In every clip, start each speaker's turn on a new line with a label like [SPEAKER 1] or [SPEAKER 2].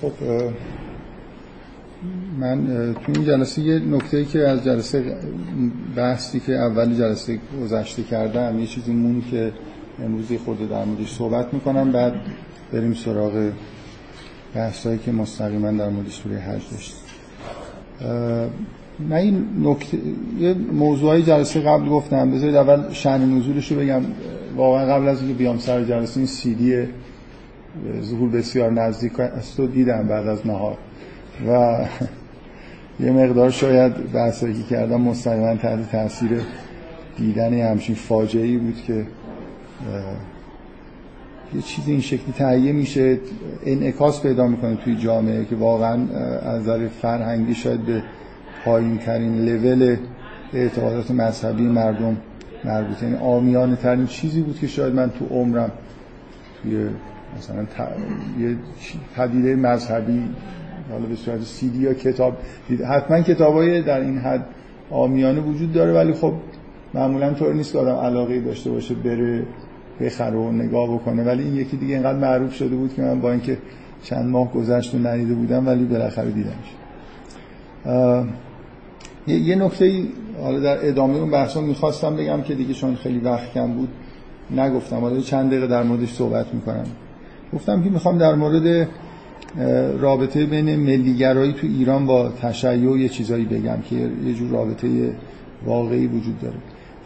[SPEAKER 1] خب من تو این جلسه یه نکته که از جلسه بحثی که اولی جلسه گذشته کردم یه چیزی مون که امروزی خود در موردش صحبت می‌کنم بعد بریم سراغ بحثایی که مستقیما در مورد سوره حج داشت من این نکته یه موضوعی جلسه قبل گفتم. بذارید اول شأن نزولش رو بگم. واقعا قبل از اینکه بیام سر جلسه این سی دی ظهور بسیار نزدیک است و دیدم بعد از نهار. و یه مقدار شاید بحثایی کردم مستقیما تحت تاثیر دیدن همچین فاجعه بود که یه چیزی این شکلی تهیه میشه انعکاس پیدا می‌کنه توی جامعه که واقعا از نظر فرهنگی شاید به پایین ترین لول اعتقادات مذهبی مردم مربوطه. این آمیانه ترین چیزی بود که شاید من تو عمرم توی مثلا یه پدیده مذهبی حالا به صورت سی دی یا کتاب دید حتما کتابای در این حد آمیانه وجود داره ولی خب معمولا طور نیست که آدم علاقه داشته باشه بره بخره و نگاه بکنه. ولی این یکی دیگه اینقدر معروف شده بود که من با اینکه چند ماه گذشت و ندیده بودم ولی بالاخره دیدمش یه نکته ای حالا در ادامه اون بحثا می‌خواستم بگم که دیگه چون خیلی وقت کم بود نگفتم. حالا چند دقیقه در موردش صحبت می‌کنم. گفتم که می‌خوام در مورد رابطه بین ملیگرایی تو ایران با تشیع یه چیزایی بگم که یه جور رابطه واقعی وجود داره.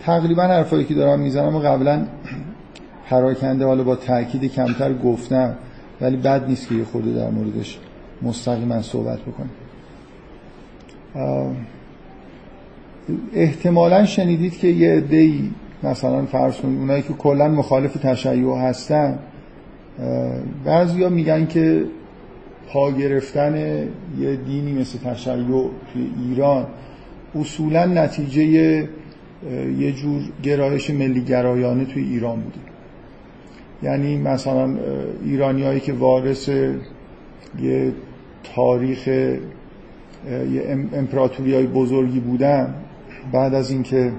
[SPEAKER 1] تقریبا حرفایی که دارم می‌زنم و قبلا پراکنده حالا با تاکید کمتر گفتم ولی بد نیست که یه خورده در موردش مستقیما صحبت بکنم. احتمالا شنیدید که یه عده‌ای مثلا فرض اونایی که کلا مخالف تشیع هستن بعضیا میگن که پا گرفتن یه دینی مثل تشیع توی ایران اصولا نتیجه یه جور گرایش ملی گرایانه توی ایران بوده. یعنی مثلا ایرانیایی که وارث یه تاریخ یه امپراتوری های بزرگی بودن بعد از اینکه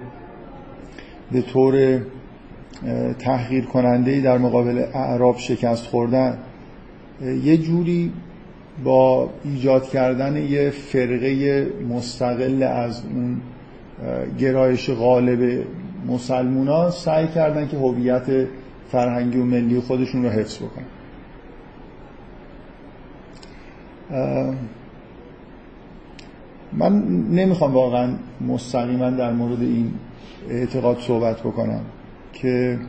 [SPEAKER 1] به طور تحقیر کننده در مقابل اعراب شکست خوردن یه جوری با ایجاد کردن یه فرقه مستقل از اون گرایش غالب مسلمونا سعی کردن که هویت فرهنگی و ملی خودشون رو حفظ بکنن. من نمی‌خوام واقعا مستقیما در مورد این اعتقاد صحبت بکنم. که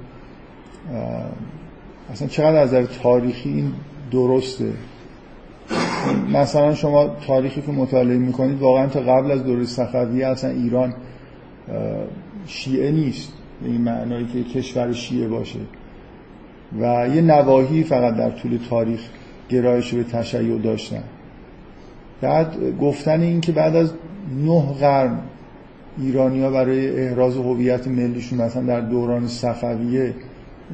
[SPEAKER 1] اصلا چقدر از نظر تاریخی این درسته. مثلا شما تاریخی که مطالعه می‌کنید واقعا تا قبل از دوره صفویه اصلا ایران شیعه نیست. به این معنایی که کشور شیعه باشه. و یه نواحی فقط در طول تاریخ گرایش به تشیع داشتن. بعد گفتن این که بعد از نه قرن ایرانیا برای احراز هویت ملیشون مثلا در دوران صفویه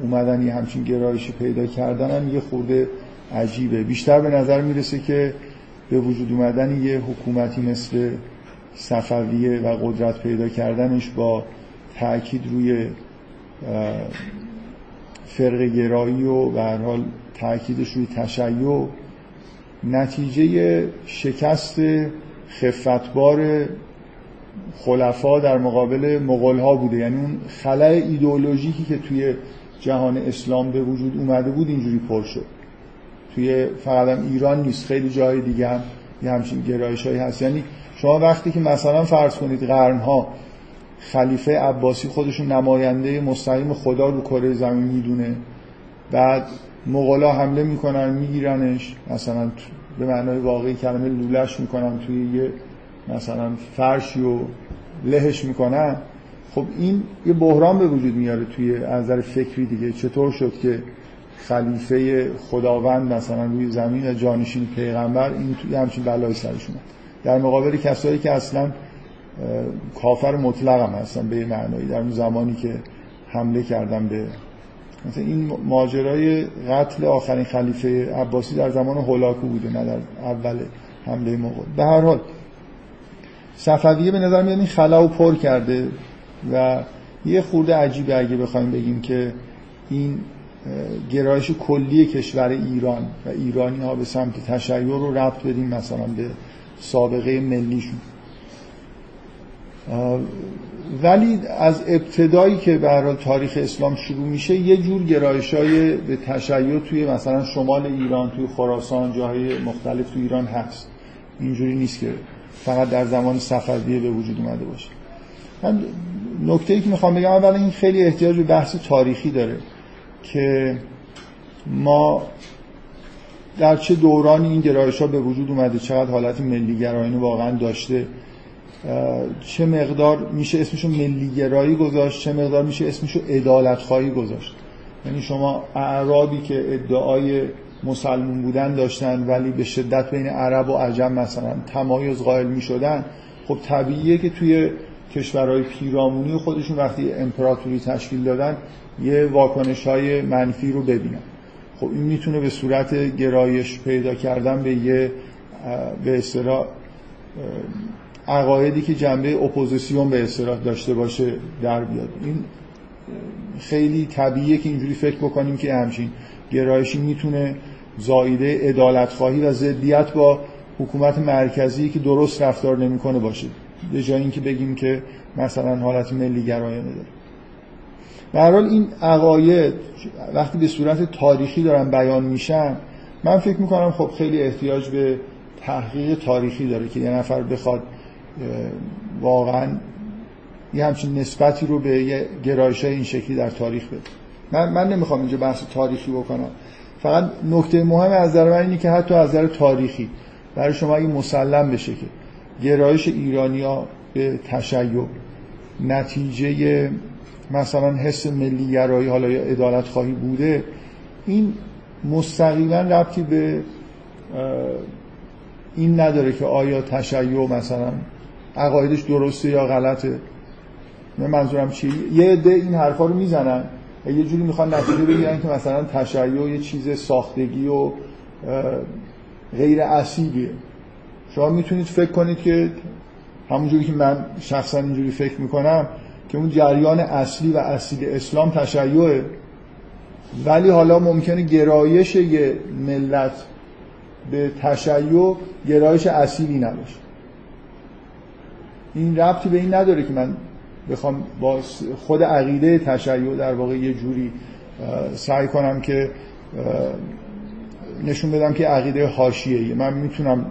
[SPEAKER 1] اومدن یه همچین گرایشی پیدا کردن هم یه خورده عجیبه. بیشتر به نظر می‌رسه که به وجود اومدن یه حکومتی مثل صفویه و قدرت پیدا کردنش با تاکید روی فرق گرایی و به هر حال تاکیدش روی تشیع نتیجه شکست خفتبار خلفا در مقابل مغول ها بوده. یعنی اون خلای ایدئولوژیکی که توی جهان اسلام به وجود اومده بود اینجوری پر شد. توی فقط هم ایران نیست خیلی جای دیگه هم یه همچین گرایش هایی هست. یعنی شما وقتی که مثلا فرض کنید قرنها خلیفه عباسی خودشون نماینده مستقیم خدا رو کره زمین می‌دونه بعد مغلا حمله می‌کنن میگیرنش مثلا به معنای واقعی کلمه لولش می‌کنن توی یه مثلا فرشی و لهش می‌کنن. خب این یه بحران به وجود میاره توی نظر فکری دیگه. چطور شد که خلیفه خداوند مثلا روی زمین و جانشین پیغمبر این توی همچین بلای سرش اومد؟ در مقابل کسایی که اصلا کافر مطلق هم هستن به معنایی. در اون زمانی که حمله کردن به مثلا این ماجرای قتل آخرین خلیفه عباسی در زمان هولاکو بوده نه در اول حمله مغول به هر حال صفویه به نظر میاد این خلا پر کرده و یه خورده عجیبه اگه بخوایم بگیم که این گرایش کلی کشور ایران و ایرانی ها به سمت تشیع رو ربط بدیم مثلا به سابقه ملیشون. ولی از ابتدایی که برای تاریخ اسلام شروع میشه یه جور گرایش های به تشیع توی مثلا شمال ایران توی خراسان جاهای مختلف توی ایران هست. اینجوری نیست که فقط در زمان صفویه به وجود اومده باشه. من نکته ای که می‌خوام بگم اولا این خیلی احتیاج به بحث تاریخی داره که ما در چه دورانی این گرایش ها به وجود اومده چقدر حالت ملیگرایانه واقعا داشته چه مقدار میشه اسمشو ملیگرایی گذاشت چه مقدار میشه اسمشو ادالت خواهی گذاشت. یعنی شما اعرابی که ادعای مسلمون بودن داشتن ولی به شدت بین عرب و عجم مثلا تمایز قائل می‌شدن. خب طبیعیه که توی کشورهای پیرامونی خودشون وقتی امپراتوری تشکیل دادن یه واکنش های منفی رو ببینن. خب این می‌تونه به صورت گرایش پیدا کردن به یه به اصطلاح عقایدی که جنبه اپوزیسیون به اصطلاح داشته باشه در بیاد. این خیلی طبیعیه که اینجوری فکر بکنیم که همچین گرایشی می‌تونه زاییده عدالت خواهی و ضدیت با حکومت مرکزی که درست رفتار نمی‌کنه باشه به جای اینکه بگیم که مثلا حالت ملی گرایانه داره. در حال این عقاید وقتی به صورت تاریخی دارن بیان میشن من فکر می‌کنم خب خیلی احتیاج به تحقیق تاریخی داره که یه نفر بخواد واقعا یه همچین نسبتی رو به یه گرایش این شکلی در تاریخ بده. من, من نمی‌خوام اینجا بحث تاریخی بکنم. فقط نکته مهم از نظر من اینه که حتی از نظر تاریخی برای شما این مسلم بشه که گرایش ایرانیا به تشیع نتیجه مثلا حس ملی گرایی حالا یا ادالت خواهی بوده این مستقیما ربطی به این نداره که آیا تشیع مثلا عقایدش درسته یا غلطه. من منظورم چی یه عده این حرفا رو می‌زنن. یه جوری می‌خوان نتیجه بگیرن که مثلا تشیع یه چیز ساختگی و غیر اصیلیه. شما می‌تونید فکر کنید که همونجوری که من شخصا اینجوری فکر می‌کنم که اون جریان اصلی و اصیل اسلام تشیعه. ولی حالا ممکنه گرایش یه ملت به تشیع گرایش اصیلی نباشه. این ربطی به این نداره که من بخوام با خود عقیده تشیع در واقع یه جوری سعی کنم که نشون بدم که عقیده حاشیه‌ای. من می‌تونم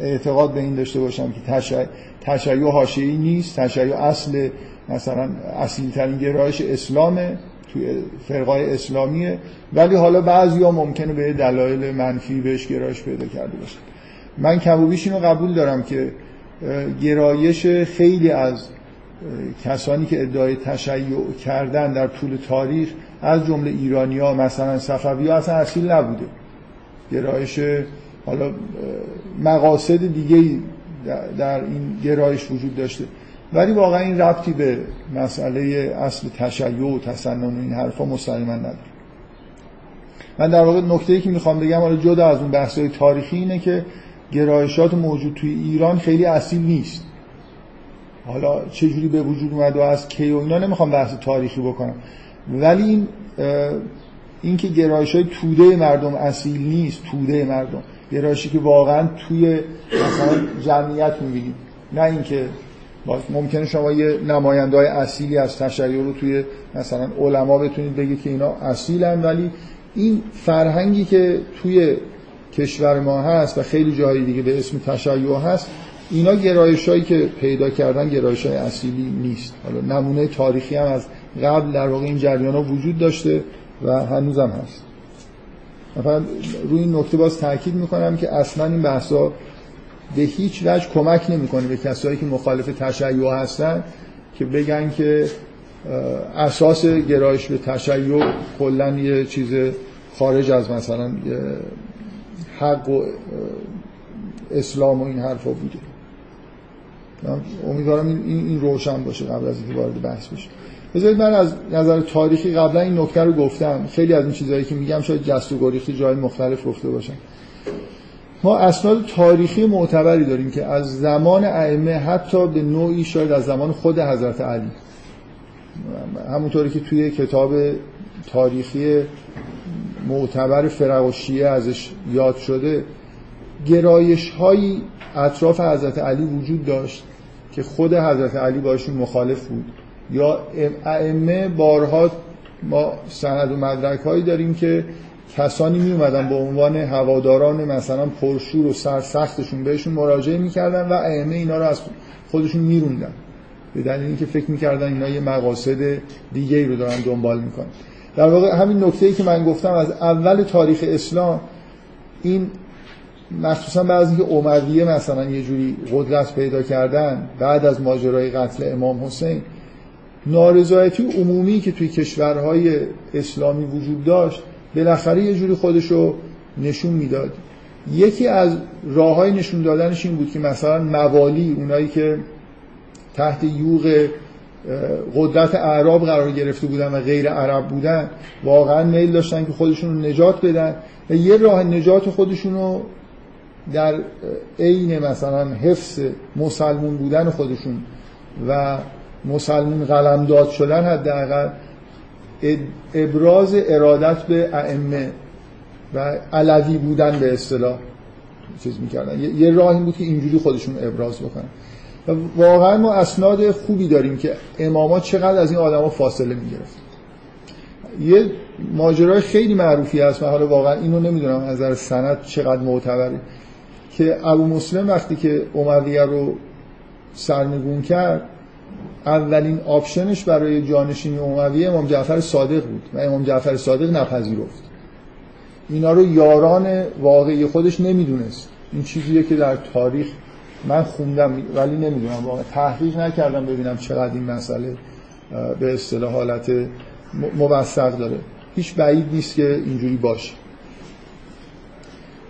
[SPEAKER 1] اعتقاد به این داشته باشم که تشیع, تشیع حاشیه‌ای نیست. تشیع اصل مثلا اصلی ترین گرایش اسلامه توی فرقای اسلامیه. ولی حالا بعضی ها ممکنه به دلایل منفی بهش گرایش پیدا کرده باشه من کموبیش اینو قبول دارم که گرایش خیلی از کسانی که ادعای تشیع کردن در طول تاریخ از جمله ایرانی ها مثلا صفوی ها اصلا اصیل نبوده. گرایش حالا مقاصد دیگه در این گرایش وجود داشته. ولی واقعا این ربطی به مسئله اصل تشیع و تسنن و این حرفا مستقیما نداره. من در واقع نکته ای که می‌خوام بگم حالا جدا از اون بحث‌های تاریخی اینه که گرایشات موجود توی ایران خیلی اصیل نیست. حالا چجوری به وجود اومد و از کی و اینا نمی‌خوام بحث تاریخی بکنم. ولی این این که گرایش های توده مردم اصیل نیست توده مردم. گرایشی که واقعا توی مثلا جمعیت می‌بینید نه اینکه ممکنه شما یه نماینده های اصیلی از تشیع رو توی مثلا علما بتونید بگید که اینا اصیلن ولی این فرهنگی که توی کشور ما هست و خیلی جایی دیگه به اسم تشیع هست اینا گرایش هایی که پیدا کردن گرایش های اصیلی نیست. حالا نمونه تاریخی هم از قبل در واقع این جریان ها وجود داشته و هنوزم هست. مثلا روی این نکته باز تاکید می‌کنم که اصلا این بحثا به هیچ وجه کمک نمی‌کنه به کسایی که مخالف تشیع هستن که بگن که اساس گرایش به تشیع کلا یه چیز خارج از مثلا حق و اسلام و این حرفا بوده. امیدوارم این, این روشن باشه قبل از اینکه وارد بحث بشه. بذارید من از نظر تاریخی قبلا این نکته رو گفتم. خیلی از این چیزهایی که میگم شاید جست و گریختی جای مختلف گفته باشم ما اسناد تاریخی معتبری داریم که از زمان ائمه حتی به نوعی شاید از زمان خود حضرت علی. همونطوری که توی کتاب تاریخی معتبر فرق و شیعه ازش یاد شده گرایش هایی اطراف حضرت علی وجود داشت. که خود حضرت علی باشون مخالف بود. یا ائمه بارها ما سند و مدرک هایی داریم که کسانی می اومدن به عنوان هواداران مثلا پرشور و سرسختشون بهشون مراجعه می‌کردن و ائمه اینا رو از خودشون میروندن. به دلیل اینکه فکر می‌کردن اینا یه مقاصد دیگه ای رو دارن دنبال می‌کنن. در واقع همین نکته ای که من گفتم از اول تاریخ اسلام این مخصوصا بعضی که امویه مثلا یه جوری قدرت پیدا کردن بعد از ماجرای قتل امام حسین نارضایتی عمومی که توی کشورهای اسلامی وجود داشت بالاخره یه جوری خودشو نشون می‌داد. یکی از راه های نشون دادنش این بود که مثلا موالی اونایی که تحت یوغ قدرت اعراب قرار گرفته بودن و غیر عرب بودن واقعا میل داشتن که خودشون رو نجات بدن و یه راه نجات خودشون رو در عین مثلا حفظ مسلمون بودن خودشون و مسلمون قلمداد شدن حداقل ابراز ارادت به ائمه و علوی بودن به اصطلاح چیز می‌کردن. یه راه این بود که اینجوری خودشون ابراز بکنن. و واقعا ما اسناد خوبی داریم که اماما چقدر از این آدما فاصله می‌گرفت یه ماجرای خیلی معروفی هست من حالا واقعا اینو نمی‌دونم از نظر سند چقدر معتبره. که ابو مسلم وقتی که اومدیه رو سرنگون کرد اولین آپشنش برای جانشینی امویه امام جعفر صادق بود و امام جعفر صادق نپذیرفت. اینا رو یاران واقعی خودش نمی‌دونست. این چیزیه که در تاریخ من خوندم ولی نمی‌دونم واقعا تحقیق نکردم ببینم چقدر این مسئله به اصطلاح حالت موثق داره. هیچ بعید نیست که اینجوری باشه.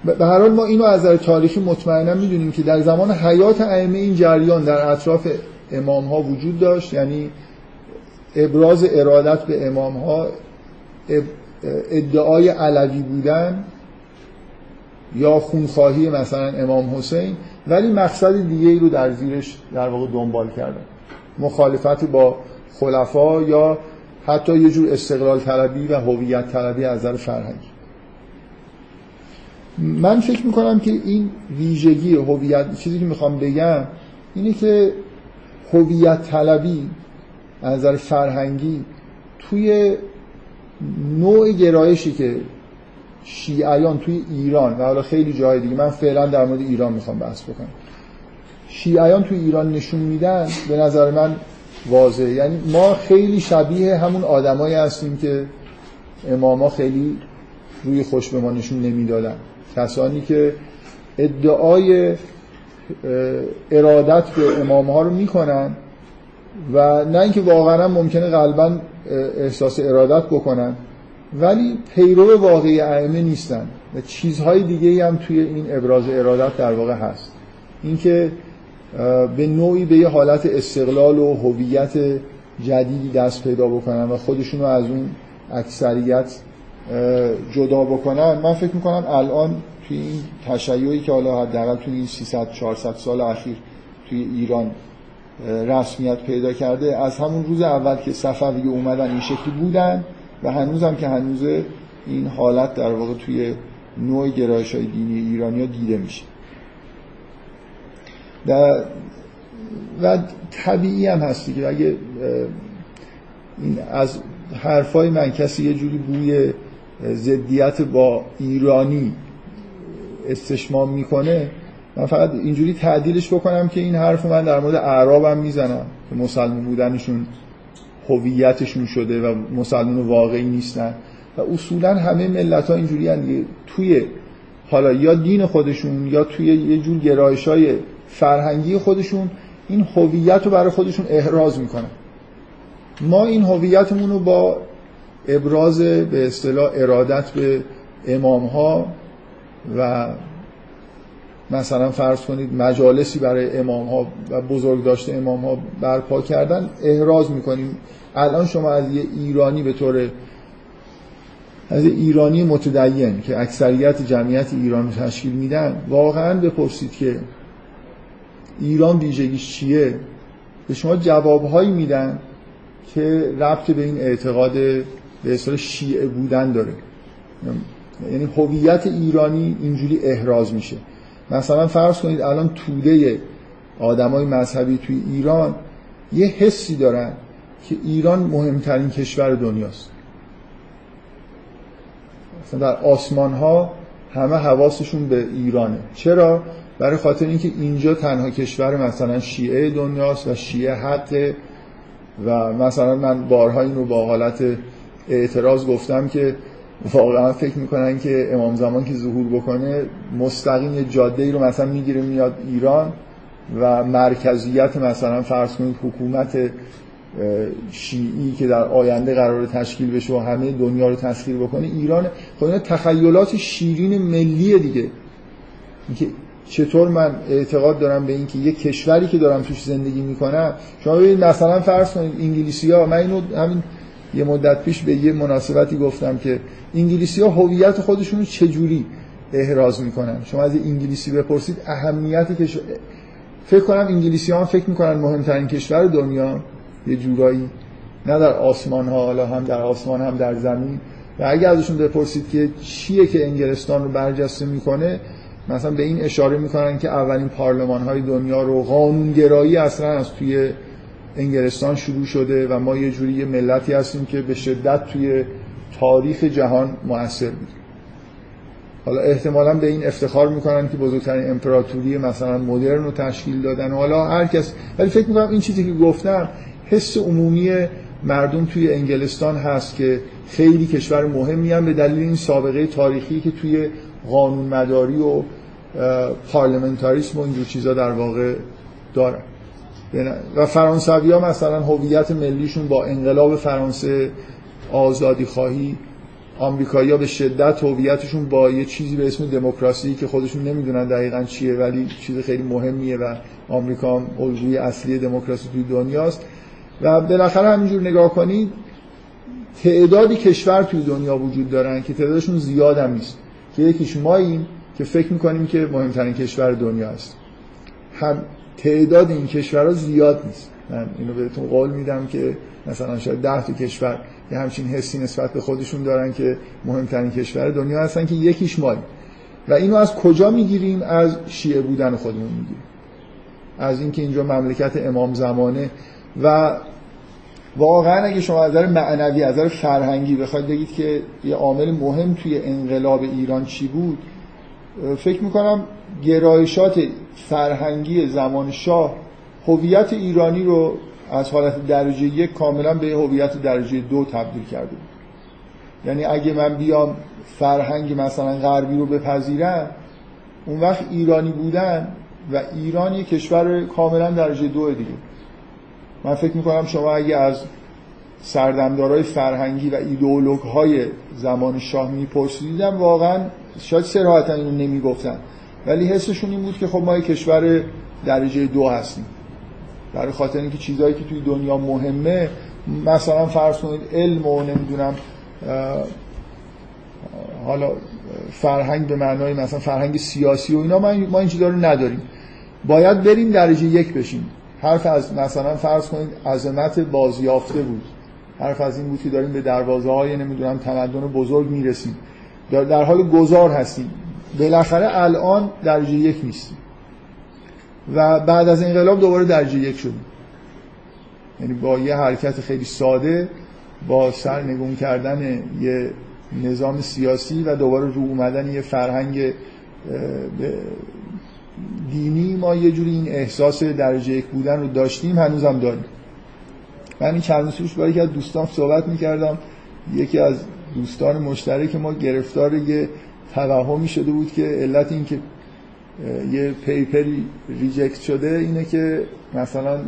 [SPEAKER 1] به هر حال ما اینو از نظر تاریخی مطمئنا می‌دونیم که در زمان حیات ائمه این جریان در اطراف امام ها وجود داشت. یعنی ابراز ارادت به امام ها ادعای علوی بودن یا خونخواهی مثلا امام حسین ولی مقصد دیگه ای رو در زیرش در واقع دنبال کردن. مخالفت با خلفا یا حتی یه جور استقلال طلبی و هویت طلبی از نظر فرهنگی. من فکر می‌کنم که این ویژگی هویت چیزی که می‌خوام بگم اینه که هویت طلبی از نظر فرهنگی توی نوع گرایشی که شیعیان توی ایران و حالا خیلی جای دیگه من فعلا در مورد ایران می‌خوام بحث بکنم. شیعیان توی ایران نشون میدن به نظر من واضحه. یعنی ما خیلی شبیه همون آدمایی هستیم که اماما خیلی روی خوش به ما نشون نمی‌دادن. کسانی که ادعای ارادت به امام ها رو می‌کنن و نه اینکه واقعا ممکنه قلبا احساس ارادت بکنن ولی پیرو واقعی ائمه نیستن و چیزهای دیگه هم توی این ابراز ارادت در واقع هست. اینکه به نوعی به یه حالت استقلال و هویت جدیدی دست پیدا بکنن و خودشون رو از اون اکثریت جدا بکنن من فکر می‌کنم الان توی این تشیعی که حالا حداقل توی این 300 400 سال اخیر توی ایران رسمیت پیدا کرده از همون روز اول که صفوی اومدن این شکلی بودن و هنوز هم که هنوز این حالت در واقع توی نوع گرایش های دینی ایرانی ها دیده میشه. و طبیعی هم هستی که اگه این از حرفای من کسی یه جوری بوی ضدیت با ایرانی استشمام می‌کنه من فقط اینجوری تعدیلش بکنم که این حرف من در مورد اعرابم می‌زنم که مسلمان بودنشون هویتشون شده و مسلمان واقعی نیستن. و اصولا همه ملت ها اینجوری دیگه. توی حالا یا دین خودشون یا توی یه جور گرایش های فرهنگی خودشون این هویت رو برای خودشون احراز می‌کنن. ما این هویتمون رو با ابراز به اصطلاح ارادت به امام ها و مثلا فرض کنید مجالسی برای امام ها و بزرگ داشته امام ها برپا کردن احراز می‌کنیم. الان شما از یه ایرانی به طور از ایرانی متدین که اکثریت جمعیت ایران تشکیل میدن واقعا بپرسید که ایران ویژگیش چیه؟ به شما جوابهایی میدن که ربط به این اعتقاد به اصطلاح شیعه بودن داره. یعنی هویت ایرانی اینجوری احراز میشه. مثلا فرض کنید الان توده آدمای مذهبی توی ایران یه حسی دارن که ایران مهمترین کشور دنیاست. مثلا در آسمان ها همه حواسشون به ایرانه. چرا؟ برای خاطر اینکه اینجا تنها کشور مثلا شیعه دنیاست و شیعه حقه و مثلا من بارها این رو با حالت اعتراض گفتم که واقعا فکر می‌کنن که امام زمان که ظهور بکنه مستقیم یه جاده ای رو مثلا می‌گیره میاد ایران و مرکزیت مثلا فرض کنید حکومت شیعی که در آینده قرار تشکیل بشه و همه دنیا رو تسخیر بکنه ایران. خب اینا تخیلات شیرین ملی دیگه. اینکه چطور من اعتقاد دارم به اینکه یه کشوری که دارم توش زندگی می‌کنم شما ببینید مثلا فرض کنید انگلیسی ها من اینو همین یه مدت پیش به یه مناسبتی گفتم که انگلیسی ها هویت خودشون رو چجوری احراز می‌کنن؟ شما از انگلیسی بپرسید اهمیت کشور فکر کنم انگلیسی ها فکر می‌کنن مهمترین کشور دنیا یه جورایی نه در آسمان ها حالا هم در آسمان هم در زمین. و اگه ازشون بپرسید که چیه که انگلستان رو برجسته می‌کنه مثلا به این اشاره می‌کنن که اولین پارلمان های دنیا رو قانونگرایی اصلا از توی انگلستان شروع شده و ما یه جوری یه ملتی هستیم که به شدت توی تاریخ جهان موثر بود حالا احتمالا به این افتخار می‌کنن که بزرگترین امپراتوری مثلا مدرن رو تشکیل دادن و حالا هر کس ولی فکر می‌کنم این چیزی که گفتم حس عمومی مردم توی انگلستان هست که خیلی کشور مهمی هم به دلیل این سابقه تاریخی که توی قانون مداری و پارلمنتاریسم و اینجور چیزا در واقع دارن. و فرانسوی ها مثلا هویت ملیشون با انقلاب فرانسه آزادی خواهی آمریکایی‌ها به شدت هویتشون با یه چیزی به اسم دموکراسی که خودشون نمی‌دونن دقیقا چیه ولی چیز خیلی مهمیه و آمریکا هم الگوی اصلی دموکراسی توی دنیاست. و بالاخره همینجور نگاه کنید تعدادی کشور توی دنیا وجود دارن که تعدادشون زیاد هم نیست. که یکیش ماییم که فکر می‌کنیم که مهمترین کشور دنیا است هم تعداد این کشورها زیاد نیست. من اینو بهتون قول میدم که مثلا شاید ده تا کشور یه همچین حسی نسبت به خودشون دارن که مهمترین کشور دنیا هستن که یکیش ماییم و اینو از کجا می‌گیریم؟ از شیعه بودن خودمون می‌گیریم. از اینکه اینجا مملکت امام زمانه. و واقعا اگه شما از نظر معنوی از نظر فرهنگی بخواید بگید که یه عامل مهم توی انقلاب ایران چی بود فکر می‌کنم گرایشات فرهنگی زمان شاه هویت ایرانی رو از حالت درجه یک کاملا به هویت درجه دو تبدیل کرده بود. یعنی اگه من بیام فرهنگ مثلا غربی رو بپذیرم اون وقت ایرانی بودن و ایران یک کشور کاملا درجه دو دیگه. من فکر می‌کنم شما اگه از سردمدارای فرهنگی و ایدئولوگ های زمان شاه میپرسیدم واقعا شاید سراحتا اینو نمی‌گفتن. ولی حسشون این بود که خب ما یک کشور درجه دو هستیم. برای خاطر اینکه چیزهایی که توی دنیا مهمه مثلا فرض کنید علم و نمی‌دونم حالا فرهنگ به معنای مثلا فرهنگ سیاسی و اینا ما این چیزا رو نداریم. باید بریم درجه یک بشیم. حرف از مثلا فرض کنید عظمت بازیافته بود. حرف از این بود که داریم به دروازه های نمی‌دونم تمدن بزرگ می‌رسیم. در حال گذار هستیم. بالاخره الان درجه یک نیستیم. و بعد از انقلاب دوباره درجه یک شدیم. یعنی با یه حرکت خیلی ساده با سرنگون کردن یه نظام سیاسی و دوباره رو اومدن یه فرهنگ دینی ما یه جوری این احساس درجه یک بودن رو داشتیم هنوزم داریم. من این چند سوش با یکی از دوستان صحبت می‌کردم. یکی از دوستان مشترک ما گرفتار یه توهمی شده بود که علت این که یه پیپری ریجکت شده اینه که مثلا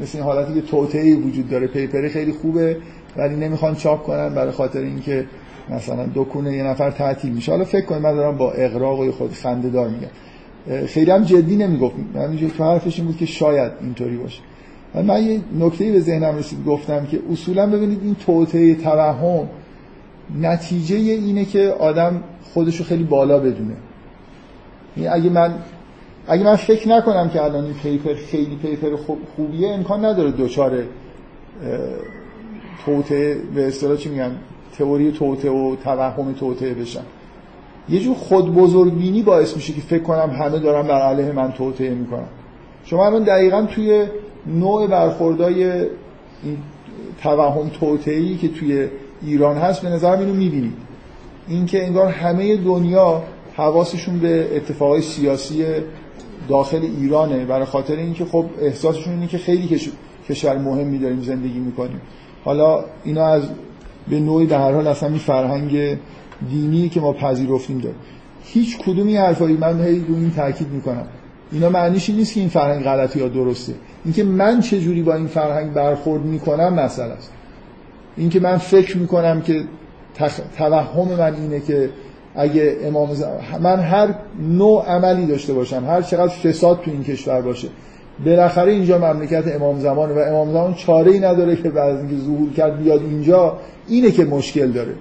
[SPEAKER 1] مثل این حالتی که توطئه وجود داره. پیپری خیلی خوبه ولی نمی‌خوان چاپ کنن برای خاطر اینکه مثلا دکونه یه نفر تعطیل میشه. حالا فکر کنید من دارم با اقراق و خود خنده دار میگم خیلی هم جدی نمی‌گفت. من تو حرفش این بود که شاید اینطوری باشه. من یه نکته به ذهنم رسید گفتم که اصولا ببینید این توطئه توهم نتیجه اینه که آدم خودشو خیلی بالا بدونه. یعنی اگه من اگه من فکر نکنم که الان این پیپر خیلی پیپر خوبیه امکان نداره دوچار توته به اصطلاح چی میگن؟ تئوری توته و توهم توته بشن. یه جور خود بزرگبینی باعث میشه که فکر کنم همه دارن بر علیه من توته می‌کنن. شما الان دقیقا توی نوع برخوردای این توهم توتهی که توی ایران هست به نظرم اینو می‌بینید. اینکه انگار همه دنیا حواسشون به اتفاقای سیاسی داخل ایرانه برای خاطر اینکه خب احساسشون اینه که خیلی کشور مهمی داریم زندگی می‌کنیم. حالا اینا از به نوعی در هر حال اصلا این فرهنگ دینی که ما پذیرفتیم داره هیچ کدومی حرفایی من هی رو این تاکید می‌کنم. اینا معنیش نیست که این فرهنگ غلطی یا درسته. اینکه من چه جوری با این فرهنگ برخورد می‌کنم مسئله است. اینکه من فکر می‌کنم که تخ... توهم من اینه که اگه امام من هر نوع عملی داشته باشم هر چقدر فساد تو این کشور باشه بالاخره اینجا مملکت امام زمان و امام زمان چاره ای نداره که بعد اینکه ظهور کرد بیاد اینجا اینه که مشکل داره.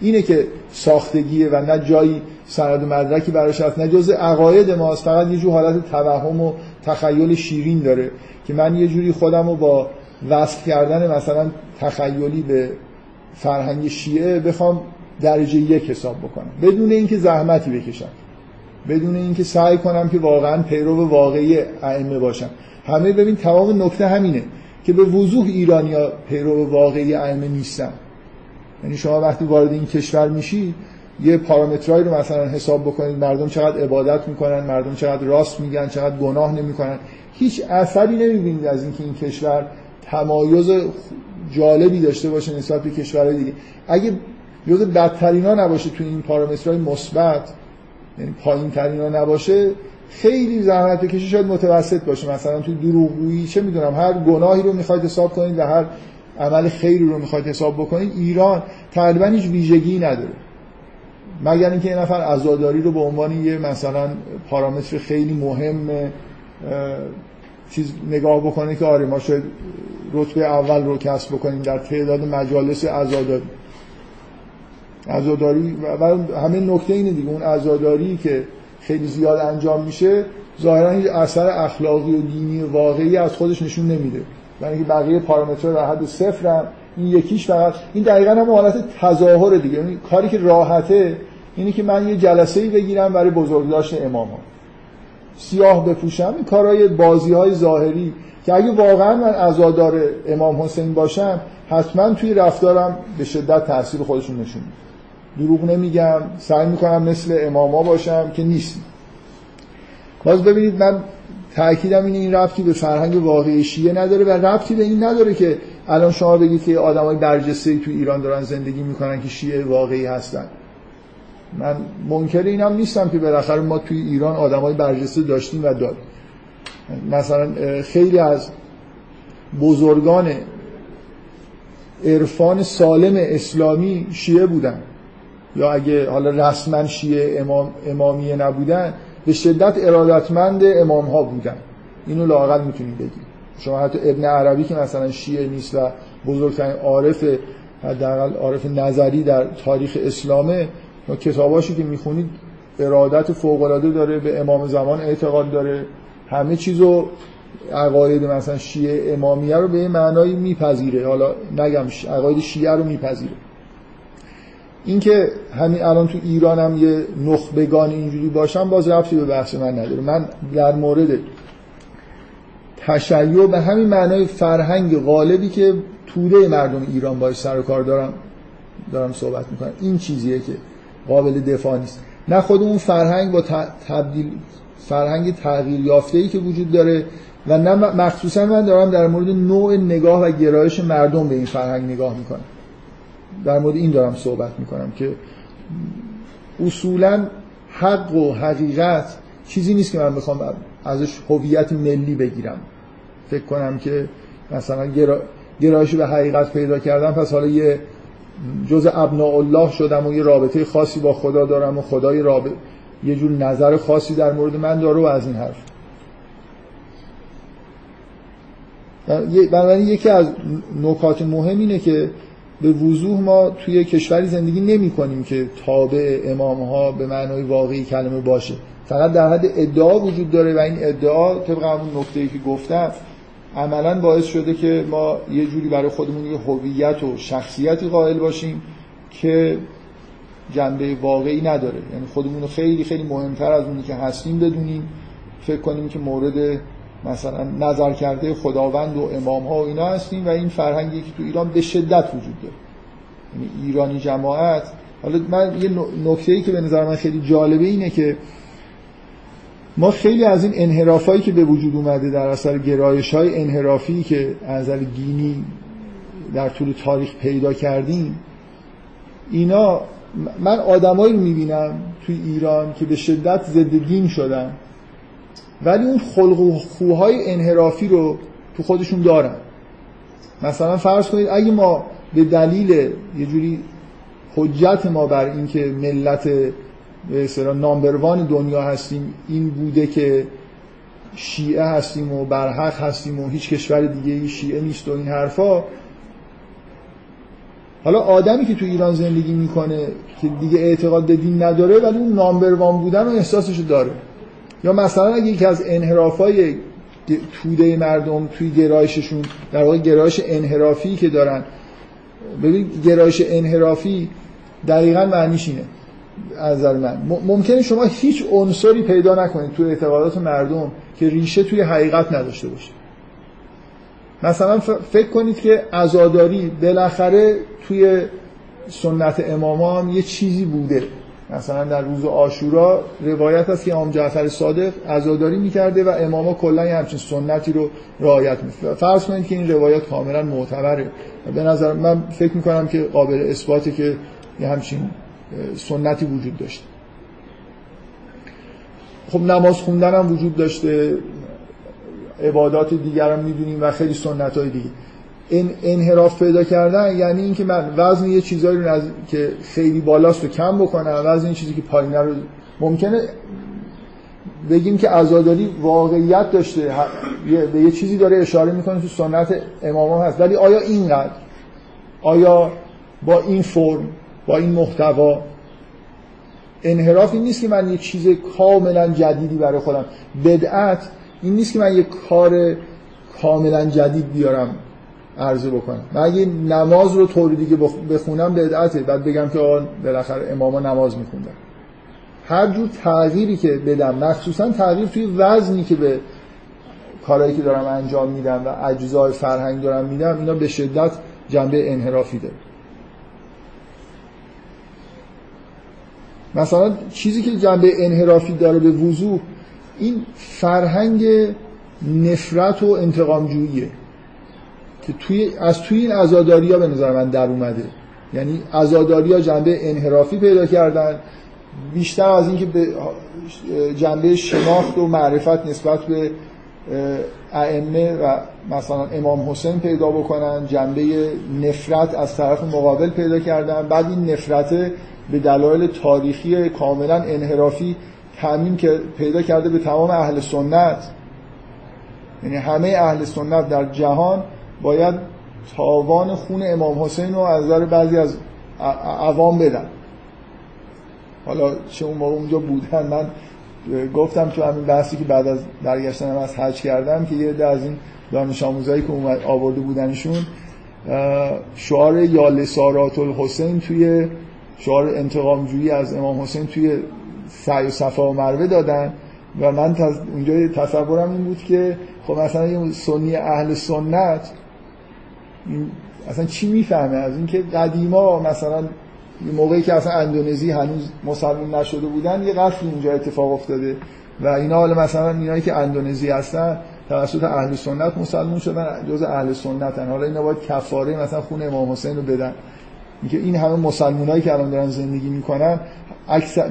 [SPEAKER 1] اینه که ساختگیه و نه جایی سند و مدرکی براش هست نه جز عقاید ماست فقط یه جور حالت توهم و تخیل شیرین داره که من یه جوری خودم رو با وصل کردن مثلا تخیلی به فرهنگ شیعه بخوام درجه یک حساب بکنم. بدون اینکه زحمتی بکشم. بدون اینکه سعی کنم که واقعا پیرو واقعی ائمه باشم. همه ببین تمام نکته همینه که به وضوح ایرانیا پیرو واقعی ائمه نیستن. یعنی شما وقتی وارد این کشور میشی یه پارامترایی رو مثلا حساب بکنید مردم چقدر عبادت می‌کنن مردم چقدر راست میگن چقدر گناه نمی‌کنن. هیچ اثری نمی‌بینید از اینکه این کشور تمایز جالبی داشته باشه نسبت به کشورهای دیگه. اگه جز بدترینا نباشه تو این پارامترهای مثبت یعنی پایین ترینا نباشه خیلی زحمت بکشی شاید متوسط باشه. مثلا تو دروغگویی چه می‌دونم هر گناهی رو می‌خواید حساب کنید و هر عمل خیری رو می‌خواید حساب بکنید ایران تقریبا هیچ ویژگی نداره. مگر اینکه یه نفر عزاداری رو به عنوان یه مثلا پارامتر خیلی مهم چیز نگاه بکنه که آره ما شاید رتبه اول رو کسب بکنیم در تعداد مجالس عزاداری. عزاداری و همه نکته اینه دیگه. اون عزاداری که خیلی زیاد انجام میشه ظاهرا هیچ اثر اخلاقی و دینی واقعی از خودش نشون نمیده. برای اینکه بقیه پارامترها در حد صفر این یکیش فقط این دقیقا هم حالت تظاهر دیگه. یعنی کاری که راحته اینه که من یه جلسه ای بگیرم برای بزرگداشت امام ها. سیاه بپوشم این کارهای بازی های ظاهری که اگه واقعا من عزادار امام حسین باشم حتما توی رفتارم به شدت تاثیر خودشون نشون دروغ نمیگم سعی می‌کنم مثل اماما باشم که نیست باز ببینید من تأکیدم این این ربطی به فرهنگ واقعی شیعه نداره و ربطی به این نداره که الان شما بگید که آدمای برجسته تو ایران دارن زندگی می‌کنن که شیعه واقعی هستن. من منکر اینم نیستم که بالاخره ما توی ایران آدمای برجسته داشتیم و داریم. مثلا خیلی از بزرگان عرفان سالم اسلامی شیعه بودن. یا اگه حالا رسما شیعه امام امامیه نبودن به شدت ارادتمند امام ها بودن اینو لاقل می‌تونید بگید شما حتی ابن عربی که مثلا شیعه نیست و بزرگترین عارف حداقل عارف نظری در تاریخ اسلامه کتاباشی که می‌خونید ارادت فوق العاده داره به امام زمان اعتقاد داره. همه چیزو عقاید مثلا شیعه امامیه رو به این معنایی میپذیره. حالا نگم عقاید شیعه رو میپذیره. اینکه همین الان تو ایرانم یه نخبگان اینجوری باشم باز رفتی به بحث من نداره. من در مورد تشیع به همین معنای فرهنگ غالبی که توده مردم ایران باش سر و کار دارم دارم صحبت می‌کنم. این چیزیه که قابل دفاع نیست. نه خود اون فرهنگ با تبدیل فرهنگ تغییر یافته ای که وجود داره و نه مخصوصا من دارم در مورد نوع نگاه و گرایش مردم به این فرهنگ نگاه می‌کنم. در مورد این دارم صحبت می‌کنم که اصولا حق و حقیقت چیزی نیست که من بخوام ازش هویت ملی بگیرم. فکر کنم که مثلا گرایش به حقیقت پیدا کردم پس حالا یه جز ابناء الله شدم و یه رابطه خاصی با خدا دارم و خدای رابطه یه جور نظر خاصی در مورد من داره و از این حرف. بنابراین یکی از نکات مهم اینه که به وضوح ما توی کشوری زندگی نمی کنیم که تابع امام ها به معنای واقعی کلمه باشه. فقط در حد ادعا وجود داره و این ادعا طبق همون نکته که گفتم عملا باعث شده که ما یه جوری برای خودمون یه هویت و شخصیتی قائل باشیم که جنبه واقعی نداره. یعنی خودمون رو خیلی خیلی مهمتر از اونی که هستیم بدونیم. فکر کنیم که مورد مثلا نظر کرده خداوند و امام ها و اینا هستیم و این فرهنگی که تو ایران به شدت وجود داره. یعنی ایرانی جماعت. حالا من یه نکته ای که به نظر من خیلی جالبه اینه که ما خیلی از این انحرافایی که به وجود اومده در اثر گرایش های انحرافی که از دینی در طول تاریخ پیدا کردیم اینا من آدمایی رو می‌بینم توی ایران که به شدت ضد دین شدن. ولی اون خلق و خوهای انحرافی رو تو خودشون دارن. مثلا فرض کنید اگه ما به دلیل یه جوری حجت ما بر اینکه ملت به اصطلاح نامبروان دنیا هستیم این بوده که شیعه هستیم و برحق هستیم و هیچ کشور دیگه شیعه نیست و این حرفا حالا آدمی که تو ایران زندگی می‌کنه که دیگه اعتقاد به دین نداره ولی اون نامبروان بودن و احساسش داره. یا مثلا اگه یکی از انحرافای توده مردم توی گرایششون در واقع گرایش انحرافی که دارن ببین گرایش انحرافی دقیقا معنیش اینه از نظر من. ممکنه شما هیچ عنصری پیدا نکنید توی اعتقادات مردم که ریشه توی حقیقت نداشته باشه. مثلا فکر کنید که عزاداری بالاخره توی سنت امامان یه چیزی بوده. مثلا در روز آشورا روایت هست که امام جعفر صادق عزاداری می‌کرده و اماما کلا یه همچین سنتی رو رعایت می‌کنه. فرض کنید که این روایت کاملا معتبره. به نظر من فکر می‌کنم که قابل اثباته که یه همچین سنتی وجود داشته. خب نماز خوندن هم وجود داشته. عبادات دیگر هم می‌دونیم و خیلی سنت های دیگه. انحراف پیدا کردن یعنی اینکه من وزن یه چیزایی رو که خیلی بالاست رو کم بکنم وزن این چیزی که پایینه رو ممکنه بگیم که عزاداری واقعیت داشته به یه چیزی داره اشاره می‌کنه تو سنت امام هست. ولی آیا اینقدر؟ آیا با این فرم با این محتوا انحراف این نیست که من یه چیز کاملا جدیدی برای خودم؟ بدعت این نیست که من یه کار کاملا جدید بیارم. عرضه بکنم. من اگه نماز رو طور دیگه بخونم بدعته. بعد بگم که آن بالاخره اماما نماز میخوندن هر جور تغییری که بدم مخصوصا تغییر توی وزنی که به کارهایی که دارم انجام میدم و اجزای فرهنگ دارم میدم اینا به شدت جنبه انحرافی داره. مثلا چیزی که جنبه انحرافی داره به وضوح این فرهنگ نفرت و انتقامجوییه. که توی از توی این عزاداری ها به نظر من در اومده. یعنی عزاداری ها جنبه انحرافی پیدا کردن. بیشتر از اینکه به جنبه شناخت و معرفت نسبت به ائمه و مثلا امام حسین پیدا بکنن. جنبه نفرت از طرف مقابل پیدا کردن. بعد این نفرت به دلایل تاریخی کاملا انحرافی تعمیم که پیدا کرده به تمام اهل سنت. یعنی همه اهل سنت در جهان باید تاوان خون امام حسین رو از نظر بعضی از عوام بدن. حالا چه اون موقع اونجا بودن من گفتم تو همین بحثی که بعد از برگشتنم از حج کردم که یه از این دانش آموزایی که اومد آورده بودنشون شعار یا لسارات الحسین توی شعار انتقام جویی از امام حسین توی سعی و صفا و مروه دادن و من اونجا تصورم این بود که خب مثلا یه سنی اهل سنت اصلا چی می‌فهمه؟ از اینکه قدیما مثلا یه موقعی که اصلا اندونزی هنوز مسلمان نشده بودن یه قتل اینجا اتفاق افتاده و اینا حالا مثلا اینایی که اندونزی هستن توسط اهل سنت مسلمان شدن جز اهل سنتن. حالا اینا باید کفاره مثلا خون امام حسین رو بدن. اینکه این همه مسلمانایی که الان دارن زندگی می‌کنن اکثر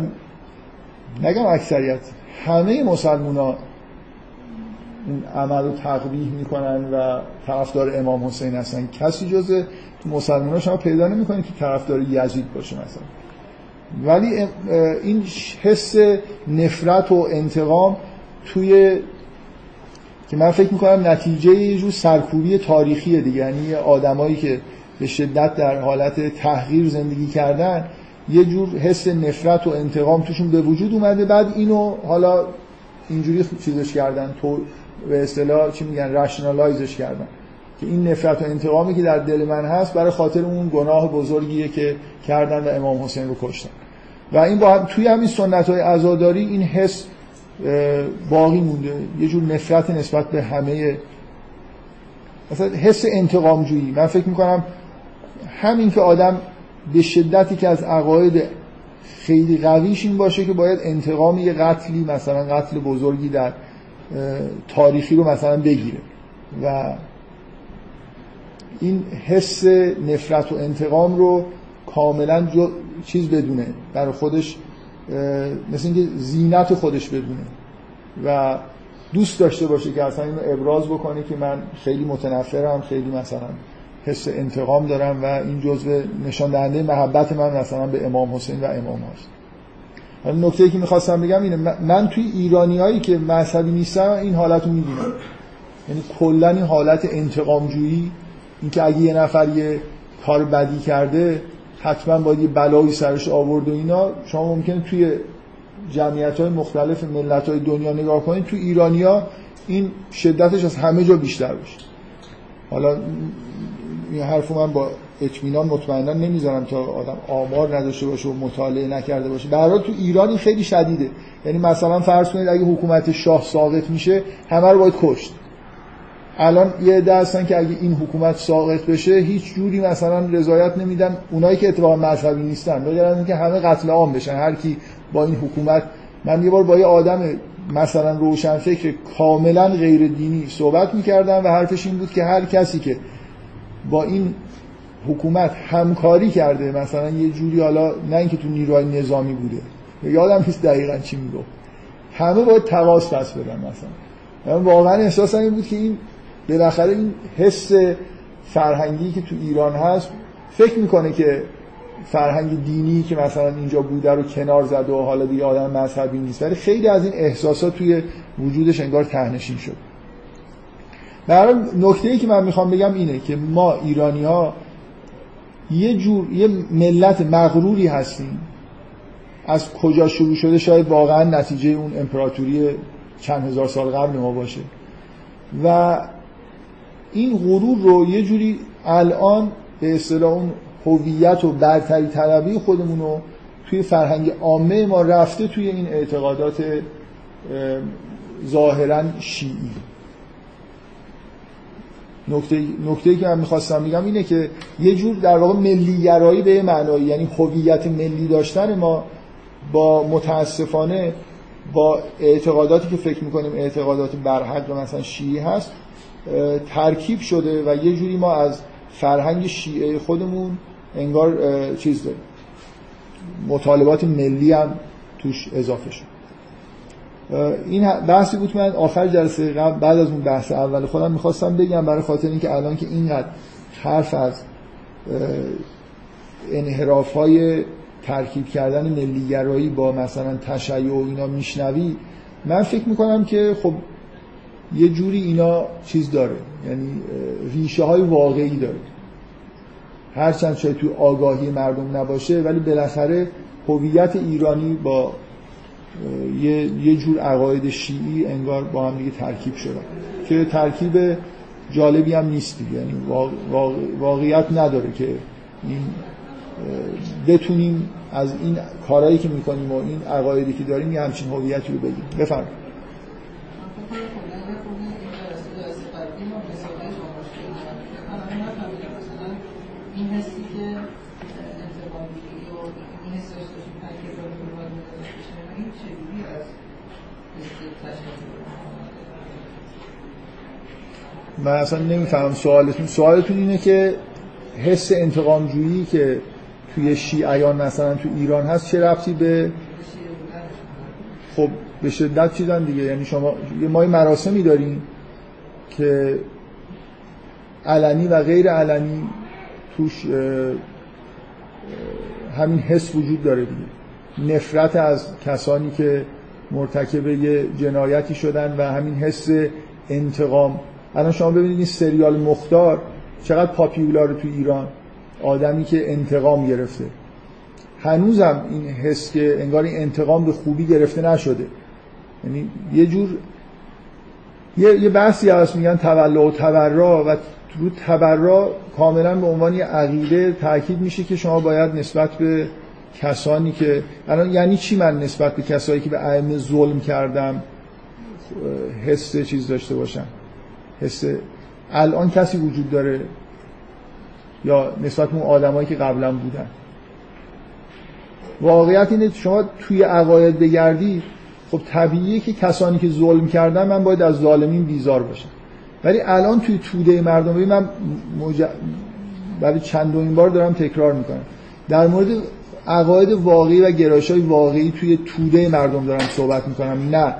[SPEAKER 1] نگم اکثریت همه مسلمان این عمل رو تقبیح می‌کنن و طرفدار امام حسین هستن. کسی جز مسلمان شما پیدا نمی‌کنید که طرفدار یزید باشه مثلا. ولی این حس نفرت و انتقام توی که من فکر می‌کنم نتیجه یه جور سرکوبی تاریخیه دیگه. یعنی آدمایی که به شدت در حالت تحقیر زندگی کردن یه جور حس نفرت و انتقام توشون به وجود اومده. بعد اینو حالا اینجوری چیزش کردن به اصطلاح چی میگن رشنالایزش کردن که این نفرت و انتقامی که در دل من هست برای خاطر اون گناه بزرگیه که کردن و امام حسین رو کشتن. و این با هم توی همین سنت های عزاداری این حس باقی مونده. یه جور نفرت نسبت به همه مثلا حس انتقام جویی من فکر می‌کنم همین که آدم به شدتی که از عقاید خیلی قویش این باشه که باید انتقام یه قتلی مثلا قتل بزرگی در تاریخی رو مثلا بگیره. و این حس نفرت و انتقام رو کاملا چیز بدونه. برای خودش مثل اینکه زینت خودش بدونه. و دوست داشته باشه که اصلا اینو ابراز بکنه که من خیلی متنفرم خیلی مثلا حس انتقام دارم و این جزء نشان دهنده محبت من مثلا به امام حسین و امام هاست. نکته که می‌خواستم بگم اینه من توی ایرانی هایی که مذهبی نیستم این حالت رو می‌بینم. یعنی کلا این حالت انتقام جویی اینکه اگه یه نفر یه کار بدی کرده حتما باید یه بلایی سرش آورد و اینا. شما ممکنه توی جمعیت های مختلف ملت های دنیا نگاه کنید توی ایرانیا این شدتش از همه جا بیشتر باشه. حالا این حرف من با اطمینان مطمئنا نمی‌ذارم تا آدم آمار نداشته باشه و مطالعه نکرده باشه. به تو ایرانی خیلی شدیده. یعنی مثلا فرض کنید اگه حکومت شاه ساقط میشه همه رو باید کشت. الان یه عده هستن که اگه این حکومت ساقط بشه هیچ جوری مثلا رضایت نمیدن اونایی که اتفاقا مذهبی نیستن. مگر که همه قتل عام بشن. هر کی با این حکومت من یه بار با یه آدم مثلا روشن فکر کاملا غیر دینی صحبت می‌کردم و حرفش این بود که هر کسی که با این حکومت همکاری کرده مثلا یه جوری حالا نه اینکه تو نیروهای نظامی بوده. یادم نیست دقیقا چی می‌گفت. همه باید تقاس پس بدن مثلا. من واقعا احساسم این بود که این بالاخره این حس فرهنگی که تو ایران هست فکر می‌کنه که فرهنگ دینی که مثلا اینجا بوده رو کنار زد و حالا دیگه آدم مذهبی نیست. ولی خیلی از این احساسات توی وجودش انگار تهنشین شد. برای نکته ای که من می‌خوام بگم اینه که ما ایرانی ها یه جور یه ملت مغروری هستیم. از کجا شروع شده شاید واقعا نتیجه اون امپراتوری چند هزار سال قبل ما باشه. و این غرور رو یه جوری الان به اصطلاح اون هویت و برتری طلبی خودمون رو توی فرهنگ عامه ما رفته توی این اعتقادات ظاهرا شیعی. نکته نکته که من می‌خواستم بگم اینه که یه جور در واقع ملیگرایی به معنایی. یعنی هویت ملی داشتن ما با متاسفانه با اعتقاداتی که فکر می‌کنیم اعتقادات برحق مثلا شیعی هست ترکیب شده و یه جوری ما از فرهنگ شیعه خودمون انگار چیز داریم. مطالبات ملی هم توش اضافه شد. این بحثی بود من آخر جلسه قبل بعد از اون بحث اول خودم می‌خواستم بگم برای خاطر اینکه الان که اینقدر حرف از انحراف های ترکیب کردن ملیگرایی با مثلا تشیع و اینا میشنوی من فکر می‌کنم که خب یه جوری اینا چیز داره. یعنی ریشه های واقعی داره. هرچند شاید توی آگاهی مردم نباشه ولی بالاخره هویت ایرانی با یه, یه جور عقاید شیعی انگار با هم دیگه ترکیب شده که ترکیب جالبی هم نیست دیگه. یعنی واقعیت نداره که این بتونیم از این کارهایی که می‌کنیم و این عقایدی که داریم یه همچین هویتی رو بگیم بفرمایید. من اصلا نمیفهم سوالتون. سوالتون اینه که حس انتقام جویی که توی شیعیان مثلا تو ایران هست چه رفتی به خب به شدت چیزن دیگه. یعنی شما یه مای مراسمی داریم که علنی و غیر علنی توش همین حس وجود داره دیگه. نفرت از کسانی که مرتکب یه جنایتی شدن و همین حس انتقام. الان شما ببینید این سریال مختار چقدر پاپیولار تو ایران. آدمی که انتقام گرفته. هنوزم این حس که انگار این انتقام به خوبی گرفته نشده. یعنی یه جور یه, یه بحثی هست میگن تولع و تبرا و رو تبرا کاملا به عنوان یه عقیده تاکید میشه که شما باید نسبت به کسانی که الان یعنی چی من نسبت به کسایی که به ائمه ظلم کردم حس چیز داشته باشم؟ حس الان کسی وجود داره یا نسبت به اون آدمایی که قبلا بودن؟ واقعیت اینه شما توی عقاید بگردی خب طبیعیه که کسانی که ظلم کردن من باید از ظالمین بیزار باشم. ولی الان توی توده مردم من مج... برای چندمین بار دارم تکرار می‌کنم. در مورد عقاید واقعی و گرایش های واقعی توی توده مردم دارم صحبت می‌کنم نه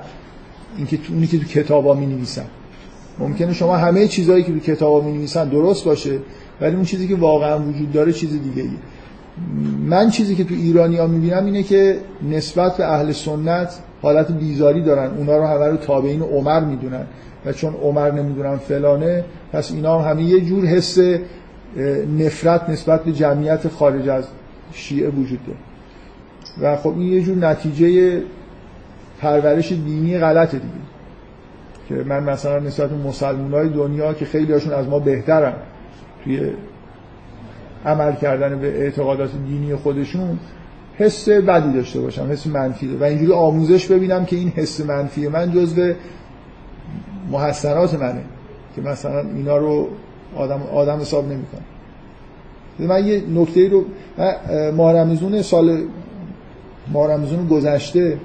[SPEAKER 1] اینکه تو اونی که تو کتابا می نویسن ممکنه شما همه چیزهایی که تو کتابا می نویسن درست باشه ولی اون چیزی که واقعا وجود داره چیز دیگه ای. من چیزی که تو ایرانی ها می‌بینم اینه که نسبت به اهل سنت حالت بیزاری دارن. اونا رو همه رو تابعین عمر می‌دونن. و چون عمر نمی‌دونن فلانه پس اینا همه یه جور حس نفرت نسبت به جمعیت خارج از شیعه وجود داره. و خب این یه جور نتیجه پرورش دینی غلطه دیگه. که من مثلا نسبت به مسلمان های دنیا که خیلی هاشون از ما بهترن توی عمل کردن به اعتقادات دینی خودشون حس بدی داشته باشم حس منفی و اینجوری آموزش ببینم که این حس منفی من جزو محسنات منه که مثلا اینا رو آدم, آدم حساب نمی‌کنه. من یه نکته رو ماه سال ماه گذشته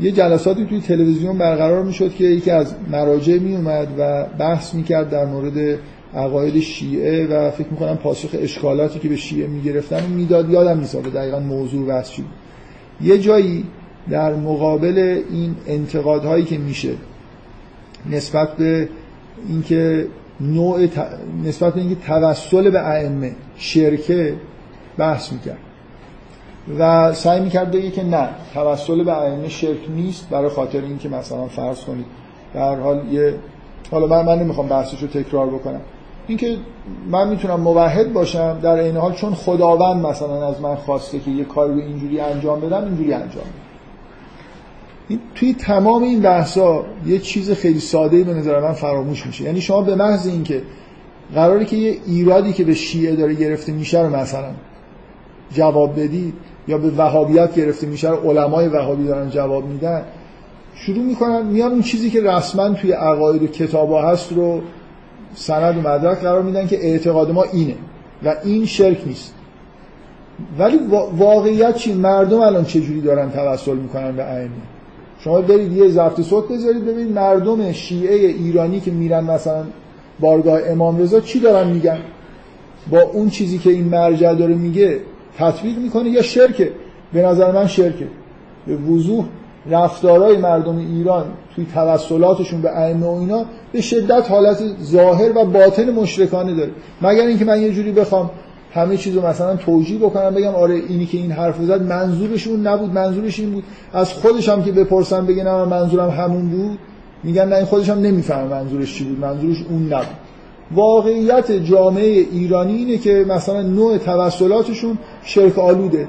[SPEAKER 1] یه جلساتی توی تلویزیون برقرار می‌شد که یکی از مراجع می اومد و بحث می‌کرد در مورد عقاید شیعه و فکر می‌کنم پاسخ اشکالاتی که به شیعه می‌گرفتن و می‌داد. یادم نیست دقیقا موضوع بحث چی یه جایی در مقابل این انتقادهایی که میشه نسبت به اینکه نوع ت... نسبت به اینکه توسل به ائمه شرکه بحث می‌کرد. و سعی می‌کرد بگه که نه توسل به ائمه شرک نیست برای خاطر اینکه مثلا فرض کنید در حال یه حالا من من نمی‌خوام بحثش رو تکرار بکنم. اینکه من می‌تونم موحد باشم در این حال چون خداوند مثلا از من خواسته که یه کاری رو اینجوری انجام بدم اینجوری انجام بدم این توی تمام این بحثا یه چیز خیلی ساده به نظر من فراموش میشه. یعنی شما به محض اینکه قراری که یه ایرادی که به شیعه داره گرفته میشه رو مثلا جواب بدید یا به وهابیت گرفته میشه رو علمای وهابی دارن جواب میدن شروع می‌کنن میان اون چیزی که رسما توی عقاید و کتابا هست رو سند و مدرک قرار میدن که اعتقاد ما اینه و این شرک نیست. ولی واقعیت چی؟ مردم الان چجوری دارن توسل می‌کنن به ائمه؟ شما برید یه ضبط صوت بذارید ببینید مردم شیعه ایرانی که میرن مثلا بارگاه امام رضا چی دارن میگن؟ با اون چیزی که این مرجع داره میگه تطبیق می‌کنه. یا شرکه به نظر من شرکه به وضوح رفتارهای مردم ایران توی توسلاتشون به ائمه و اینا به شدت حالت ظاهر و باطن مشرکانه داره. مگر اینکه من یه جوری بخوام همه چیزو مثلا توجیه بکنم بگم آره اینی که این حرف زد منظورش اون نبود منظورش این بود. از خودش هم که بپرسم بگم نه منظورم همون بود. میگن نه این خودش هم نمی‌فهمه منظورش چی بود منظورش اون نبود. واقعیت جامعه ایرانی اینه که مثلا نوع توسلاتشون شرک آلوده.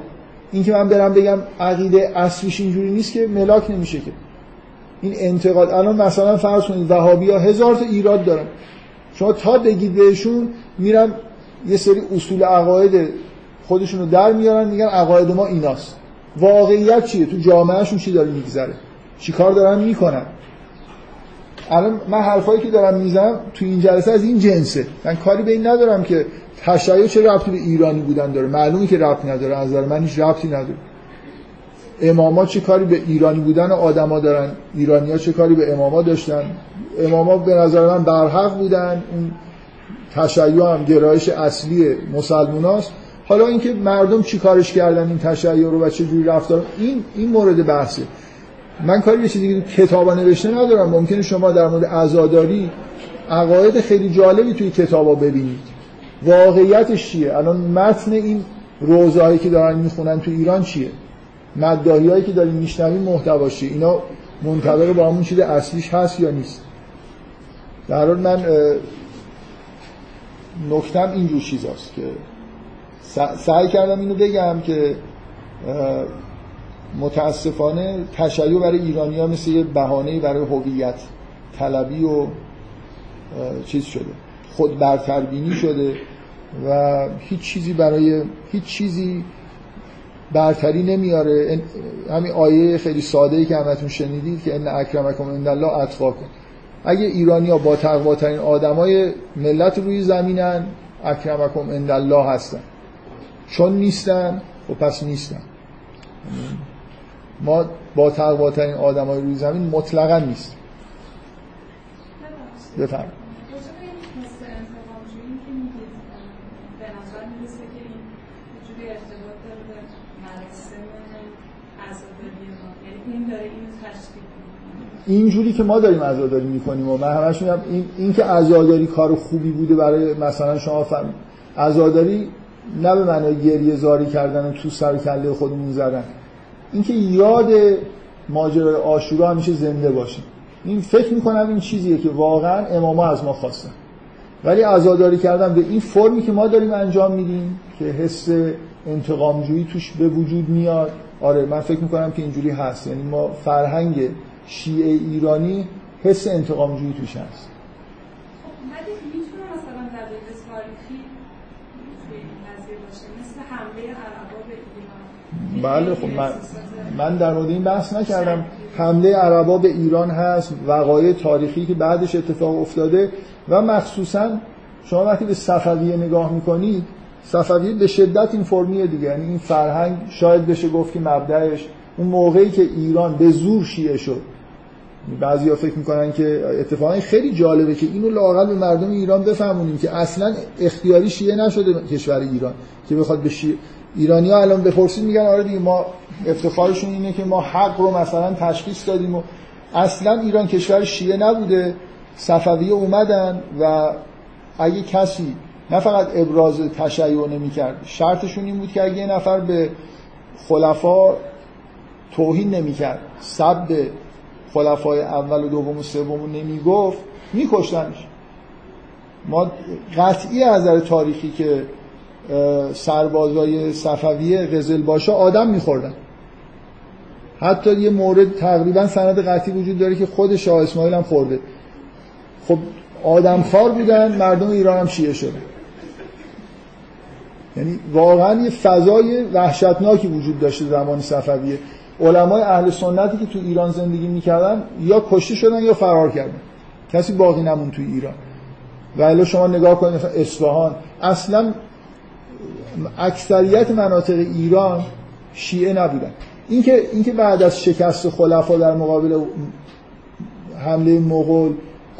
[SPEAKER 1] این که من برم بگم عقیده اصلیش اینجوری نیست که ملاک نمیشه که. این انتقاد. الان مثلا فرض کنید وهابی ها هزار تا ایراد دارن. شما تا بگید بهشون میرن یه سری اصول عقاید خودشون رو در میارن میگن عقاید ما ایناست. واقعیت چیه؟ تو جامعهشون چی داره میگذره؟ چیکار دارن می‌کنن؟ الان من حرفایی که دارم می‌زنم تو این جلسه از این جنسه. من کاری به این ندارم که تشیع چه ربطی به ایرانی بودن داره. معلومه که ربطی نداره. از نظر من هیچ ربطی نداره. اماما چه کاری به ایرانی بودن آدما دارن؟ ایرانیا چه کاری به اماما داشتن؟ اماما به نظر من برحق بودن. اون تشیع هم گرایش اصلی مسلموناست حالا اینکه مردم چی کارش کردن؟ این تشیع رو و چه جوری رفتار؟ این این مورد بحثه. من کاری به چیزی که کتابا نوشته ندارم. ممکنه شما در مورد عزاداری عقاید خیلی جالبی توی کتابا ببینید. واقعیتش چیه؟ الان متن این روزهایی که دارن می‌خونن تو ایران چیه؟ مدداهی هایی که داریم میشنویم محتواش اینا منطبق با همون چیز اصلیش هست یا نیست؟ در حال من نکتم اینجور چیزاست که سعی کردم اینو بگم که متاسفانه تشیع برای ایرانی ها مثل یه بهانه برای هویت طلبی و چیز شده. خود برتربینی شده و هیچ چیزی برای هیچ چیزی برتری نمیاره. همین آیه خیلی ساده ای که همتون شنیدید که ان اکرمکم عند الله اتقاکم اگه ایرانی ها با تقواترین آدمای ملت روی زمینن اکرمکم عند الله هستن. چون نیستن و خب پس نیستن. ما با تقواترین آدمای روی زمین مطلقا نیست. بفرمایید. اینجوری که ما داریم عزاداری می‌کنیم و من همش میگم این, این که عزاداری کار خوبی بوده برای مثلا شما فهم عزاداری نه به معنای گریه زاری کردن تو سر کله خودمون زدن. اینکه یاد ماجرای آشورا همیشه زنده باشه این فکر می‌کنم این چیزیه که واقعا اماما از ما خواستن. ولی عزاداری کردن به این فرمی که ما داریم انجام میدیم که حس انتقامجویی توش به وجود میاد. آره من فکر می‌کنم که اینجوری هست. یعنی ما فرهنگ شیعه ایرانی حس انتقامجویی توش هست. بله خب من, من در مورد این بحث نکردم. حمله عربا به ایران هست وقایع تاریخی که بعدش اتفاق افتاده و مخصوصا شما وقتی به صفویه نگاه می‌کنید صفویه به شدت این فرمیه دیگه. یعنی این فرهنگ شاید بشه گفت که مبدعش اون موقعی که ایران به زور شیعه شد. بعضی ها فکر می‌کنن که اتفاقا خیلی جالبه که اینو لاقل به مردم ایران بفهمونیم که اصلا اختیاری شیعه نشده کشور ایران که بخواد به شیعه ایرانی ها الان بپرسید میگن آره دیگه ما افتخارشون اینه که ما حق رو مثلا تشخیص دادیم و اصلا ایران کشور شیعه نبوده صفویه اومدن و اگه کسی نه فقط ابراز تشیع نمی‌کرد شرطشون این بود که اگه یه نفر به خلفا توهین نمی‌کرد سب خلفای اول و دوم و سوم نمی‌گفت میکشتنش. ما قطعی از نظر تاریخی که سربازای صفویه قزل باشه آدم میخوردن. حتی یه مورد تقریبا سند قطعی وجود داره که خود شاه اسماعیل هم خورده. خب آدمخوار بودن مردم ایران هم شیعه شده یعنی واقعا یه فضای وحشتناکی وجود داشته زمان صفویه. علمای اهل سنتی که تو ایران زندگی می‌کردن یا کشته شدن یا فرار کردن. کسی باقی نمون تو ایران. و شما نگاه کنید اصفهان. اصلا اکثریت مناطق ایران شیعه نبودن. اینکه اینکه بعد از شکست خلفا در مقابل حمله مغول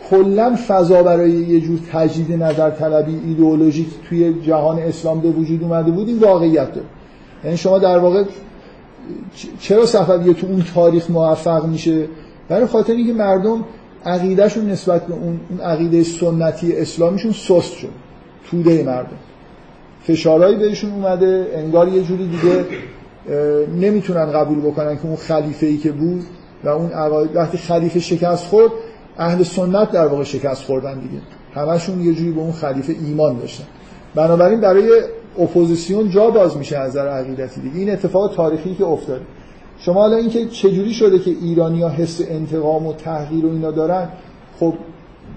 [SPEAKER 1] کلا فضا برای یه جور تجدید نظر طلبی ایدئولوژیک توی جهان اسلام به وجود اومده بود این واقعیت داره. یعنی شما در واقع چرا صفویه تو اون تاریخ موفق میشه؟ برای خاطر اینکه مردم عقیدهشون نسبت به اون عقیده سنتی اسلامیشون سست شد. توده مردم. فشارهایی بهشون اومده انگار یه جوری دیگه نمی‌تونن قبول بکنن که اون خلیفه ای که بود و اون عقاید وقتی خلیفه شکست خورد اهل سنت در واقع شکست خوردن دیگه. همشون یه جوری به اون خلیفه ایمان داشتن. بنابراین برای اپوزیسیون جا باز میشه از نظر عقیدتی دیگه. این اتفاق تاریخی که افتاده. شما حالا اینکه چجوری شده که ایرانیا حس انتقام و تحقیر و اینا دارن خب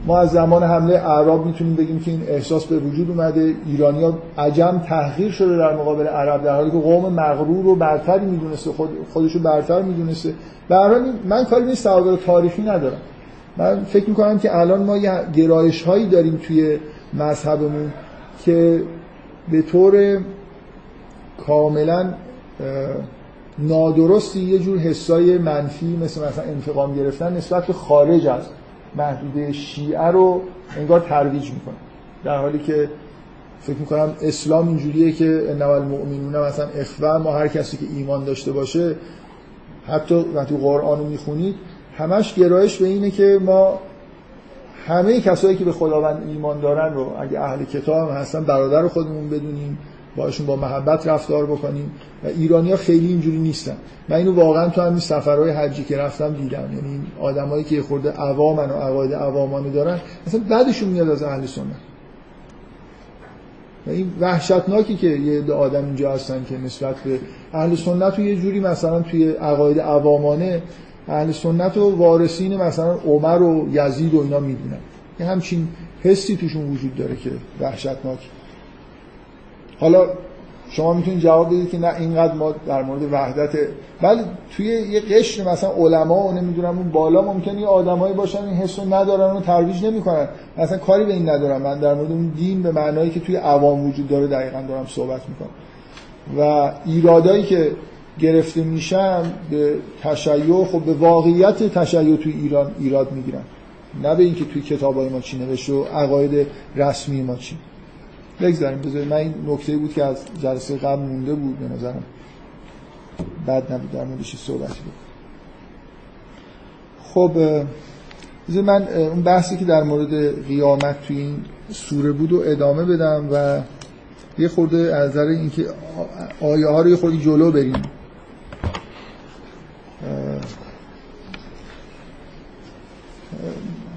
[SPEAKER 1] ما از زمان حمله اعراب می‌تونیم بگیم که این احساس به وجود اومده. ایرانیا عجم تحقیر شده در مقابل عرب در حالی که قوم مغرور و برتری می‌دونسته خود خودشو برتر می‌دونسته. به من کاری نیست تاریخی ندارم. من فکر می‌کنم که الان ما یه گرایش هایی داریم توی مذهبمون که به طور کاملا نادرستی یه جور حسای منفی مثل مثلا انتقام گرفتن نسبت به خارج از محدوده شیعه رو انگار ترویج می‌کنه. در حالی که فکر می‌کنم اسلام اینجوریه که انما المؤمنون مثلا اخوه ما هر کسی که ایمان داشته باشه حتی وقتی قرآن رو می‌خونید همش گرایش به اینه که ما همه کسایی که به خداوند ایمان دارن رو اگه اهل کتاب هستن برادر خودمون بدونیم. باشون با محبت رفتار بکنیم و ایرانی ها خیلی اینجوری نیستن. من اینو واقعا تو همین سفرهای حجی که رفتم دیدم. یعنی آدمایی که خورده عوامن و عقاید عوامانه دارن اصلا بعدشون میاد از اهل سنت. و این وحشتناکی که یه آدم اینجا هستن که نسبت به اهل سنت و یه جوری مثلا توی عقاید عوامانه اهل سنت و وارثین مثلا عمر و یزید و اینا می‌دونن یه همچین حسی توشون وجود داره که وحشتناک. حالا شما می‌تونید جواب بدید که نه اینقدر ما در مورد وحدت ولی توی یه قشر مثلا علما و نمی‌دونم اون بالا ممکنه آدمایی باشن این حسو ندارن و ترویج نمی‌کنن. مثلا کاری به این ندارم من در مورد اون دین به معنایی که توی عوام وجود داره دقیقا دارم صحبت می‌کنم. و ایرادایی که گرفته میشن به تشیع خب به واقعیت تشیع توی ایران ایراد می‌گیرن نه به اینکه توی کتابای ما چی نوشته و عقاید رسمی ما چی. بگذاریم. بذاریم من این نکته بود که از جلسه قبل مونده بود به نظرم. بعد نبود. در موردش صحبت بود. خب من اون بحثی که در مورد قیامت توی این سوره بود و ادامه بدم و یه خورده از نظر اینکه آیه ها رو یه خورده جلو بریم.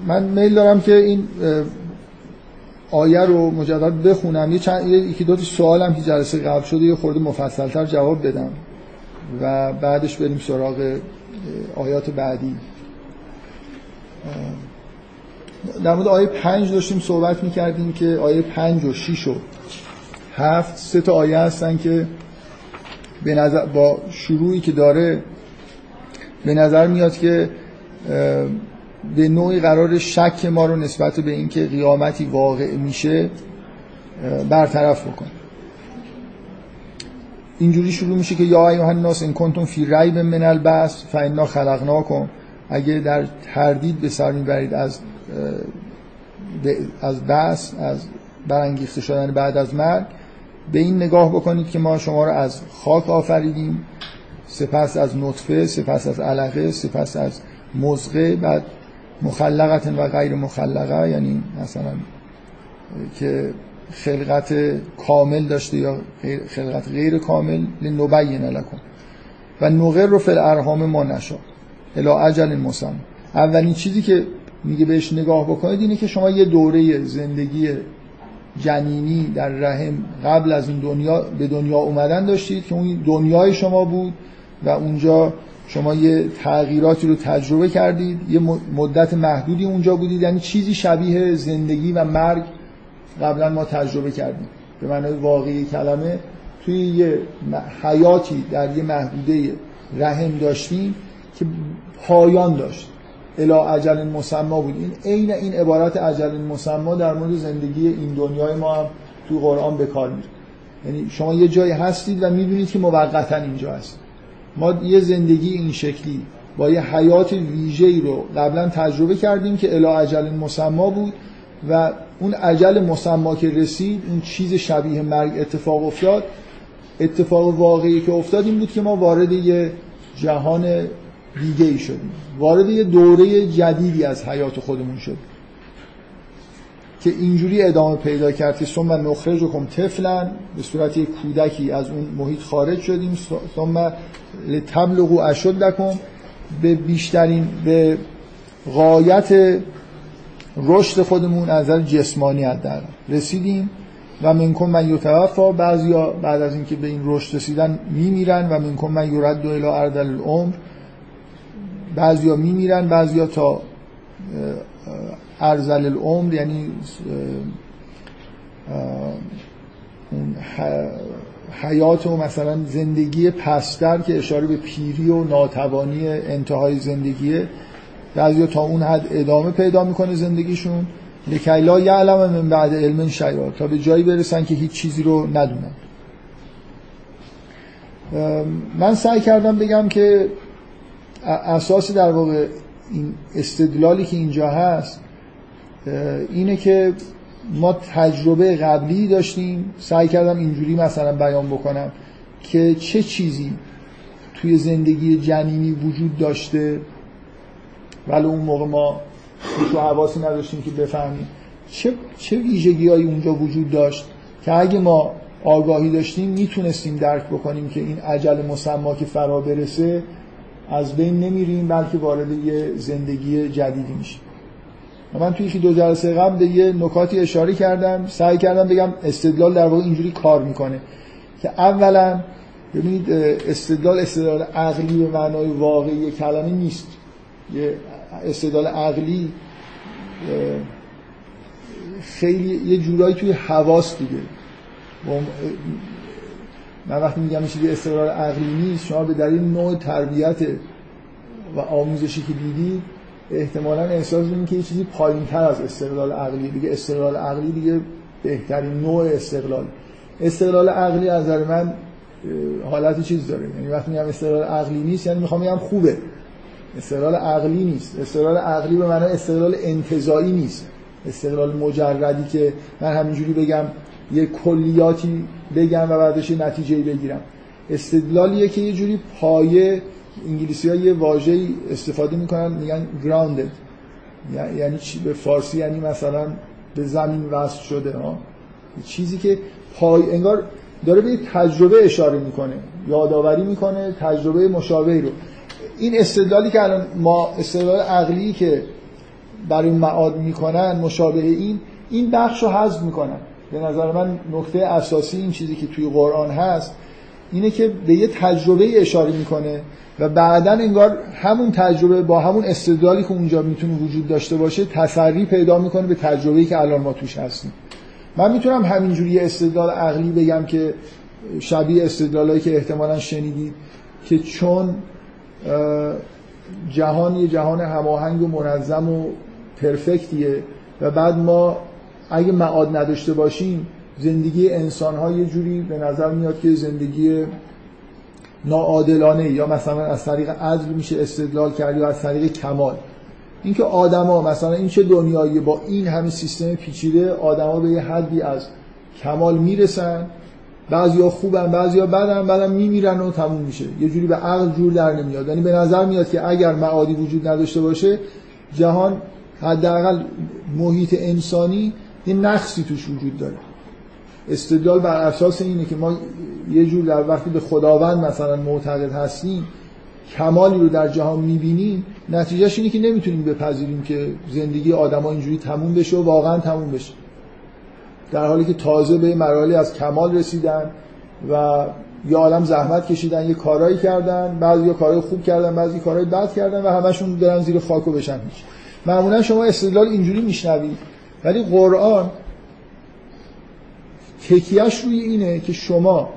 [SPEAKER 1] من میل دارم که این آیه رو مجدد بخونم. یه چند یکی دو تا سوالم که جلسه قبل شده یه خورده مفصلتر جواب بدم. و بعدش بریم سراغ آیات بعدی. در مورد آیه پنج داشتیم صحبت می‌کردیم که آیه پنج و شیش و هفت سه تا آیه هستن که به نظر با شروعی که داره به نظر میاد که به نوعی قرار شک ما رو نسبت به اینکه قیامتی واقع میشه برطرف بکن اینجوری شروع میشه که یا ایها الناس ان کنتم فی ریب من البعث فانا خلقناکم. اگه در تردید به سر می‌برید از از بس از برانگیخته شدن بعد از مرگ به این نگاه بکنید که ما شما رو از خاک آفریدیم سپس از نطفه سپس از علقه سپس از مزغه بعد مخلقت و غیر مخلقه یعنی مثلا که خلقت کامل داشته یا خلقت غیر کامل لنبین لکن و نقر رو فل ارهام ما نشا. الا عجل مسمى اولین چیزی که میگه بهش نگاه بکنید اینه که شما یه دوره زندگی جنینی در رحم قبل از این دنیا به دنیا اومدن داشتید که اون دنیای شما بود و اونجا شما یه تغییراتی رو تجربه کردید یه مدت محدودی اونجا بودید یعنی چیزی شبیه زندگی و مرگ قبلا ما تجربه کردیم. به معنای واقعی کلمه توی یه حیاتی در یه محدوده رحم داشتیم که پایان داشت. الا عجل مسما بود. این عین این عبارت عجل مسما در مورد زندگی این دنیای ما هم تو قرآن به کار میره. یعنی شما یه جایی هستید و می‌دونید که موقتا اینجا هست ما یه زندگی این شکلی با یه حیات ویژه‌ای رو قبلا تجربه کردیم که الا عجل مسما بود و اون عجل مسما که رسید اون چیز شبیه مرگ اتفاق افتاد. اتفاق واقعی که افتاد این بود که ما وارد یه جهان دیگه ای شدیم. وارد یه دوره جدیدی از حیات خودمون شد که اینجوری ادامه پیدا کرد که ثم نخرجکم طفلا به صورت یک کودکی از اون محیط خارج شدیم. ثم لتبلغوا اشدکم به بیشترین به غایت رشد خودمون از نظر جسمانی در رسیدیم. و منکم من یتوفا بعضیا بعد از اینکه به این رشد رسیدن میمیرن و منکم من یرد الی اردل العمر بعضیا میمیرن بعضیا تا ارزل العمر یعنی اون حیات و مثلا زندگی پستر که اشاره به پیری و ناتوانی انتهای زندگیه بعضیا تا اون حد ادامه پیدا می‌کنه زندگیشون. لکی لا یعلم من بعد علم شیعا تا به جایی برسن که هیچ چیزی رو ندونن. من سعی کردم بگم که اساس در واقع این استدلالی که اینجا هست اینه که ما تجربه قبلی داشتیم سعی کردم اینجوری مثلا بیان بکنم که چه چیزی توی زندگی جنینی وجود داشته. ولی اون موقع ما تو حواسی نداشتیم که بفهمیم چه, چه ویژگی اونجا وجود داشت که اگه ما آگاهی داشتیم می‌تونستیم درک بکنیم که این عجل مسما که فرا برسه از بین نمیریم بلکه وارد یه زندگی جدیدی میشیم. من توی یکی دو جلسه قبل به یه نکاتی اشاره کردم سعی کردم بگم استدلال در واقع اینجوری کار می‌کنه که اولا ببینید استدلال استدلال عقلی به معنای واقعی کلمه نیست. یه استدلال عقلی خیلی یه جورایی توی حواس دیگه. من وقتی میگم چیزی استقرار عقلی نیست شما به دلیل نوع تربیت و آموزشی که دیدید احتمالا احساس می‌کنید که یه چیزی پایین تر از استقلال عقلی دیگه استقلال عقلی دیگه بهترین نوع استقلال. استقلال عقلی از نظر من حالت چیز داره. یعنی وقتی میگم استقلال عقلی نیست یعنی می‌خوام بگم خوبه. استقلال عقلی نیست. استقلال عقلی به معنای استقلال انتزاعی نیست. استقلال مجردی که من همینجوری بگم یه کلیاتی بگم و بعدش نتیجه بگیرم. استدلالیه که یه جوری پایه انگلیسی ها یه واژه استفاده می‌کنن میگن grounded. یعنی چی؟ به فارسی یعنی مثلا به زمین وصل شده ها؟ چیزی که پای انگار داره به تجربه اشاره می‌کنه یادآوری می‌کنه تجربه مشابهی رو. این استدلالی که الان ما استدلال عقلی که برای معاد می‌کنن مشابه این این بخش رو حذف می‌کنن. به نظر من نکته اساسی این چیزی که توی قرآن هست اینه که به یه تجربه اشاره می‌کنه و بعدا انگار همون تجربه با همون استدلالی که اونجا می‌تونه وجود داشته باشه تسری پیدا می‌کنه به تجربه‌ای که الان ما توش هستیم. من می‌تونم همینجوری استدلال عقلی بگم که شبیه استدلالایی که احتمالا شنیدید که چون جهان یه جهان هماهنگ و منظم و پرفکتیه و بعد ما اگه معاد نداشته باشیم زندگی انسان ها یه جوری به نظر میاد که زندگی ناعادلانه یا مثلا از طریق عدل میشه استدلال کرد یا از طریق کمال. اینکه آدما مثلا این چه دنیایی با این همه سیستم پیچیده آدما به یه حدی از کمال می‌رسن بعضیا خوبن بعضیا بدن بعدم میمیرن و تموم میشه. یه جوری به عقل جور در نمیاد. یعنی به نظر میاد که اگر معادی وجود نداشته باشه جهان حداقل محیط انسانی یه نقصی توش وجود داره. استدلال بر اساس اینه که ما یه جور در وقتی به خداوند مثلا معتقد هستیم کمالی رو در جهان می‌بینیم نتیجهش اینه که نمی‌تونیم بپذیریم که زندگی آدما اینجوری تموم بشه و واقعا تموم بشه. در حالی که تازه به مراحلی از کمال رسیدن و یا عالم زحمت کشیدن یه کارایی کردن بعضی کارهای خوب کردن بعضی کارهای بد کردن و همشون برن زیر خاک و بشن معمولا شما استدلال اینجوری میشنوید ولی قرآن تکیهش روی اینه که شما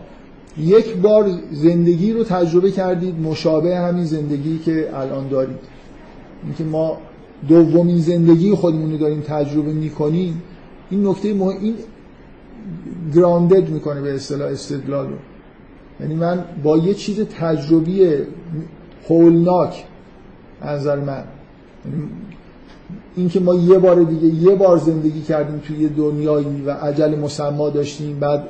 [SPEAKER 1] یک بار زندگی رو تجربه کردید مشابه همین زندگی که الان دارید. اینکه ما دومین زندگی خودمون رو داریم تجربه می‌کنیم این نکته مهم این گراندد می‌کنه به اصطلاح استدلال رو. یعنی من با یه چیز تجربی هولناک نظر من. یعنی اینکه ما یه بار دیگه یه بار زندگی کردیم توی یه دنیایی و عجل مسما داشتیم بعد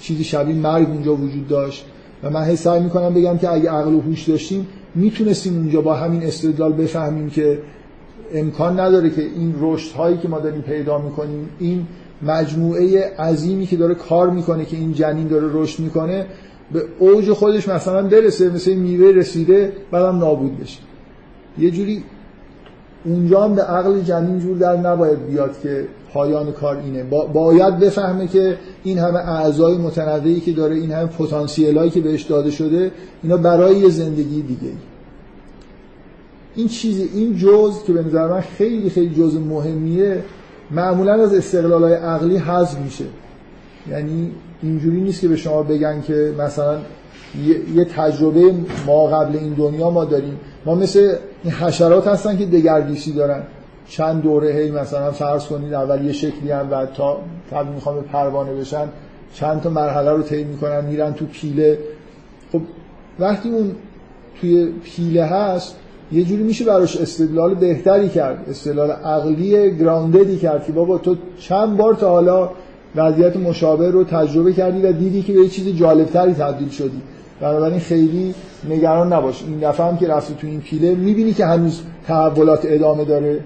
[SPEAKER 1] چیزی شبیه مرگ اونجا وجود داشت. و من سعی می‌کنم بگم که اگه عقل و هوش داشتیم می‌تونستیم اونجا با همین استدلال بفهمیم که امکان نداره که این رشد هایی که ما داریم پیدا می‌کنیم این مجموعه عظیمی که داره کار می‌کنه که این جنین داره رشد می‌کنه به اوج خودش مثلا برسه مثل میوه رسیده بعدم نابود بشه. یه جوری اونجا هم به عقل جنین جور در نباید بیاد که پایان کار اینه. با باید بفهمه که این همه اعضای متنوعی که داره این همه پتانسیلایی که بهش داده شده اینا برای یه زندگی دیگه این چیزی این جزء که به نظر من خیلی خیلی جزء مهمیه معمولا از استقلال عقلی حذف میشه. یعنی اینجوری نیست که به شما بگن که مثلا یه تجربه ما قبل این دنیا ما داریم. ما مثل این حشرات هستن که دگردیسی دارن. چند دوره هی مثلا فرض کنید اول یه شکلی هم و تا تا می‌خوام به پروانه بشن چند تا مرحله رو طی می‌کنن میرن تو پیله. خب وقتی اون توی پیله هست یه جوری میشه براش استدلال بهتری کرد استدلال عقلی گرانددی کرد که بابا تو چند بار تا حالا وضعیت مشابه رو تجربه کردی و دیدی که به یه چیز جالبتری تبدیل شدی. بنابراین خیلی نگران نباش. این دفعه هم که رفتی تو این پیله می‌بینی که هنوز تحولات ادامه داره.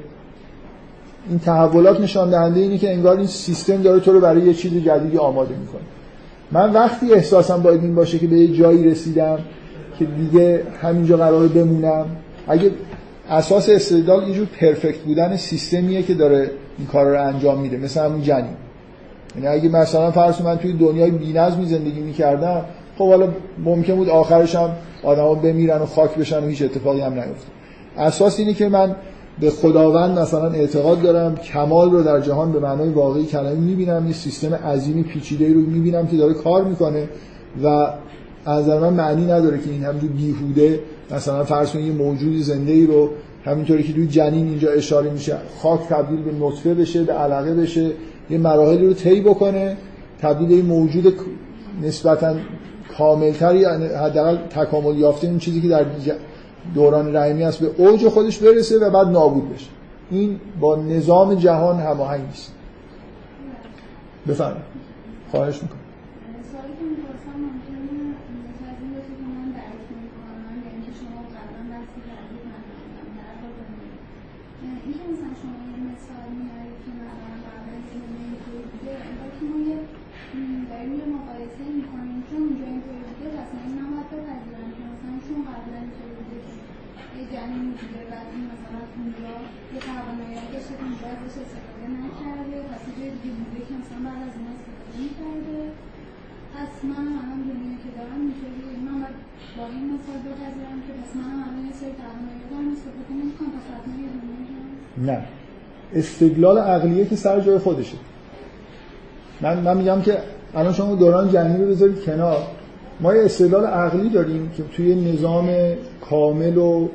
[SPEAKER 1] این تحولات نشان دهنده اینه که انگار این سیستم داره تو رو برای یه چیز جدیدی آماده می‌کنه. من وقتی احساسم باید این باشه که به یه جایی رسیدم که دیگه همینجا قرار بمونم اگه اساس استدلال اینجور پرفکت بودن سیستمیه که داره این کار رو انجام میده مثل همون جنین. یعنی اگه مثلا فرض من توی دنیای بی‌نظمی زندگی می‌کردم خب حالا ممکن بود آخرش هم آدما بمیرن و خاک بشن و هیچ اتفاقی هم نیفته. اساس اینه که من به خداوند مثلا اعتقاد دارم کمال رو در جهان به معنای واقعی کلمه می‌بینم یه سیستم عظیمی پیچیده رو می‌بینم که داره کار می‌کنه و از من معنی نداره که این همینجور بیهوده مثلا فرض کنید یه موجودی زنده ای رو همینطوری که توی جنین اینجا اشاره میشه خاک تبدیل به نطفه بشه به علقه بشه یه مراحلی رو طی بکنه تبدیل به موجود نسبتا کاملتری یعنی حداقل تکامل یافته این چیزی که در دوران رحمی است به اوج خودش برسه و بعد نابود بشه. این با نظام جهان هماهنگ نیست. بفرمایید. خواهش می‌کنم. نه. استدلال عقلیه که سر جای خودشه. من, من میگم که الان شما دوران جنگی رو بذارید کنار. ما یه استدلال عقلی داریم که توی نظام کامل و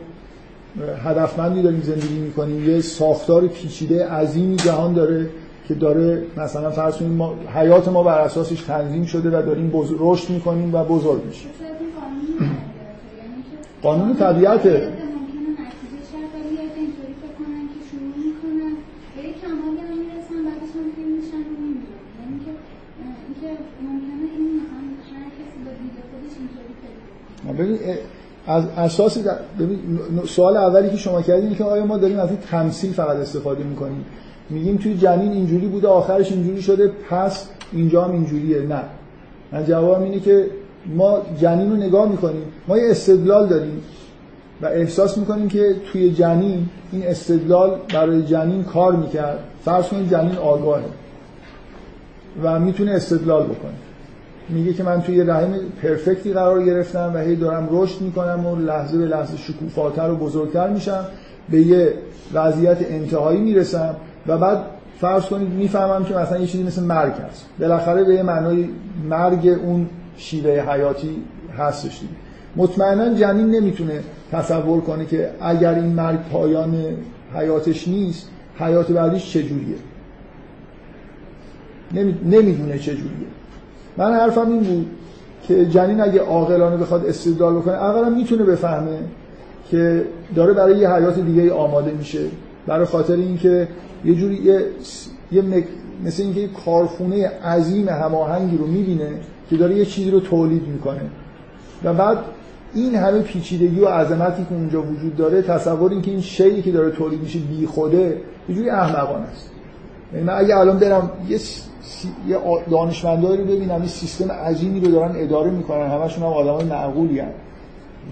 [SPEAKER 1] هدفمندی داریم زندگی می‌کنیم. یه ساختار پیچیده عظیمی جهان داره که داره مثلا فرض کنیم ما حیات ما بر اساسش تنظیم شده و داریم رشد می‌کنیم و بزرگ میشیم. قانون طبیعته. ببین از اساس سوال اولی که شما کردین که آیا ما داریم از این تمثیل فقط استفاده می‌کنیم؟ میگیم توی جنین اینجوری بوده آخرش اینجوری شده پس اینجا هم اینجوریه. نه. من جواب اینه که ما جنین رو نگاه می‌کنیم. ما یه استدلال داریم و احساس می‌کنیم که توی جنین این استدلال برای جنین کار می‌کرد. فرض کنید جنین آگاهه و می‌تونه استدلال بکنه. میگه که من توی رحم پرفکتی قرار گرفتم و هی دارم رشد می‌کنم و لحظه به لحظه شکوفاتر و بزرگتر میشم به یه وضعیت انتهایی می‌رسم و بعد فرض کنید می‌فهمم که مثلا یه چیزی مثل مرگ هست. بالاخره به یه معنای مرگ اون شیوه حیاتی هستش دیگه. مطمئنا جنین نمی‌تونه تصور کنه که اگر این مرگ پایان حیاتش نیست حیات بعدیش چجوریه. نمی‌دونه چجوریه. من حرفم این بود که جنین اگه عاقلانه بخواد استدلال بکنه اولا می‌تونه بفهمه که داره برای یه حیات دیگه آماده میشه. برای خاطر اینکه یه جوری یه, یه مک... مثل اینکه یه کارخونه عظیم هماهنگی رو می‌بینه که داره یه چیزی رو تولید می‌کنه. و بعد این همه پیچیدگی و عظمتی که اونجا وجود داره تصور این که این شیئی که داره تولید میشه بی خوده یه جوری احمقانه است. یعنی من اگه الان برم یه یه دانشمندایی رو ببینم این سیستم عظیمی رو دارن اداره می‌کنن. همشون هم آدمای معقولی هن.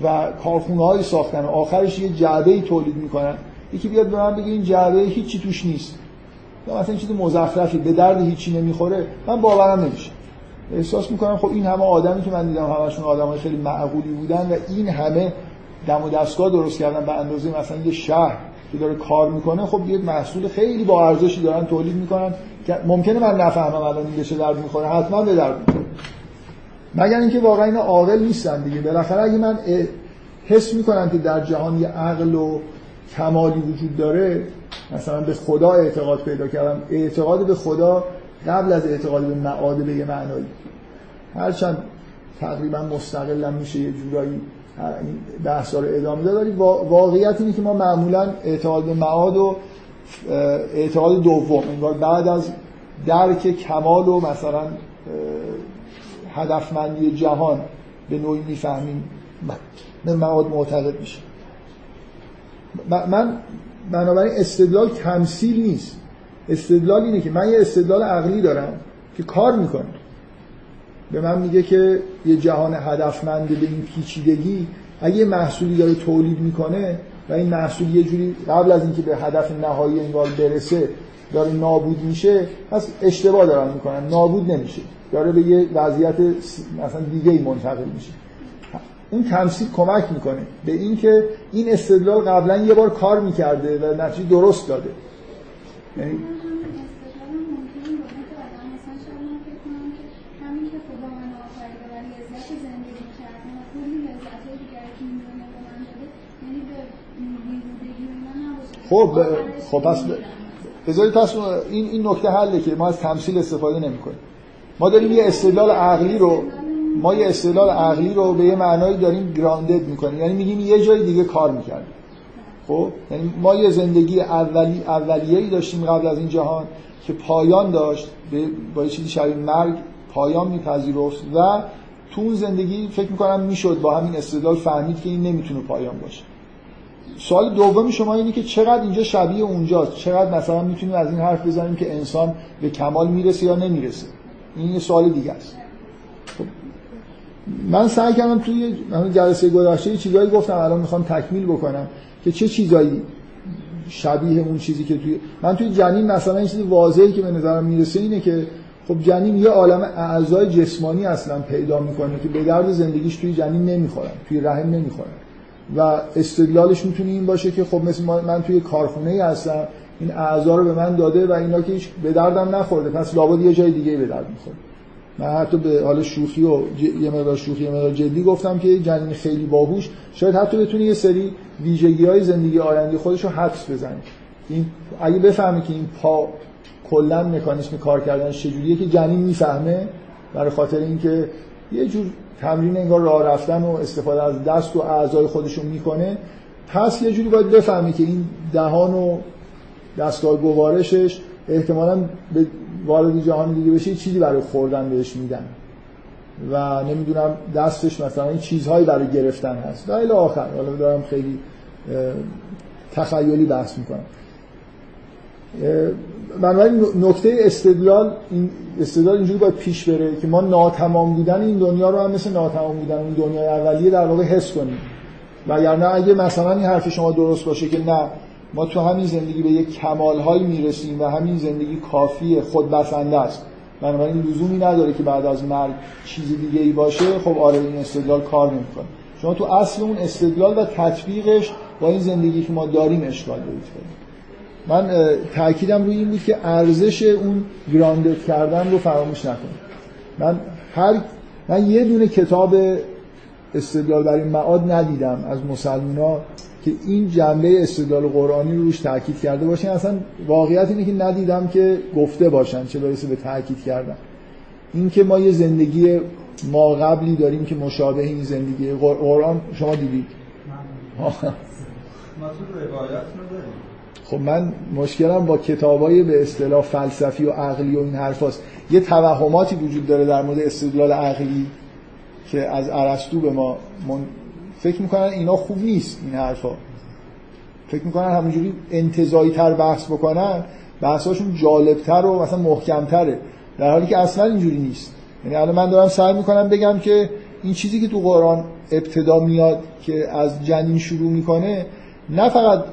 [SPEAKER 1] و کارخونه های ساختن. آخرش یه جعبه ای تولید می‌کنن. یکی بیاد به من بگه این جعبه هیچی توش نیست. مثلا چیز مزخرفی به درد هیچی نمی‌خوره. من باورم نمیشه. احساس می‌کنم خب این همه آدمی که من دیدم همشون آدمای خیلی معقولی بودن و این همه دم و دستگاه درست کردن به اندازه مثلا یه شهر. که داره کار می‌کنه خب یه محصول خیلی با ارزشی دارن تولید می‌کنن که ممکنه من نفهمم الان این بشه درد می‌خوره. حتما به درد می‌خوره. مگر اینکه واقعا اینا عاقل نیستن دیگه. بالاخره اگه من حس می‌کنم که در جهان یه عقل و کمالی وجود داره مثلا به خدا اعتقاد پیدا کردم. اعتقاد به خدا قبل از اعتقاد به معاد به یه معنایی. هرچند تقریبا مستقلم میشه یه جورایی بحث رو ادامه داره واقعیت اینه که ما معمولا اعتقاد به معاد و اعتقاد دوم انگار بعد از درک کمال و مثلا هدفمندی جهان به نوعی می‌فهمیم به معاد معتقد میشه من بنابراین استدلال تمثیل نیست. استدلال اینه که من یه استدلال عقلی دارم که کار می‌کنه. به من میگه که یه جهان هدفمند به این پیچیدگی اگه یه محصولی داره تولید می‌کنه و این محصول یه جوری قبل از اینکه به هدف نهایی انگار برسه داره نابود میشه پس اشتباه دارن می‌کنن. نابود نمیشه. داره به یه وضعیت مثلا دیگه ای منتقل میشه. اون تمثیل کمک می‌کنه به اینکه این استدلال قبلا یه بار کار می‌کرده و نتیجه درست داده. خب خب پس بذارید پس این این نکته حله که ما از تمثیل استفاده نمی‌کنیم. ما داریم یه استدلال عقلی رو ما یه استدلال عقلی رو به یه معنایی داریم گراندد می‌کنیم. یعنی میگیم یه جای دیگه کار می‌کردیم. خب؟ یعنی ما یه زندگی اولی اولیه‌ای داشتیم قبل از این جهان که پایان داشت با یه چیزی شبیه مرگ پایان میپذیرفت و تو اون زندگی فکر می‌کنم می‌شد با همین استدلال فهمید که این نمی‌تونه پایان باشه. سوال دوم شما اینه که چقدر اینجا شبیه اونجاست؟ چقدر مثلا می‌تونیم از این حرف بزنیم که انسان به کمال می‌رسه یا نمی‌رسه؟ این یه سوال دیگه است. خب، من سعی کردم توی جلسه گذشته چیزایی گفتم الان می‌خوام تکمیل بکنم که چه چیزایی شبیه اون چیزی که توی من توی جنین مثلا این چیزی واضحی که به نظرم می‌رسه اینه که خب جنین یه عالم اعضای جسمانی اصلا پیدا می‌کنه که به درد زندگیش توی جنین نمی‌خورن توی رحم نمی‌خورن. و استدلالش می‌تونه این باشه که خب مثل من توی کارخونه ای هستم این اعضا رو به من داده و اینا که هیچ به دردم نخورده. پس لابد یه جای دیگه به درد می‌خوره. من حتی به حال شوخی و یه مقدار شوخی یه مقدار جدی گفتم که جنین خیلی باهوش. شاید حتی بتونه یه سری ویژگی های زندگی آینده خودش رو حدس بزنه این اگه بفهمه که این پا کلا مکانیسم کار کردن چجوریه که جنین می‌فهمه برای خاطر اینکه یه جور تمرین انگار راه رفتن و استفاده از دست و اعضای خودشون می‌کنه. پس یه جوری باید بفهمی که این دهان و دستگاه گوارشش احتمالا به وارد جهان دیگه بشه چیزی برای خوردن بهش میدن. و نمی‌دونم دستش مثلا این چیزهایی برای گرفتن هست. و الی آخر حالا دارم خیلی تخیلی بحث می‌کنم. بنابراین نکته استدلال این استدلال اینجوری باید پیش بره که ما ناتمام بودن این دنیا رو هم مثل ناتمام بودن این دنیای اولیه در واقع حس کنیم. وگرنه اگه مثلا این حرف شما درست باشه که نه ما تو همین زندگی به یک کمالهایی می‌رسیم و همین زندگی کافی خودبسنده است. بنابراین لزومی نداره که بعد از مرگ چیز دیگه ای باشه خب آره این استدلال کار نمی‌کنه. شما تو اصل اون استدلال و تطبیقش با این زندگی که ما داریم اشکال دارید. من تاکیدم روی این بود که ارزش اون گراندد کردن رو فراموش نکنید من هر من یه دونه کتاب استدلال برای معاد ندیدم از مسلمان که این جنبه استدلال قرآنی رو روش تاکید کرده باشن. اصلا واقعیت اینه که ندیدم که گفته باشن چه برسه به تاکید کردن. این که ما یه زندگی ما قبلی داریم که مشابه این زندگی قرآن شما دیدید؟ خب من مشکلم با کتابای به اصطلاح فلسفی و عقلی و این حرفاست. یه توهماتی وجود داره در مورد استدلال عقلی که از ارسطو به ما من... فکر می‌کنن اینا خوب نیست این حرفا. فکر می‌کنن همونجوری انتظایی تر بحث بکنن بحثاشون جالبتر و مثلا محکمتره. در حالی که اصلا اینجوری نیست. یعنی الان من دارم سعی می‌کنم بگم که این چیزی که تو قرآن ابتدا میاد که از جنین شروع می‌کنه نه فقط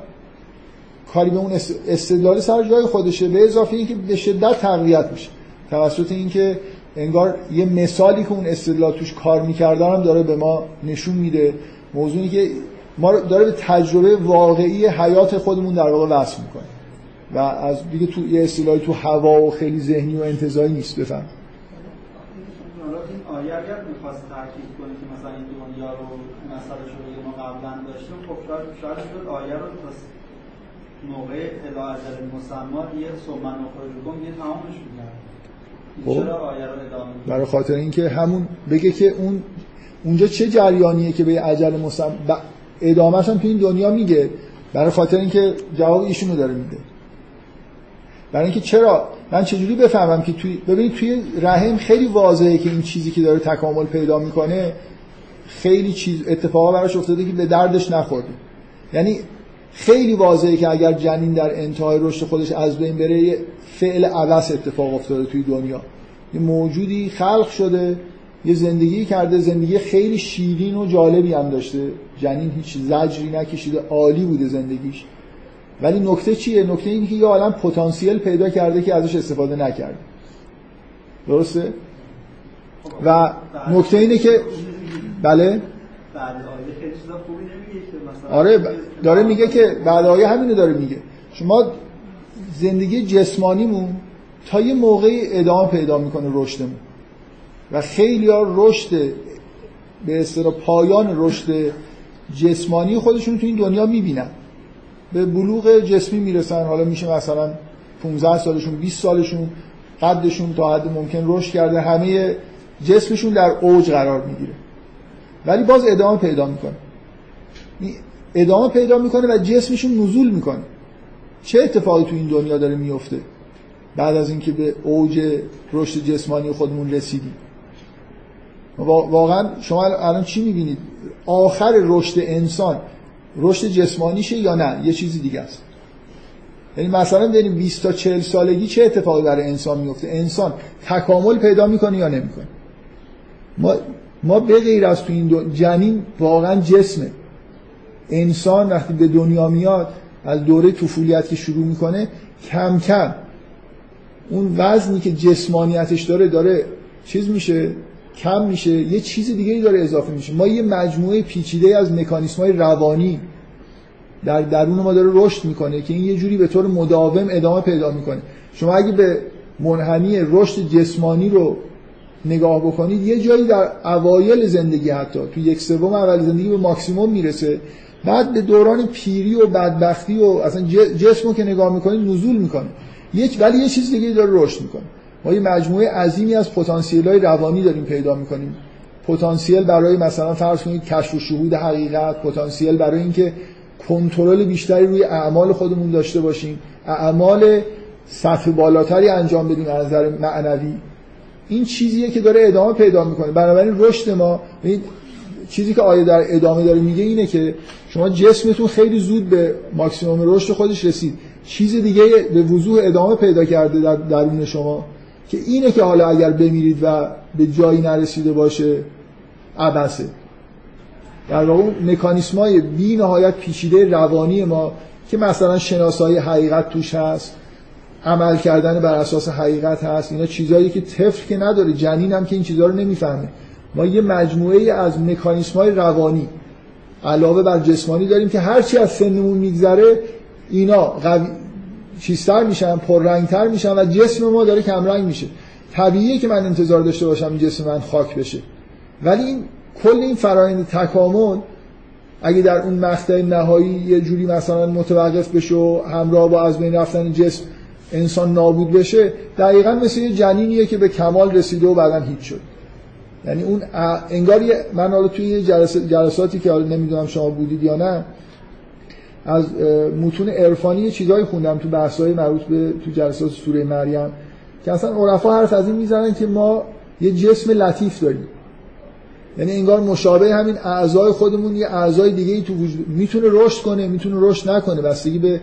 [SPEAKER 1] کاری به اون استدلال سر جای خودشه به اضافه اینکه به شدت تقویت میشه. توسط اینکه انگار یه مثالی که اون استدلال توش کار می‌کردن هم داره به ما نشون میده. موضوعی که ما داره به تجربه واقعی حیات خودمون در واقع وصل می‌کنه. و از دیگه تو یه اصطلاحی تو هوا و خیلی ذهنی و انتظاری نیست بفهم.
[SPEAKER 2] این آیه اگر می‌خواست کنه که مثلا این دنیا رو مسئله شده ما قبلا داشتیم خب شاید شاید آیه رو موقع الاجل مسمى یه سومن اخرجکم یه تمامش
[SPEAKER 1] خب. برای خاطر اینکه همون بگه که اون اونجا چه جریانیه که به اجل مسمى ادامهش هم تو این دنیا میگه. برای خاطر اینکه جواب ایشونو داره میده. برای اینکه چرا؟ من چجوری بفهمم که توی ببینید توی رحم خیلی واضحه که این چیزی که داره تکامل پیدا می‌کنه خیلی چیز اتفاقا براش افتاده که به دردش نخورده. یعنی خیلی واضحه که اگر جنین در انتهای رشد خودش از بین بره یه فعل عوض اتفاق افتاده توی دنیا. یه موجودی خلق شده یه زندگی کرده زندگی خیلی شیرین و جالبی هم داشته. جنین هیچ زجری نکشیده عالی بوده زندگیش. ولی نکته چیه؟ نکته اینه که یه عالم پتانسیل پیدا کرده که ازش استفاده نکرده. درسته؟ و نکته اینه که بله؟ آره داره میگه که بعد آیه همینو داره میگه. شما زندگی جسمانیمون تا یه موقعی ادامه پیدا می‌کنه رشدمون. و خیلی ها رشد به اصطلاح پایان رشد جسمانی خودشون تو این دنیا می‌بینن. به بلوغ جسمی می‌رسن. حالا میشه مثلا 15 سالشون 20 سالشون قدشون تا حد ممکن رشد کرده. همه جسمشون در اوج قرار می‌گیره. ولی باز ادامه پیدا می‌کنه. ادامه پیدا می‌کنه و جسمشون نزول می‌کنه. چه اتفاقی تو این دنیا داره میفته بعد از اینکه به اوج رشد جسمانی خودمون رسیدیم؟ واقعا شما الان چی می‌بینید؟ آخر رشد انسان رشد جسمانیشه یا نه؟ یه چیزی دیگه است. یعنی مثلا بریم 20 تا 40 سالگی چه اتفاقی برای انسان میفته انسان تکامل پیدا می‌کنه یا نمی‌کنه؟ ما ما به غیر از تو این جنین واقعا جسمه. انسان وقتی به دنیا میاد از دوره طفولیت که شروع می‌کنه کم کم اون وزنی که جسمانیتش داره داره چیز میشه کم میشه یه چیز دیگه داره اضافه میشه. ما یه مجموعه پیچیده از مکانیسم های روانی در درون ما داره رشد می‌کنه که این یه جوری به طور مداوم ادامه پیدا می‌کنه. شما اگه به منحنی رشد جسمانی رو نگاه بکنید یه جایی در اوایل زندگی حتی تو یک سوم اول زندگی به ماکسیموم می‌رسه. بعد به دوران پیری و بدبختی و اصلا جسمو که نگاه می‌کنید نزول می‌کنه. یک ولی یه چیز دیگه داره رشد می‌کنه. ما یه مجموعه عظیمی از پتانسیل های روانی داریم پیدا می‌کنیم. پتانسیل برای مثلا فرض کنید کشف و شهود حقیقت پتانسیل برای اینکه کنترل بیشتری روی اعمال خودمون داشته باشیم. اعمال سطح بالاتری انجام بدیم از نظر معنوی. این چیزیه که داره ادامه پیدا می‌کنه. بنابراین رشد ما چیزی که آیه در ادامه داره میگه اینه که شما جسمتون خیلی زود به ماکسیموم رشد خودش رسید. چیز دیگه به وضوح ادامه پیدا کرده در درون شما که اینه که حالا اگر بمیرید و به جایی نرسیده باشه عبسه در واقع مکانیسم های بی نهایت پیچیده روانی ما که مثلا شناسایی حقیقت توش هست عمل کردن بر اساس حقیقت هست. اینا چیزهایی که طفل که نداره جنین هم که این چیزها رو نمی‌فهمه. ما یه مجموعه از مکانیسم های روانی علاوه بر جسمانی داریم که هرچی از سنمون میگذره اینا قوی چیزتر میشن پررنگتر میشن و جسم ما داره کمرنگ میشه. طبیعیه که من انتظار داشته باشم جسم من خاک بشه. ولی این کل این فرایند تکامل اگه در اون مقطع نهایی یه جوری مثلا متوقف بشه و همراه با از بین رفتن جسم انسان نابود بشه دقیقا مثل یه جنینیه که به کمال رسیده و بعدا هیچ شد. یعنی اون انگار من حالا توی یه جلساتی که حالا نمی‌دونم شما بودید یا نه از متون عرفانی چیزایی خوندم تو بحث‌های مربوط به تو جلسات سوره مریم که اصلا عرفا حرف از این می‌زنن که ما یه جسم لطیف داریم. یعنی انگار مشابه همین اعضای خودمون یه اعضای دیگه ای تو وجود می‌تونه رشد کنه می‌تونه رشد نکنه بستگی به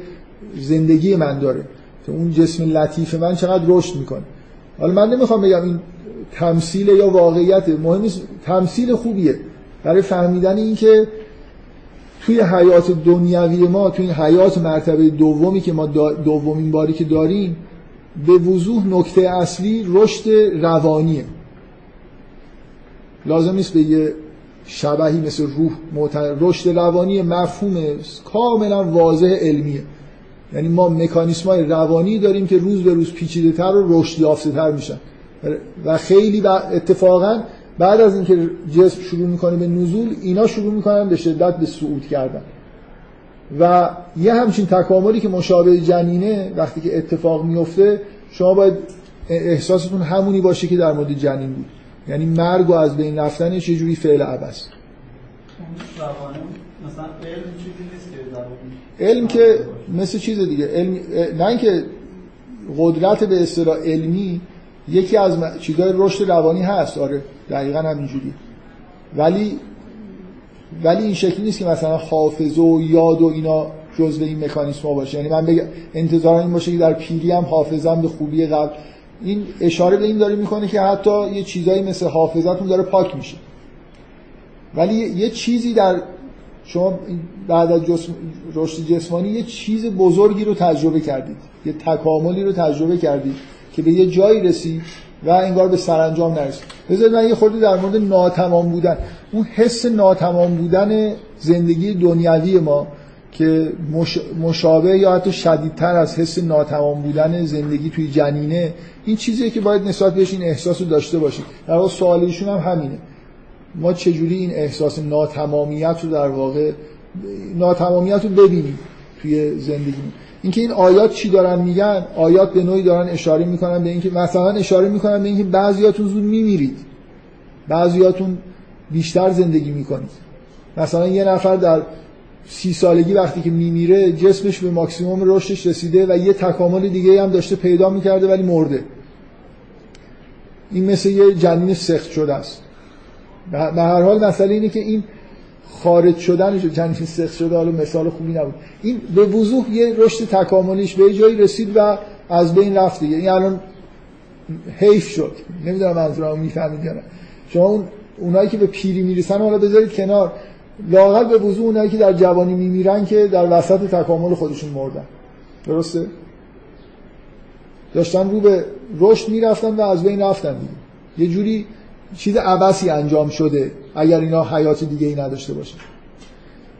[SPEAKER 1] زندگی من داره. که اون جسم لطیف من چقدر رشد می‌کنه. حالا من نمی‌خوام بگم این تمثیل یا واقعیت مهم نیست. تمثیل خوبیه. برای فهمیدن اینکه توی حیات دنیوی ما توی این حیات مرتبه دومی که ما دومین باری که داریم به وضوح نکته اصلی رشد روانیه. لازم نیست به یه شبهی مثل روح رشد روانی مفهوم کاملا واضح علمیه. یعنی ما مکانیسم های روانی داریم که روز به روز پیچیده تر و رشد یافته تر میشن. و خیلی اتفاقا بعد از اینکه جسم شروع می‌کنه به نزول اینا شروع می‌کنن به شدت به صعود کردن. و یه همچین تکاملی که مشابه جنینه وقتی که اتفاق میفته شما باید احساستون همونی باشه که در مورد جنین بود. یعنی مرگ و از بین رفتنش یه جوری فعل عبست علم که مثل چیز دیگه علم نه اینکه قدرت به اصطلاح علمی یکی از چیزهای رشد روانی هست. آره دقیقا همینجوری ولی ولی این شکلی نیست که مثلا حافظه و یاد و اینا جزء این مکانیسم باشه. یعنی من بگم انتظار این باشه که در پیری هم حافظم به خوبی قبل. این اشاره به این داره می‌کنه که حتی یه چیزایی مثل حافظتون داره پاک میشه. ولی یه چیزی در شما بعد از رشد جسمانی یه چیز بزرگی رو تجربه کردید. یه تکاملی رو تجربه کردید که به یه جایی رسید و انگار به سرانجام نرسید. بذارید من یه خورده در مورد ناتمام بودن. اون حس ناتمام بودن زندگی دنیوی ما که مشابه یا حتی شدیدتر از حس ناتمام بودن زندگی توی جنینه این چیزیه که باید نسبت بهش این احساس رو داشته باشید. در واقع سوال هم همینه. ما چجوری این احساس ناتمامیت رو در واقع ناتمامیت رو ببینیم توی زندگی؟ اینکه این آیات چی دارن میگن؟ آیات به نوعی دارن اشاره می‌کنن به اینکه مثلا اشاره می‌کنن به اینکه بعضیاتون زود میمیرید. بعضیاتون بیشتر زندگی می‌کنید. مثلا یه نفر در سی سالگی وقتی که میمیره جسمش به ماکسیموم رشدش رسیده و یه تکامل دیگه هم داشته پیدا می‌کرده ولی مرده. این مثل یه جنین سخت شده است. به هر حال مسئله اینه که این خارج شدنش جنین سخت شده حالا مثال خوبی نبود. این به وضوح یه رشد تکاملیش به جایی رسید و از بین رفت دیگه. این الان حیف شد. نمی‌دونم منظورم می‌فهمید یا نه. شما اون اونایی که به پیری می‌رسن حالا بذارید کنار. لاقل به وضوح اونایی که در جوانی میمیرن که در وسط تکامل خودشون مردن. درسته؟ داشتن رو به رشد می‌رفتن و از بین رفتن دیگه. یه جوری چیز عبسی انجام شده اگر اینا حیات دیگه ای نداشته باشه.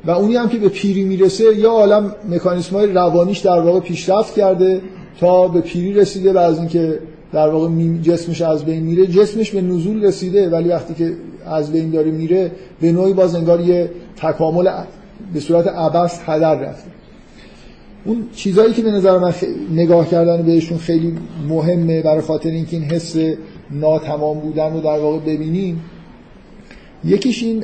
[SPEAKER 1] و اونی هم که به پیری می‌رسه یا عالم مکانیسم های روانیش در واقع پیشرفت کرده تا به پیری رسیده و از اینکه در واقع جسمش از بین میره جسمش به نزول رسیده ولی وقتی که از بین داره میره به نوعی باز انگار یه تکامل به صورت عبس هدر رفته. اون چیزهایی که به نظر من نگاه کردن بهشون خیلی مهمه برای خاطر اینکه این حس ناتمام بودن رو در واقع ببینیم یکیش این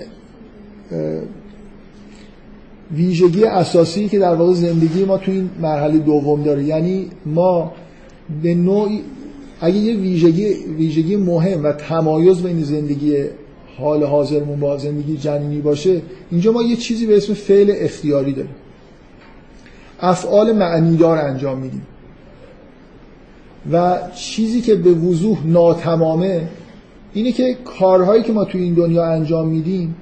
[SPEAKER 1] ویژگی اساسی که در واقع زندگی ما تو این مرحله دوم داره. یعنی ما به نوعی اگه یه ویژگی ویژگی مهم و تمایز بین زندگی حال حاضرمون با زندگی جنینی باشه اینجا ما یه چیزی به اسم فعل اختیاری داریم. افعال معنیدار انجام میدیم. و چیزی که به وضوح ناتمامه اینه که کارهایی که ما توی این دنیا انجام میدیم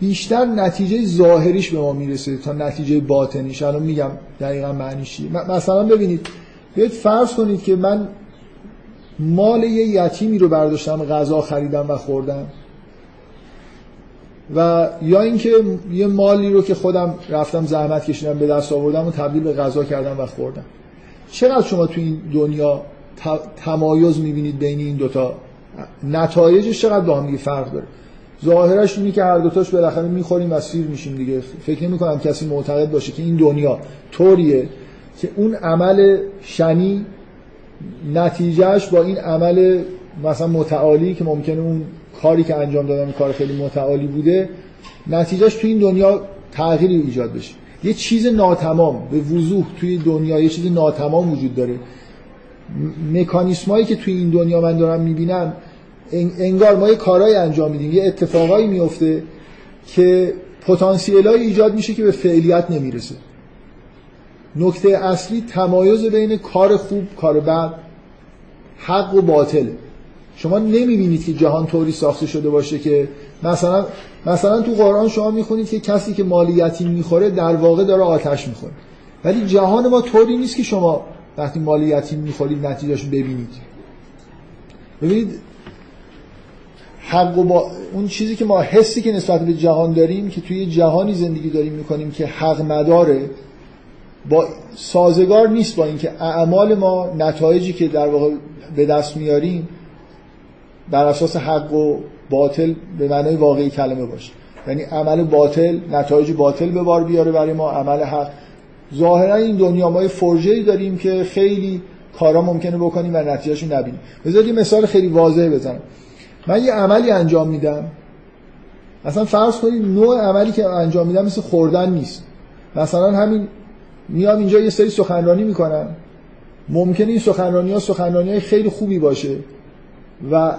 [SPEAKER 1] بیشتر نتیجه ظاهریش به ما می‌رسه تا نتیجه باطنیش. الان میگم دقیقا معنیش چیه. مثلا ببینید بیاید فرض کنید که من مال یه یتیمی رو برداشتم غذا خریدم و خوردم و یا اینکه یه مالی رو که خودم رفتم زحمت کشیدم به دست آوردم و تبدیل به غذا کردم و خوردم. چقدر شما تو این دنیا تمایز می‌بینید بین این دوتا؟ نتایجش چقدر با هم فرق داره؟ ظاهرش اینه که هر دوتاش بالاخره می‌خوریم و سیر میشیم دیگه. فکر نمی کنم کسی معتقد باشه که این دنیا طوریه که اون عمل شنی نتیجهش با این عمل مثلا متعالی که ممکنه اون کاری که انجام دادن کار خیلی متعالی بوده نتیجهش تو این دنیا تغییری ایجاد بشه. یه چیز ناتمام به وضوح توی دنیا یه چیز ناتمام وجود داره. مکانیسمایی که توی این دنیا من دارم می‌بینم انگار ما یه کارهای انجام میدیم یه اتفاقایی میفته که پتانسیل ایجاد میشه که به فعلیت نمی‌رسه. نکته اصلی تمایز بین کار خوب کار بد حق و باطل. شما نمی‌بینید که جهان طوری ساخته شده باشه که مثلا مثلا تو قرآن شما می‌خونید که کسی که مالیتی می‌خوره در واقع داره آتش می‌خوره. ولی جهان ما طوری نیست که شما وقتی مالیتی می‌خورید نتیجهش ببینید. ببینید حق و با... اون چیزی که ما حسی که نسبت به جهان داریم که توی جهانی زندگی داریم می‌کنیم که حق مداره با سازگار نیست با اینکه اعمال ما نتایجی که در واقع به دست میاریم بر اساس حق و باطل به معنای واقعی کلمه باشه. یعنی عمل باطل نتایج باطل به بار بیاره برای ما عمل حق. ظاهرا این دنیا ما فرژه‌ای داریم که خیلی کارا ممکنه بکنیم و نتیجهشو نبینیم. بذارید مثال خیلی واضح بزنم. من یه عملی انجام میدم. مثلا فرض کنید نوع عملی که انجام میدم مثل خوردن نیست. مثلا همین میام اینجا یه سری سخنرانی می‌کنم ممکنه این سخنرانی ها سخنرانی خیلی خوبی باشه و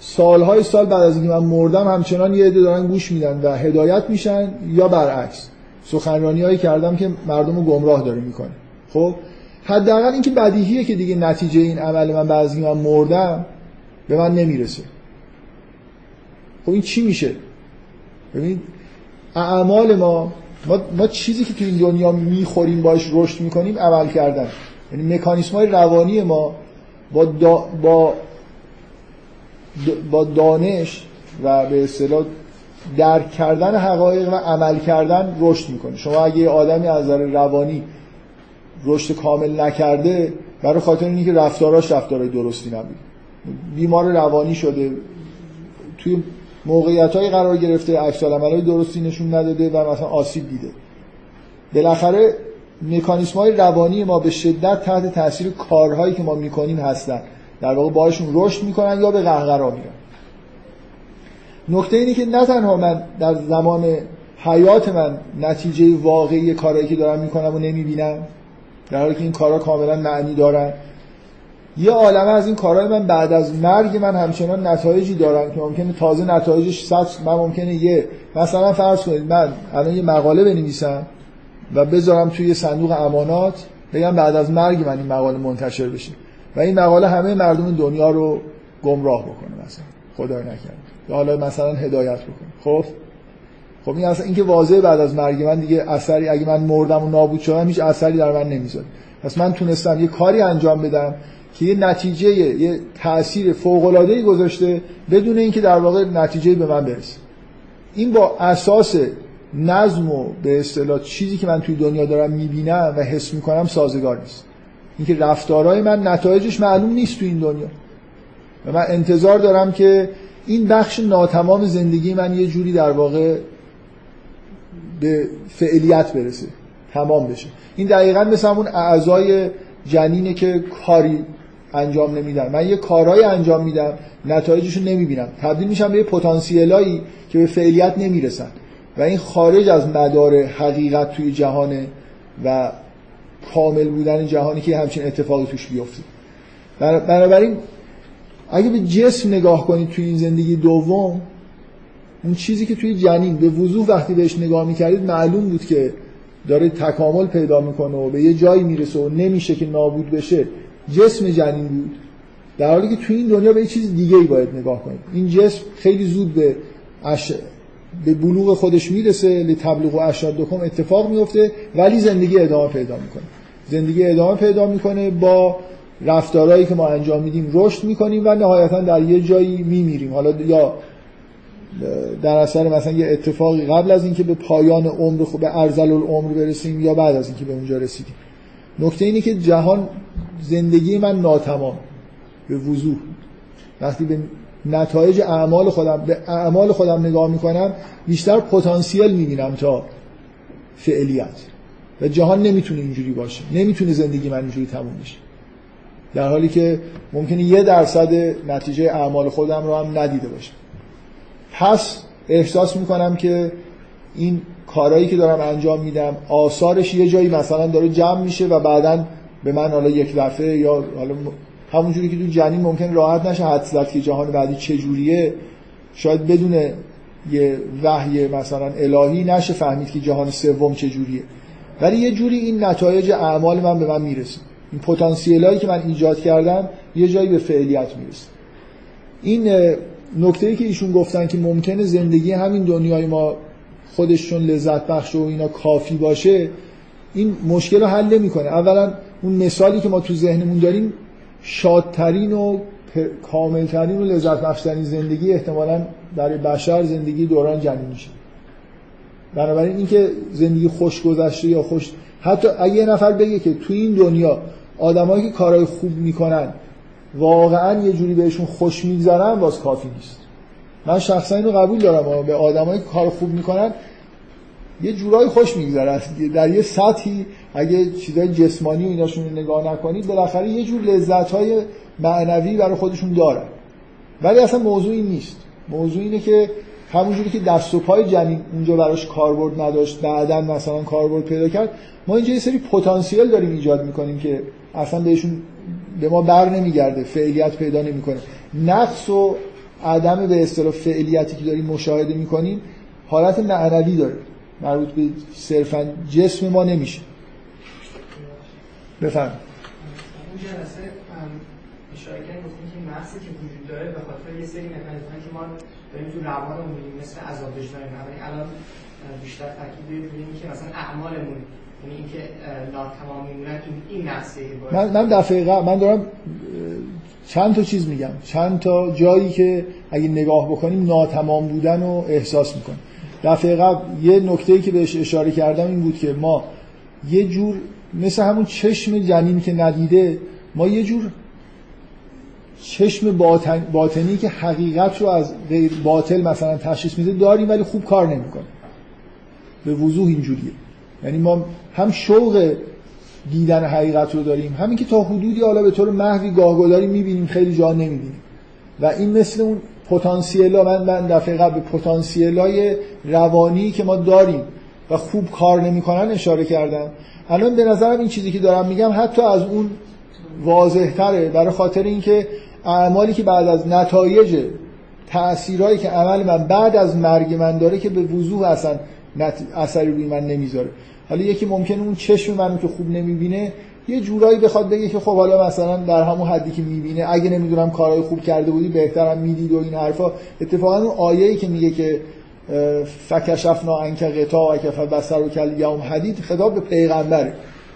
[SPEAKER 1] سالهای سال بعد از اینکه من مردم همچنان یه عده دارن گوش میدن و هدایت میشن یا برعکس. سخنرانی هایی کردم که مردم رو گمراه داره می‌کنه. خب؟ حداقل اینکه بدیهیه که دیگه نتیجه این عمل من بعد از اینکه من مردم به من نمی‌رسه. خب این چی میشه؟ ببین اعمال ما ما, ما چیزی که تو این دنیا می‌خوریم باش رشد می‌کنیم عمل کردن. یعنی مکانیسم های روانی ما با, با با دانش و به اصطلاح درک کردن حقایق و عمل کردن رشد می‌کنه. شما اگه یه آدمی از نظر روانی رشد کامل نکرده برای خاطر اینکه رفتاراش رفتارای درستی نبود. بیمار روانی شده توی موقعیت های قرار گرفته عکس های درستی نشون نداده و مثلا آسیب دیده. بالاخره مکانیسم های روانی ما به شدت تحت تاثیر کارهایی که ما می‌کنیم هستن. در واقع باشون رشد می‌کنن یا به قهقرا میرن. نکته اینه که نه تنها من در زمان حیات من نتیجه واقعی کارهایی که دارم می‌کنم و نمی‌بینم در حالی که این کارها کاملا معنی دارن. یه عالمه از این کارهای من بعد از مرگ من همچنان نتایجی دارن که ممکنه تازه نتایجش صد من ممکنه یه مثلا فرض کنید من الان یه مقاله بنویسم و بذارم توی صندوق امانات بگم بعد از مرگ من این مقاله منتشر بشه. و این مقاله همه مردم دنیا رو گمراه بکنه مثلا. خدای نکرد. یا حالا مثلا هدایت بکنه. خب؟ خب این اصلا اینکه واضحه بعد از مرگ. من دیگه اثری اگه من مردم و نابود شدم هیچ اثری در من نمی‌ذاره. پس من تونستم یه کاری انجام بدم که یه نتیجه یه تاثیر فوق العاده ای گذاشته بدون اینکه در واقع نتیجه به من برسه. این با اساس نظم و به اصطلاح چیزی که من توی دنیا دارم می‌بینم و حس می‌کنم سازگار نیست. اینکه رفتارهای من نتایجش معلوم نیست توی این دنیا. و من انتظار دارم که این بخش ناتمام زندگی من یه جوری در واقع به فعلیت برسه تمام بشه. این دقیقا مثل همون اعضای جنینه که کاری انجام نمیدن. من یه کارهایی انجام میدم نتایجشو نمی‌بینم. تبدیل میشم به یه پتانسیلایی که به فعلیت نمی‌رسن. و این خارج از مدار حقیقت توی جهانه و کامل بودن جهانی که همچین اتفاقی توش بیفته. بنابراین اگه به جسم نگاه کنید توی این زندگی دوم اون چیزی که توی جنین به وضوح وقتی بهش نگاه می‌کردید معلوم بود که داره تکامل پیدا می‌کنه و به یه جایی می‌رسه و نمیشه که نابود بشه. جسم جنین بود. در حالی که توی این دنیا به یه چیز دیگه ای باید نگاه کنید. این جسم خیلی زود به اش... به بلوغ خودش می‌رسه لتبلغ و اشادکم اتفاق میفته ولی زندگی ادامه پیدا می‌کنه. زندگی ادامه پیدا می‌کنه با رفتارهایی که ما انجام میدیم رشد می‌کنیم و نهایتا در یه جایی میمیریم. حالا یا در اثر مثلا یه اتفاقی قبل از اینکه به پایان عمر خود به ارزل العمر برسیم یا بعد از اینکه به اونجا رسیدیم. نکته اینه که جهان زندگی من ناتمام به وضوح. وقتی به نتایج اعمال خودم به اعمال خودم نگاه می‌کنم بیشتر پتانسیل می‌بینم تا فعلیت. و جهان نمی‌تونه اینجوری باشه. نمی‌تونه زندگی من اینجوری تموم بشه. در حالی که ممکنه یه درصد نتیجه اعمال خودم رو هم ندیده باشم پس احساس می‌کنم که این کارهایی که دارم انجام میدم آثارش یه جایی مثلا داره جمع میشه و بعدا به من حالا یک دفعه یا حالا همونجوری که تو جنین ممکن راحت نشه حد که جهان بعدی چجوریه شاید بدون یه وحی مثلا الهی نشه فهمید که جهان سوم چجوریه ولی یه جوری این نتایج اعمال من به من می‌رسه. این پتانسیلایی که من ایجاد کردم یه جایی به فعلیت می‌رسه. این نکته ای که ایشون گفتن که ممکنه زندگی همین دنیای ما خودشون لذت بخش و اینا کافی باشه این مشکل رو حل نمی‌کنه. اولا اون مثالی که ما تو ذهنمون داریم شادترین و کاملترین و لذت بخشترین زندگی احتمالا برای بشر زندگی دوران جنینیشه بنابراین اینکه زندگی خوش گذشته یا خوش حتی اگه یه نفر بگه که تو این دنیا آدمایی که کارهای خوب می‌کنن واقعا یه جوری بهشون خوش میگذرن باز کافی نیست. من شخصا اینو قبول دارم. به آدمایی که کار خوب می‌کنن یه جورایی خوش میگذره در یه سطحی اگه چیزای جسمانی و ایناشون رو نگاه نکنید بالاخره یه جور لذت های معنوی برای خودشون دارن. ولی اصلا موضوع این نیست. موضوع اینه که همونجوری که دست و پای جنین اونجا براش کاربرد نداشت بعدا مثلا کاربرد پیدا کرد ما اینجا یه سری پتانسیل داریم ایجاد می‌کنیم که اصلا بهشون به ما بر نمیگرده فعلیت پیدا نمی‌کنه. نقص و عدم به اصطلاح فعلیتی که داریم مشاهده می‌کنیم حالت معنوی داره مربوط به صرفا جسم ما نمیشه. بفرم
[SPEAKER 3] اون جلسه که وجود داره به خاطر یه سری که ما داریم تو روانمون می‌بینیم مثل عذاب وجدانی الان بیشتر تاکید روی که مثلا اعمالمون یعنی اینکه ناتمام این نقصه
[SPEAKER 1] من من دفعه من دارم چند تا چیز میگم. چند تا جایی که اگه نگاه بکنیم ناتمام بودن رو احساس می‌کنیم. دفعه قبل یه نکته که بهش اشاره کردم این بود که ما یه جور مثل همون چشم جنین که ندیده ما یه جور چشم باطن، باطنی که حقیقت رو از غیر باطل مثلا تشخیص میده داریم ولی خوب کار نمی‌کنه به وضوح اینجوریه. یعنی ما هم شوق دیدن حقیقت رو داریم همین که تا حدودی حالا به طور محوی گاهگداری می‌بینیم خیلی جا نمی‌بینیم. و این مثل اون پتانسیل من من دفعه قبل به های روانی که ما داریم و خوب کار نمی‌کنن اشاره کردم. الان به نظرم این چیزی که دارم میگم حتی از اون واضح تره برای خاطر اینکه اعمالی که بعد از نتایج تأثیرهایی که عمل من بعد از مرگ من داره که به وضوح اصلا اثری روی من نمی‌ذاره. حالا یکی ممکنه اون چشم منو که خوب نمی‌بینه یه جورایی بخواد بگه که خب حالا مثلا در همون حدی که می‌بینه اگه نمی‌دونم کارهای خوب کرده بودی بهترم می‌دید و این حرفا. اتفاقا اون آیه‌ای که میگه که فکشفنا انک قطا و کف بسر و کل یوم حدید خطاب به پیغمبره.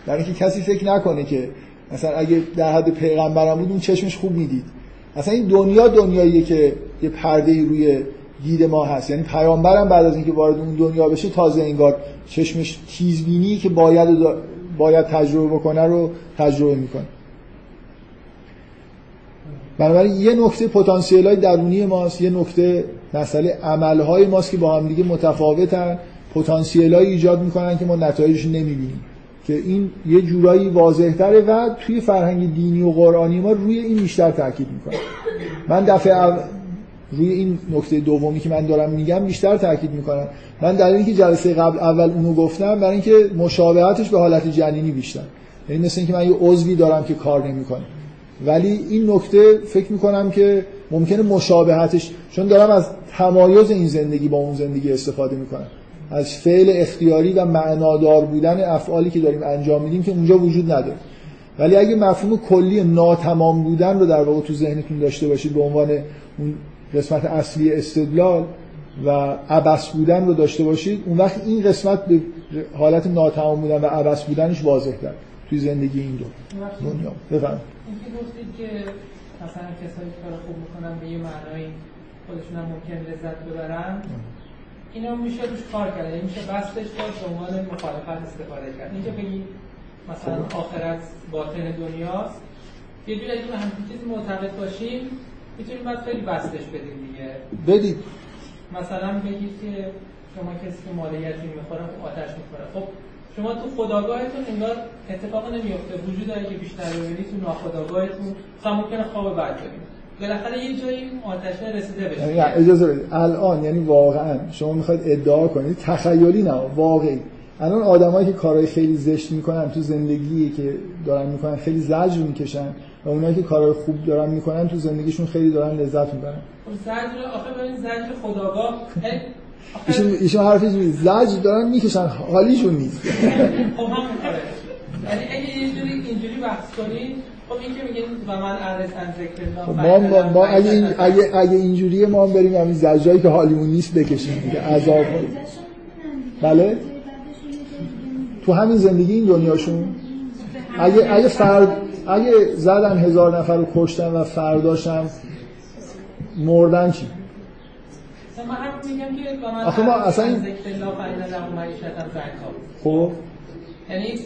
[SPEAKER 1] در اینکه کسی فکر نکنه که مثلا اگه در حد پیغمبرم بود اون چشمش خوب می‌دید. اصلا این دنیا دنیاییه که یه پرده روی دید ما هست. یعنی پیامبرم بعد از اینکه وارد اون دنیا بشه تازه انگار چشمش تیزبینی که باید باید تجربه بکنه رو تجربه می‌کنه. بنابراین یه نکته پتانسیل های درونی ماست یه نکته مسئله عمل های ماست که با هم دیگه متفاوتن پتانسیل ایجاد می‌کنن که ما نتایجش نمی‌بینیم. که این یه جورایی واضح تره و توی فرهنگ دینی و قرآنی ما روی این بیشتر تاکید می‌کنه من دفعه روی این نکته دومی که من دارم میگم بیشتر تاکید می‌کنم. من در اینکه جلسه قبل اول اونو گفتم برای اینکه مشابهتش به حالت جنینی بیشتر. یعنی مثل اینکه من یه عضوی دارم که کار نمی‌کنه. ولی این نکته فکر می‌کنم که ممکنه مشابهتش چون دارم از تمایز این زندگی با اون زندگی استفاده می‌کنم. از فعل اختیاری و معنادار بودن افعالی که داریم انجام میدیم که اونجا وجود نداره. ولی اگه مفهوم کلی ناتمام بودن رو در واقع تو ذهنتون داشته باشید به عنوان اون قسمت اصلی استدلال و عبس بودن رو داشته باشید اون وقت این قسمت به حالت ناتمام بودن و عبس بودنش واضح کرد توی زندگی این دو. دنیا. بفرم
[SPEAKER 4] اینکه گفتید که مثلا کسایی که کار خوب می‌کنن به یه معنای خودشون هم ممکن لذت ببرن اینا میشه روش کار کرد. یعنی میشه بستش داد به عنوان مخالفت استفاده کرد. اینکه بگی مثلا خب. آخرت باطن دنیاست. یه جوری اگه همچین چیزی معتقد باشیم می‌تونیم بعد خیلی بستش بدیم دیگه.
[SPEAKER 1] بدید.
[SPEAKER 4] مثلا بگید که شما کسی که مال یتیم می‌خوره آتش می‌خوره. خب شما تو خداگاهتون انگار اتفاق نمیفته وجود داره که بیشتر ببینید تو ناخداگاهتون. مثلا ممکنه خواب بد ببینید بالاخره یه جایی آتش رسیده بشه. یعنی
[SPEAKER 1] اجازه بدید. الان یعنی واقعا شما می‌خواید ادعا کنید تخیلی نه واقعی. الان آدمایی که کارهای خیلی زشت می‌کنن تو زندگی که دارن می‌کنن خیلی زجر می‌کشن و اونایی که کارهای خوب دارن می‌کنن تو زندگیشون خیلی دارن لذت می‌برن.
[SPEAKER 4] خب زجر آخه ببین زجر خداگاه.
[SPEAKER 1] ایشون ایشون حرفی زجر دارن می‌کشن حالیشون نیست.
[SPEAKER 4] خب یعنی اگه یه جوری اینجوری بحث کنید خب این که میگن و من ارس خب
[SPEAKER 1] ما ما, ما اگه این اگه اگه اینجوریه ما هم بریم همین زجرایی که حالیمون نیست بکشیم دیگه عذاب بله؟ تو همین زندگی این دنیاشون؟ اگه اگه فرد اگه زدن هزار نفر رو کشتن و فرداشم مردن چی؟
[SPEAKER 4] آخه ما اصلا این
[SPEAKER 1] خب؟
[SPEAKER 4] یعنی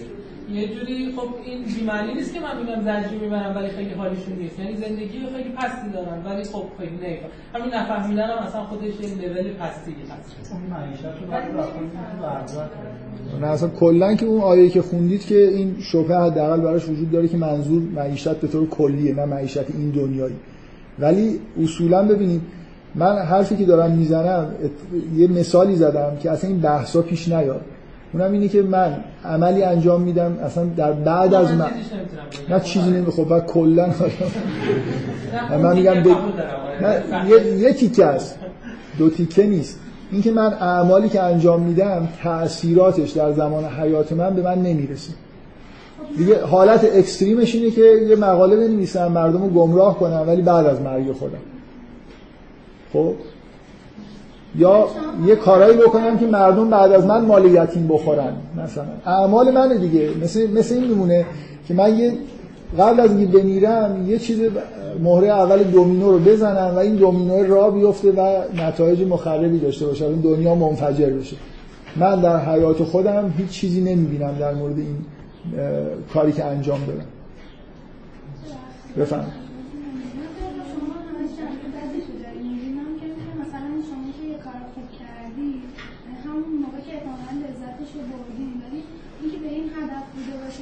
[SPEAKER 4] یه جوری خب این بیمعنی نیست که من میگم زنجی می‌برم ولی خیلی حالیشون نیست. یعنی زندگی رو خیلی پستی دارن ولی خب خیلی نمیفهم همین نفهمیدن هم اصلا خودش یه لول پستی هست
[SPEAKER 1] نه اصلا کلا که اون آیه که خوندید که این شبهه حداقل براش وجود داره که منظور معیشت به طور کلیه نه معیشت این دنیایی. ولی اصولا ببینید من حرفی که دارم می‌زنم یه مثالی زدم که اصلا این بحثا پیش نیاد. اونم اینه که من عملی انجام میدم اصلا در بعد از من. نه چیزی نمی‌خواد بعد کلا من میگم یه تیکه است. دو تیکه نیست. اینکه من اعمالی که انجام میدم تاثیراتش در زمان حیات من به من نمی‌رسه. دیگه حالت اکستریمش اینه که یه مقاله بنویسم مردم رو گمراه کنم ولی بعد از مرگ خودم. خب؟ یا یه کارایی بکنم که مردم بعد از من مال یتیم بخورن مثلا. اعمال منه دیگه. مثل مثل این میمونه که من یه قبل از اینکه بمیرم یه چیز مهره اول دومینو رو بزنم و این دومینو را بیفته و نتایج مخربی داشته باشه. این دنیا منفجر بشه. من در حیات خودم هیچ چیزی نمی‌بینم در مورد این کاری که انجام دادم. بفهم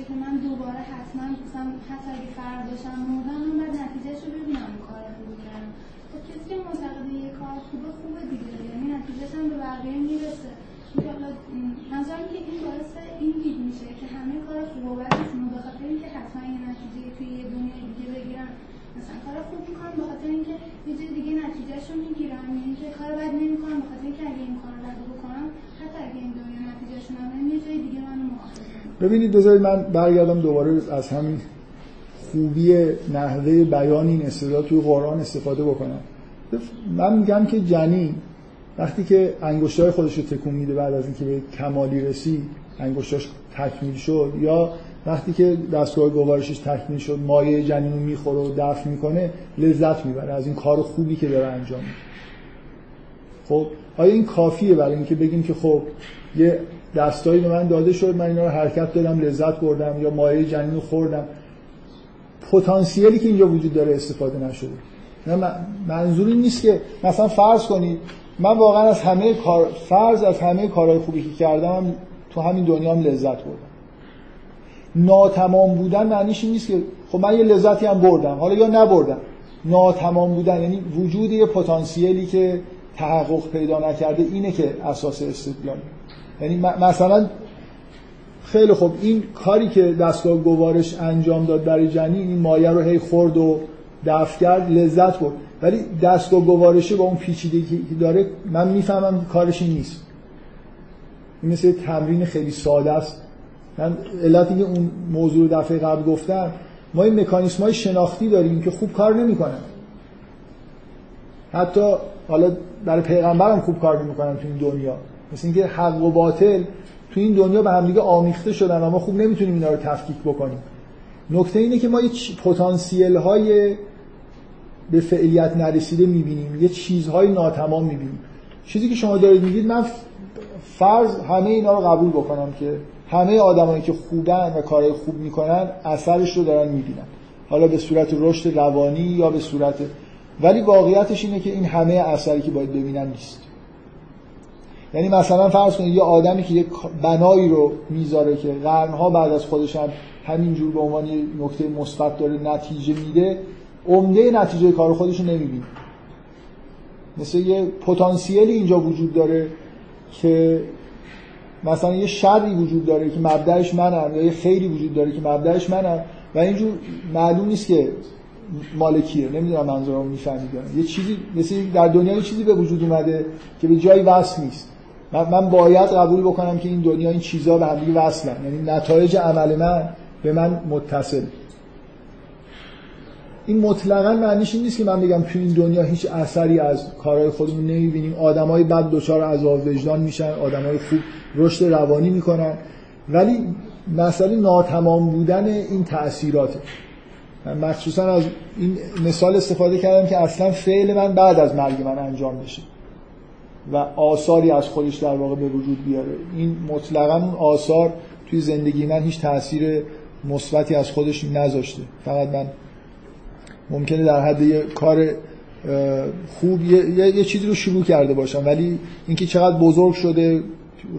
[SPEAKER 5] که من دوباره حتما مثلا حتی فرداشم مردم من بعد نتیجهش رو ببینم کار خوبی کردم خب کسی که معتقد یه کار خوبه خوبه دیگه. یعنی نتیجهش هم به بقیه می‌رسه. منظورم که این باعث این دید میشه که همه کار خوب و بدشون به خاطر اینکه حتما یه نتیجه توی یه دنیا دیگه بگیرن. مثلا کار خوب می‌کنن به خاطر اینکه یه جای دیگه نتیجهش رو می‌گیرن. یعنی که کار بد نمی‌کنن به خاطر اینکه اگه این کار بد بکنم حتی اگه این دنیا نتیجهشون هم یه جای دیگه منو مؤاخذه
[SPEAKER 1] ببینید بذارید من برگردم دوباره از همین خوبی نحوه بیان این استعداد توی قرآن استفاده بکنم. من میگم که جنین وقتی که انگشتای خودش رو تکون میده بعد از اینکه به کمالی رسید انگشتاش تکمیل شد یا وقتی که دستگاه گوارشش تکمیل شد مایه جنین رو می‌خوره و دفع می‌کنه لذت می‌بره از این کار خوبی که داره انجام میده. خب آیا این کافیه برای اینکه بگیم که خب یه دستایی به من داده شد من اینا رو حرکت دادم لذت بردم یا مایه جنین رو خوردم؟ پتانسیلی که اینجا وجود داره استفاده نشده. منظور این نیست که مثلا فرض کنید من واقعا از همه کار فرض از همه کارهای خوبی که کردم تو همین دنیا هم لذت بردم. ناتمام بودن معنیش این نیست که خب من یه لذتی هم بردم حالا یا نبردم. ناتمام بودن یعنی وجود یه پتانسیلی که تحقق پیدا نکرده اینه که اساس استدلال. یعنی مثلا خیلی خوب. این کاری که دستگاه گوارش انجام داد برای جنین این مایه رو هی خورد و دفع کرد لذت برد. ولی دستگاه گوارشه با اون پیچیدگی که داره من می‌فهمم کارش این نیست. این مثل تمرین خیلی ساده است. من علتی که اون موضوع دفعه قبل گفتم ما این مکانیسم های شناختی داریم که خوب کار نمی‌کنن. حتی حالا برای پیغمبرم خوب کار نمی‌کنن تو این دنیا. مثل اینکه حق و باطل تو این دنیا به همدیگه آمیخته شدن و ما خوب نمی‌تونیم اینا رو تفکیک بکنیم. نکته اینه که ما یه پتانسیل های به فعلیت نرسیده می‌بینیم. یه چیزهای ناتمام می‌بینیم. چیزی که شما دارید میگید من فرض همه اینا رو قبول بکنم که همه آدمایی که خوبن و کارهای خوب می‌کنن اثرش رو دارن می‌بینن. حالا به صورت رشد روانی یا به صورت ولی واقعیتش اینه که این همه اثری که باید ببینن نیست. یعنی مثلا فرض کنید یه آدمی که یه بنایی رو می‌ذاره که قرنها بعد از خودش هم همینجور به عنوان نکته مثبت داره نتیجه میده عمده نتیجه کار خودش رو نمی‌بینه. مثل یه پتانسیلی اینجا وجود داره که مثلا یه شری وجود داره که مبدعش منم یا یه خیری وجود داره که مبدعش منم و اینجور معلوم نیست که مالکیه نمی‌دونم منظورم می‌فهمید یه چیزی مثل در دنیا یه چیزی به وجود اومده که به جایی وصل نیست. من باید قبول بکنم که این دنیا این چیزها به همدیگه وصلن. یعنی نتایج عمل من به من متصل. این مطلقا معنیش این نیست که من بگم تو این دنیا هیچ اثری از کارهای خودمون نمی‌بینیم. آدمای بد دچار عذاب وجدان میشن آدمای خوب رشد روانی می‌کنن. ولی مسئله ناتمام بودن این تاثیراته من مخصوصا از این مثال استفاده کردم که اصلا فعل من بعد از مرگ من انجام بشه. و آثاری از خودش در واقع به وجود بیاره. این مطلقا اون آثار توی زندگی من هیچ تاثیر مثبتی از خودش نذاشته. فقط من ممکنه در حد یه کار خوب یه،, یه،, چیزی رو شروع کرده باشم ولی اینکه چقدر بزرگ شده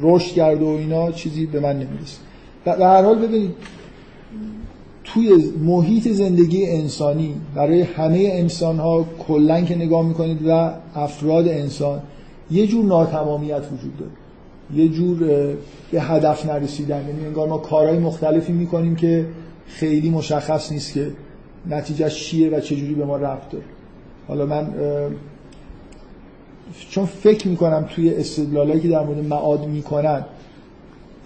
[SPEAKER 1] رشد کرده و اینا چیزی به من نمی‌رسه. در هر حال ببینید توی محیط زندگی انسانی برای همه انسان ها کلن که نگاه می‌کنید و افراد انسان یه جور ناتمامیت وجود داره. یه جور به هدف نرسیدن. یعنی انگار ما کارهای مختلفی می‌کنیم که خیلی مشخص نیست که نتیجهش چیه و چجوری به ما رفت داره. حالا من چون فکر می‌کنم توی استدلالایی که در مورد معاد می‌کنن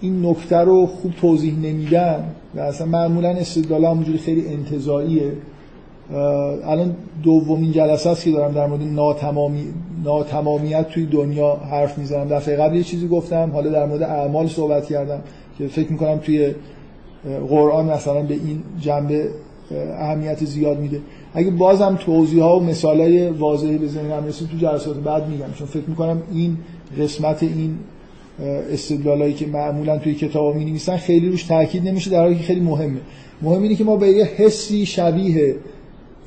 [SPEAKER 1] این نکته رو خوب توضیح نمیدن و اصلا معمولا استدلال همونجوری خیلی انتظاییه الان دومین جلسه است که دارم در مورد ناتمامی... ناتمامیت توی دنیا حرف می‌زنم. دفعه قبل یه چیزی گفتم حالا در مورد اعمال صحبت کردم که فکر می‌کنم توی قرآن مثلا به این جنبه اهمیت زیاد میده. اگه بازم توضیح ها و مثال های واضحی ذهنم رسید تو جلسات بعد میگم. چون فکر می‌کنم این قسمت این استدلالایی که معمولا توی کتاب می خیلی روش تاکید نمیشه در حالی که خیلی مهمه. مهم اینه که ما به یه حسی شبیه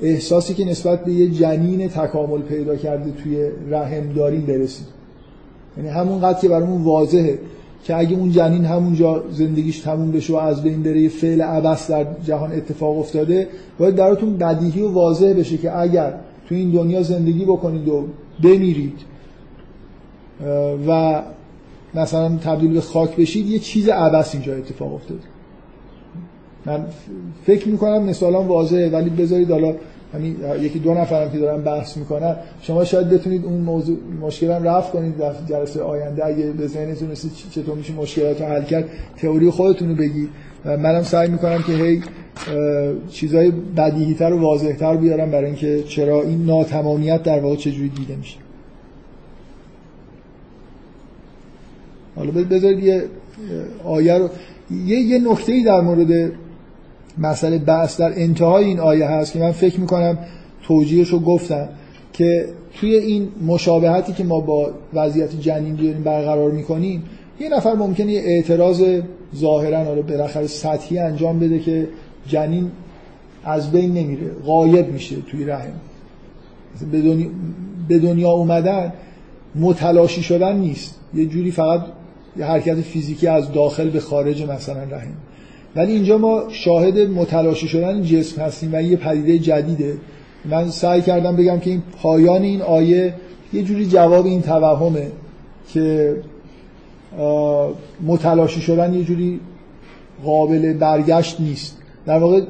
[SPEAKER 1] احساسی که نسبت به یه جنین تکامل پیدا کرده توی رحم داریم برسیم. یعنی همون قد که برامون واضحه که اگه اون جنین همونجا زندگیش تموم بشه و از بین بره یه فعل عبس در جهان اتفاق افتاده باید براتون بدیهی و واضح بشه که اگر تو این دنیا زندگی بکنید و بمیرید و مثلا تبدیل به خاک بشید یه چیز عبس اینجا اتفاق افتاده. من فکر می‌کنم مثلا واضحه ولی بذارید حالا همین یکی دو نفرم که دارن بحث می‌کنن شما شاید بتونید اون موضوع مشکلم رفت کنید در جلسه آینده اگه به ذهنتون رسید چطور میشه مشکلات رو حل کرد تئوری خودتون رو بگید منم سعی می‌کنم که هی چیزهای بدیهی تر و واضح تر بیارم برای اینکه چرا این ناتمامیت در واقع چجوری دیده میشه. حالا بذارید یه آیه رو یه, یه نکته در مورد مسئله بحث در انتهای این آیه هست که من فکر می‌کنم توجیهش رو گفتم که توی این مشابهتی که ما با وضعیت جنین داریم برقرار می‌کنیم یه نفر ممکنه یه اعتراض ظاهرا حالا بالاخره سطحی انجام بده که جنین از بین نمیره غایب میشه توی رحم به دنیا, اومدن متلاشی شدن نیست. یه جوری فقط یه حرکت فیزیکی از داخل به خارج مثلا رحم ولی اینجا ما شاهد متلاشی شدن جسم هستیم و یه پدیده جدیده. من سعی کردم بگم که این پایان این آیه یه جوری جواب این توهمه که متلاشی شدن یه جوری قابل برگشت نیست. در واقع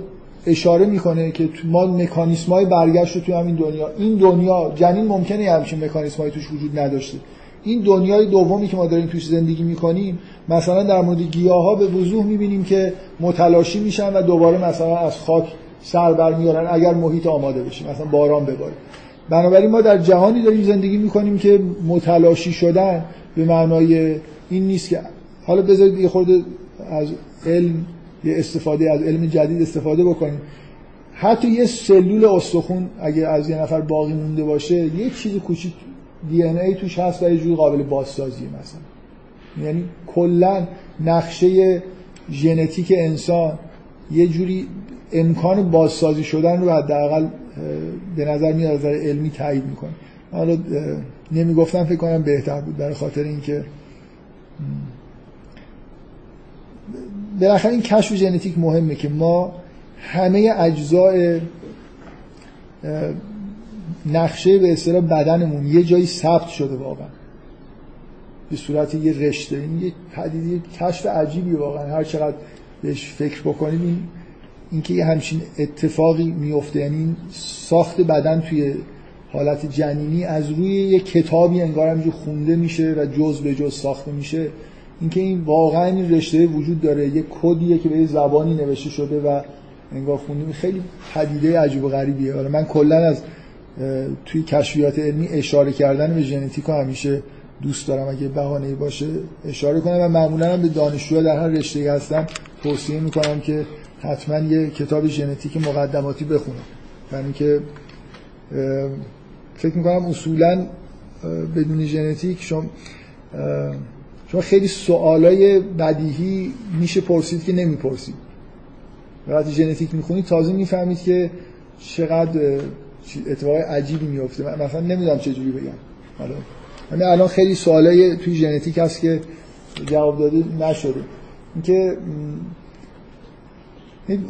[SPEAKER 1] اشاره می‌کنه که ما مکانیسم های برگشت رو توی همین دنیا این دنیا جنین ممکنه همچین مکانیسم توش وجود نداشته. این دنیای دومی که ما داریم توش زندگی می‌کنیم مثلا در مورد گیاه ها به وضوح می‌بینیم که متلاشی میشن و دوباره مثلا از خاک سر برمیارن اگر محیط آماده بشه مثلا باران بباره. بنابراین ما در جهانی داریم زندگی می‌کنیم که متلاشی شدن به معنای این نیست که حالا بذارید یه خورده از علم یه استفاده از علم جدید استفاده بکنیم. حتی یه سلول استخون اگه از یه نفر باقی مونده باشه یه چیز کوچیک دی ان ای توش هست و یه جوری قابل بازسازی مثلا. یعنی کلا نقشه ژنتیک انسان یه جوری امکان بازسازی شدن رو حداقل به نظر میاد از علمی تایید می‌کنه. حالا نمی‌گفتم فکر کنم بهتر بود برای خاطر اینکه بالاخره این کشف ژنتیک مهمه که ما همه اجزای نقشه به اصطلاح بدنمون یه جایی ثبت شده واقعا. به صورت یه رشته این یه پدیده کشف عجیبی واقعا. هر چقدر بهش فکر بکنیم این اینکه یه همچین اتفاقی میفته. یعنی ساخت بدن توی حالت جنینی از روی یه کتابی انگار همینجور خونده میشه و جز به جز ساخته میشه. اینکه این واقعا این رشته وجود داره. یه کدیه که به یه زبانی نوشته شده و انگار خونده خیلی پدیده عجیب و غریبیه. حالا من کلا از توی کشفیات علمی اشاره کردن به ژنتیک همیشه دوست دارم اگه بهانه باشه اشاره کنم و معمولا هم به دانشجوها در هر رشته هستم توصیه می‌کنم که حتما یه کتاب ژنتیک مقدماتی بخونم. برای اینکه فکر می‌کنم اصولا بدون ژنتیک شما شما خیلی سوالای بدیهی میشه پرسید که نمی‌پرسید. وقتی ژنتیک می‌خونید تازه می‌فهمید که چقدر اتفاق عجیبی میفته مثلا نمی‌دونم چه بگم. حالا همین الان خیلی سوالای توی ژنتیک هست که جواب داده نشده. اینکه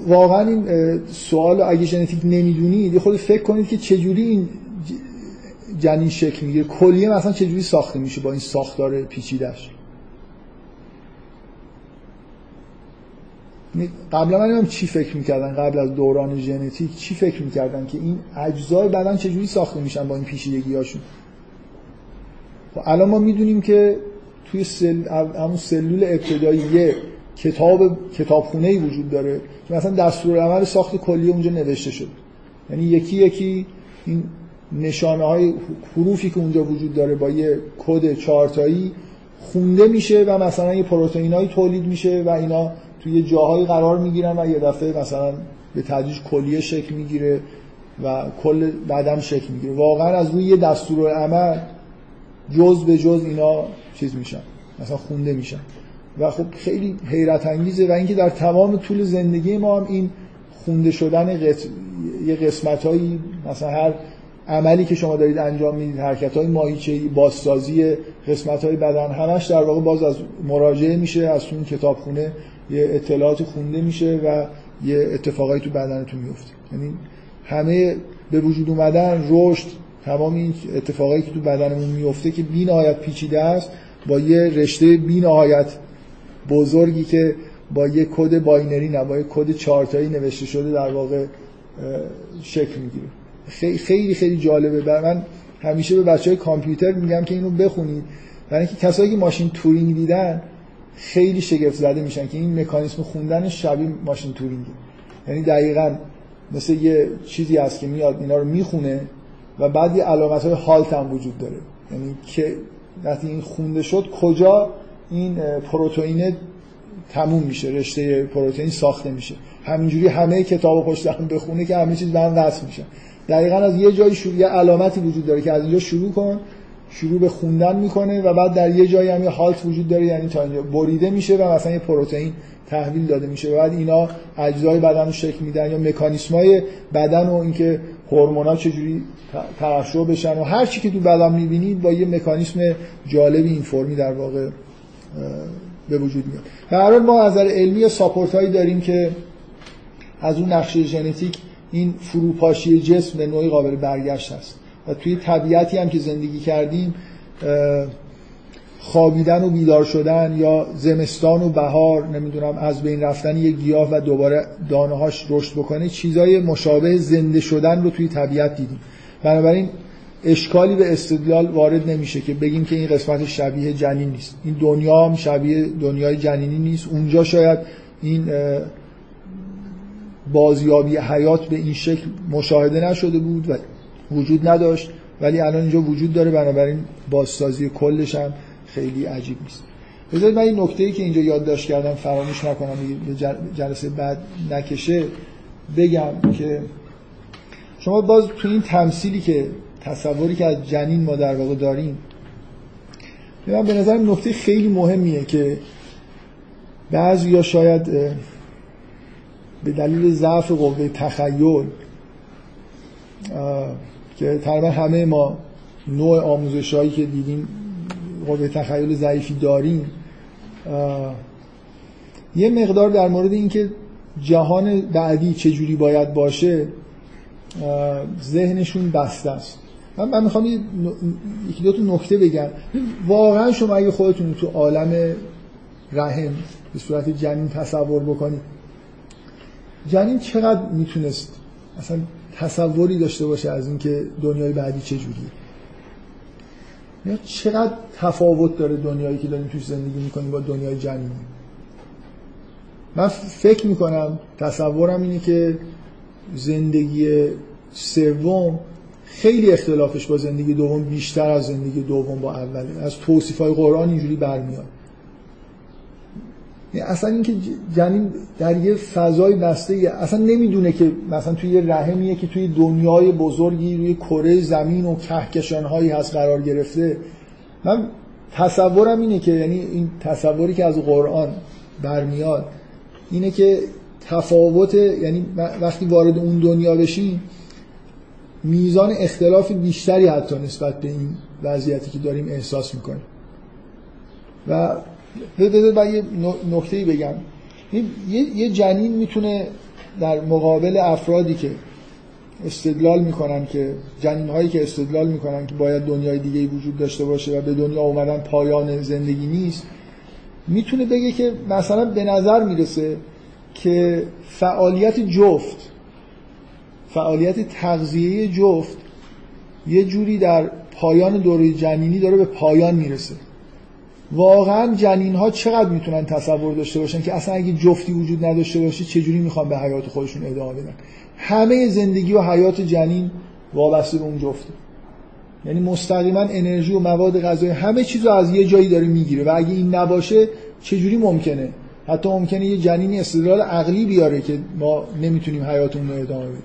[SPEAKER 1] واقعا این سوال اگه ژنتیک نمی‌دونید خود فکر کنید که چجوری این جنین شکل می‌گیره. کلیه مثلا چجوری ساخته میشه با این ساختار پیچیدش قبلا من نمی‌دونم چی فکر می‌کردن قبل از دوران ژنتیک چی فکر می‌کردن که این اجزای بدن چجوری ساخته میشن با این پیچیدگی هاشون الان ما می‌دونیم که توی سل... همون سلول ابتدایی یه کتاب کتابخونه ای وجود داره که مثلا دستور عمل ساخت کلی اونجا نوشته شده. یعنی یکی یکی این نشانه های حروفی که اونجا وجود داره با یه کد چهارتایی خونده میشه و مثلا یه پروتئینایی تولید میشه و اینا توی جاهایی قرار می‌گیرن و یه دفعه مثلا به تدریج کلیه شکل می‌گیره و کل بدن شکل می‌گیره. واقعا از روی یه دستور عمل جز به جز اینا چیز میشن مثلا خونده میشن و خب خیلی حیرت انگیزه و اینکه در تمام طول زندگی ما هم این خونده شدن. یه قسمت هایی مثلا هر عملی که شما دارید انجام می‌دید حرکت های ماهیچه بازسازی قسمت های بدن همش در واقع باز از مراجعه میشه از اون کتابخونه یه اطلاعات خونده میشه و یه اتفاقایی تو بدنتون میفته یعنی همه به وجود اومدن رشد تمام این اتفاقایی که تو بدنمون میفته که بی نهایت پیچیده است با یه رشته بی نهایت بزرگی که با یه کد binary نه با یه کد چارتایی نوشته شده در واقع شکل می‌گیره. خیلی خیلی جالبه. بر من همیشه به بچه های کامپیوتر میگم که اینو بخونید. برای اینکه کسایی که ماشین تورینگ دیدن خیلی شگفت زده میشن که این مکانیسم خوندن شبیه ماشین تورینگ یعنی دقیقا مثل یه چیزی هست که میاد اینا رو می‌خونه و بعد یه علامت های هالت هم وجود داره. یعنی که وقتی این خونده شد کجا این پروتئین تموم میشه رشته پروتئین ساخته میشه. همینجوری همه کتاب پشت هم بخونه که همه چیز به هم وصل میشه. دقیقا از یه جایی شروع یه علامتی وجود داره که از اینجا شروع کن شروع به خوندن می‌کنه و بعد در یه جایی هم یه هالت وجود داره یعنی تا اینجا. بریده میشه و مثلا یه پروتئین تحویل داده میشه. و بعد اینا اجزای بدن رو شکل میدن یا مکانیسمای بدن و اینکه هورمونا چجوری ترشح بشن و هر چی که تو بدن می‌بینید با یه مکانیسم جالب این فرمی در واقع به وجود میاد. در ما از نظر علمی ساپورت هایی داریم که از اون نقشه ژنتیک این فروپاشی جسم به نوعی قابل برگشت هست و توی طبیعتی هم که زندگی کردیم خوابیدن و بیدار شدن یا زمستان و بهار نمی‌دونم از بین رفتن یه گیاه و دوباره دانه هاش رشد بکنه چیزای مشابه زنده شدن رو توی طبیعت دیدیم. بنابراین اشکالی به استدلال وارد نمیشه که بگیم که این قسمت شبیه جنین نیست. این دنیا هم شبیه دنیای جنینی نیست. اونجا شاید این بازیابی حیات به این شکل مشاهده نشده بود و وجود نداشت ولی الان اینجا وجود داره. بنابراین بازسازی کلش هم خیلی عجیب نیست. بذارید من این نکته ای که اینجا یادداشت کردم فراموش نکنم به جلسه بعد نکشه بگم که شما باز تو این تمثیلی که تصوری که از جنین ما در واقع داریم من به نظر نکته خیلی مهمیه که بعضی یا شاید به دلیل ضعف قوه تخیل که تقریبا همه ما نوع آموزش هایی که دیدیم قوه تخیل ضعیفی داریم یه مقدار در مورد اینکه جهان بعدی چه جوری باید باشه ذهنشون بسته است. من, من می‌خوام یکی دو تا نکته بگم. واقعا شما اگه خودتون تو عالم رحم به صورت جنین تصور بکنید جنین چقدر می‌تونست اصلا تصوری داشته باشه از اینکه دنیای بعدی چه جوریه چقدر تفاوت داره دنیایی که داریم توش زندگی می‌کنیم با دنیای جنینی من فکر می‌کنم تصورم اینه که زندگی سوم خیلی اختلافش با زندگی دوم بیشتر از زندگی دوم با اوله. از توصیف های قرآن اینجوری برمیاد. اصلا اینکه جنین در یه فضای بسته اصلا نمی‌دونه که مثلا توی یه رحمیه که توی دنیای بزرگی روی کره زمین و کهکشان هایی هست قرار گرفته. من تصورم اینه که یعنی این تصوری که از قرآن برمیاد اینه که تفاوت یعنی وقتی وارد اون دنیا بشیم میزان اختلاف بیشتری حتی نسبت به این وضعیتی که داریم احساس می‌کنیم. و بذار یه نکته بگم. یه جنین می‌تونه در مقابل افرادی که استدلال می‌کنن که جنین هایی که استدلال می‌کنن که باید دنیای دیگه وجود داشته باشه و به دنیا اومدن پایان زندگی نیست می‌تونه بگه که مثلا به نظر می‌رسه که فعالیت جفت فعالیت تغذیه جفت یه جوری در پایان دوره جنینی داره به پایان می‌رسه. واقعا جنین ها چقدر می‌تونن تصور داشته باشن که اصلا اگه جفتی وجود نداشته باشه چجوری می‌خوان به حیات خودشون ادامه بدن؟ همه زندگی و حیات جنین وابسته به اون جفته یعنی مستقیما انرژی و مواد غذایی همه چیز از یه جایی داره می‌گیره و اگه این نباشه چجوری ممکنه؟ حتی ممکنه یه جنینی استدلال عقلی بیاره که ما نمی‌تونیم حیاتمون رو ادامه بدیم.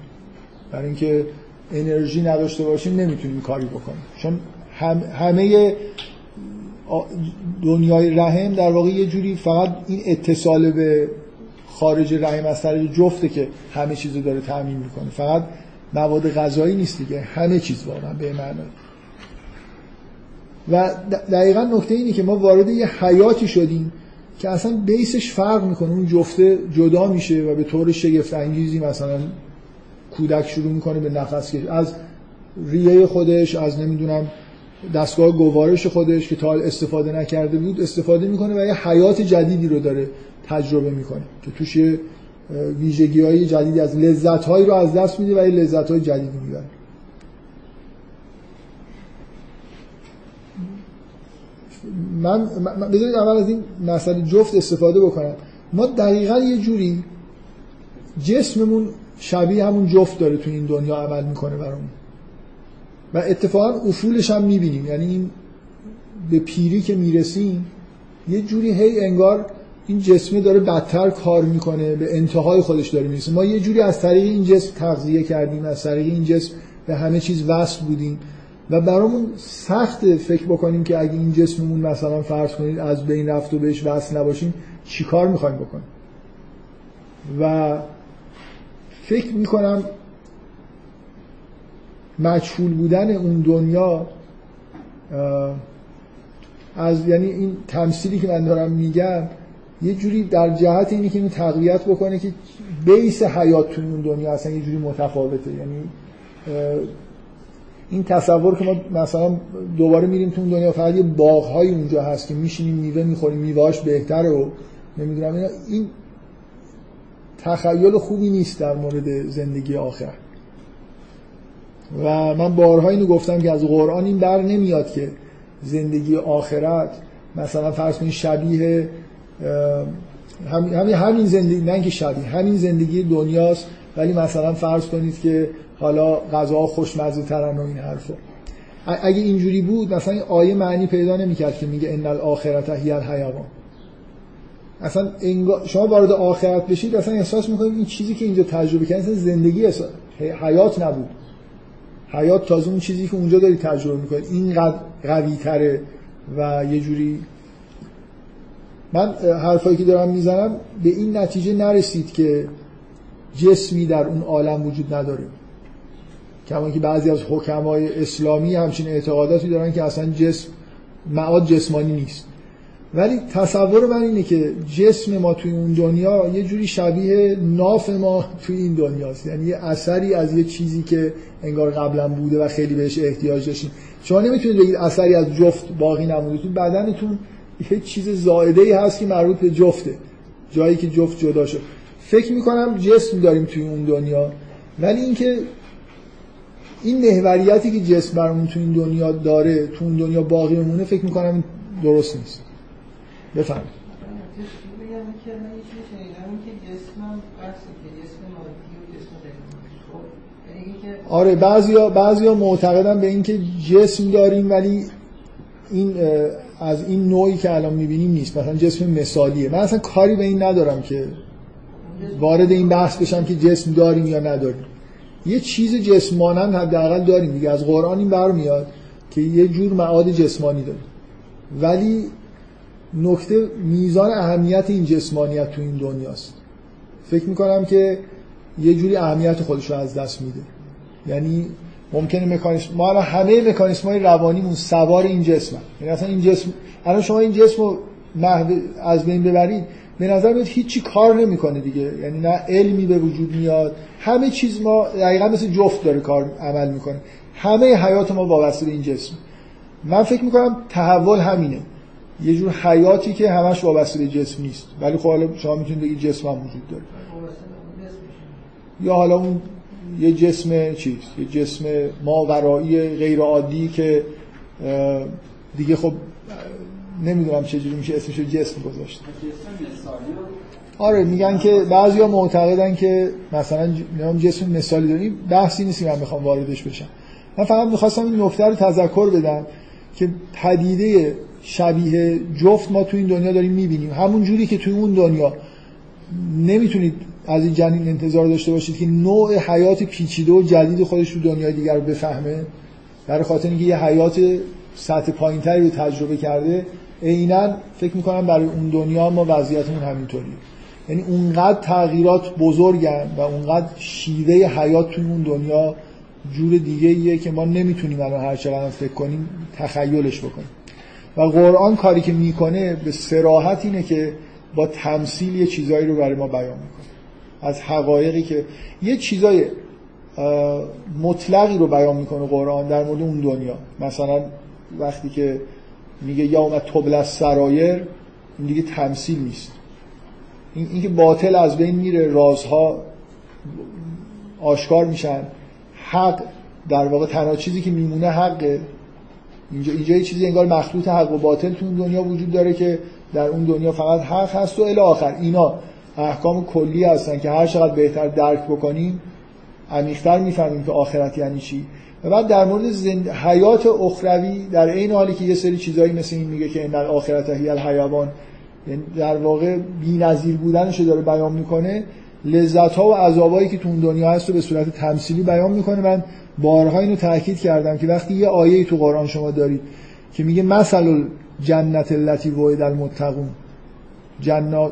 [SPEAKER 1] برای اینکه انرژی نداشته باشیم نمی‌تونیم کاری بکنیم. چون هم همه دنیای رحم در واقع یه جوری فقط این اتصال به خارج رحم از طریق جفته که همه چیز رو داره تامین می‌کنه. فقط مواد غذایی نیست دیگه. همه چیز واقعا به معنی و دقیقا نکته اینه که ما وارد یه حیاتی شدیم که اصلا بیسش فرق می‌کنه. اون جفته جدا میشه و به طور شگفت انگیزی مثلا کودک شروع می‌کنه به نفس کش از ریه خودش از نمی‌دونم دستگاه گوارش خودش که تا استفاده نکرده بود استفاده می‌کنه و یه حیات جدیدی رو داره تجربه می‌کنه که توش یه ویژگی های جدیدی از لذت هایی رو از دست میده و یه لذت های جدیدی می‌بره. من, من بذارید اول از این مسئله جفت استفاده بکنم. ما دقیقا یه جوری جسممون شبیه همون جفت داره تو این دنیا عمل می‌کنه برامون. و اتفاقا افولش هم می‌بینیم. یعنی این به پیری که می‌رسیم یه جوری هی انگار این جسمه داره بدتر کار می‌کنه به انتهای خودش داره می‌رسه. ما یه جوری از طریق این جسم تغذیه کردیم از طریق این جسم به همه چیز وصل بودیم و برامون سخت فکر بکنیم که اگه این جسممون مثلا فرض کنید از بین رفت و بهش وصل نباشیم چیکار می‌خوایم بکنیم؟ و فکر می‌کنم مجهول بودن اون دنیا از یعنی این تمثیلی که من دارم میگم یه جوری در جهت اینی که اینو تقویت بکنه که بیس حیات تو اون دنیا اصلا یه جوری متفاوته. یعنی این تصور که ما مثلا دوباره میریم تو اون دنیا فقط یه باغهای اونجا هست که میشینیم میوه می‌خوریم میوهاش بهتره و نمی‌دونم این تخیل خوبی نیست در مورد زندگی آخر. و من بارها اینو گفتم که از قرآن این بر نمیاد که زندگی آخرت مثلا فرض کنید شبیه همین همین زندگی نه اینکه شبیه همین زندگی دنیاست ولی مثلا فرض کنید که حالا غذا خوشمزه ترن و این حرفا. اگه اینجوری بود مثلا این آیه معنی پیدا نمی‌کرد که میگه ان الاخرت هی الحیوان اصلا شما وارد آخرت بشید اصلا احساس می‌کنید این چیزی که اینجا تجربه کردید زندگی حیات نبود. حیات تازه اون چیزی که اونجا داری تجربه می‌کنید این قوی تره و یه جوری من حرفایی که دارم می‌زنم به این نتیجه نرسید که جسمی در اون عالم وجود نداره. کما که بعضی از حکمای اسلامی همچین اعتقاداتی دارن که اصلا جسم معاد جسمانی نیست. ولی تصور من اینه که جسم ما توی اون دنیا یه جوری شبیه ناف ما توی این دنیاست. یعنی یه اثری از یه چیزی که انگار قبلا بوده و خیلی بهش احتیاج داشتیم. شما نمی‌تونید بگید اثری از جفت باقی نمونده. تو بدنتون یه چیز زائده ای هست که مربوط به جفته. جایی که جفت جدا شد. فکر می‌کنم جسم داریم توی اون دنیا. ولی اینکه این محوریتی که جسم برامون تو این دنیا داره تو اون دنیا باقی بمونه فکر می‌کنم درست نیست. بفرمایید. آره بعضیا بعضیا معتقدن به اینکه جسم داریم ولی این از این نوعی که الان می‌بینیم نیست. مثلا جسم مثالیه. من اصلا کاری به این ندارم که وارد این بحث بشم که جسم داریم یا نداریم. یه چیز جسمانند حداقل داریم دیگه. از قرآن این برمیاد که یه جور معاد جسمانی داریم. ولی نکته میزان اهمیت این جسمانیت تو این دنیاست. فکر می‌کنم که یه جوری اهمیت خودش رو از دست میده. یعنی ممکنه مکانیسم ما الان همه مکانیسم های روانیمون سوار این جسم یعنی اصلا این جسم الان شما این جسم رو از بین ببرید به نظر میاد هیچی کار نمی‌کنه دیگه. یعنی نه علمی به وجود میاد. همه چیز ما دقیقا مثل جفت داره کار عمل می‌کنه. همه حیات ما وابسته به این جسم. من فکر می‌کنم تحول همینه. یه جور حیاتی که همش وابسته به جسم نیست. ولی خب حالا شما می‌تونید بگید جسم هم وجود داره. یا حالا اون یه جسم چیز یه جسم ماورایی غیر عادی که دیگه خب نمی‌دونم چجوری میشه اسمشو جسم گذاشت آره میگن که بعضیا معتقدن که مثلا ج- جسم مثالی داریم بحثی نیست من می‌خوام واردش بشم. من فقط می‌خواستم این نکته رو تذکر بدم که پدیده شبیه جفت ما تو این دنیا داریم می‌بینیم. همون جوری که توی اون دنیا نمی‌تونید از این جنین انتظار داشته باشید که نوع حیات پیچیده و جدید خودش تو دنیای دیگر رو بفهمه. برای خاطر اینکه یه حیات سطح پایینتری رو تجربه کرده عینا فکر می‌کنم برای اون دنیا ما وضعیتمون همینطوریه. یعنی اونقدر تغییرات بزرگن و اونقدر شیوه حیات تو اون دنیا جور دیگه ایه که ما نمی‌تونیم الان هر چقدر فکر کنیم تخیلش بکنیم. و قرآن کاری که می‌کنه به سراحت اینه که با تمثیل یه چیزایی رو برای ما بیان می‌کنه. از حقایقی که یه چیزای مطلقی رو بیان می‌کنه قرآن در مورد اون دنیا. مثلا وقتی که میگه یوم تبل از سرایر این دیگه تمثیل نیست. این اینکه باطل از بین میره رازها آشکار میشن. حق در واقع تنها چیزی که میمونه حقه. اینجا اینجا یه چیزی انگار مخلوط حق و باطل تو دنیا وجود داره که در اون دنیا فقط حق هست و الی آخر. اینا احکام کلی هستن که هر چقدر بهتر درک بکنیم عمیق‌تر می‌فهمیم که آخرت یعنی چی. و بعد در مورد زند... حیات اخروی در این حالی که یه سری چیزایی مثل این میگه که این در آخرت هی الحیوان یعنی در واقع بی‌نظیر بودنش رو داره بیان می‌کنه لذت ها و عذابایی که تو اون دنیا هست رو به صورت تمثیلی بیان می‌کنه. من بارها اینو تاکید کردم که وقتی یه آیه تو قرآن شما دارید که میگه مثل جنت التي وعد المتقون جنات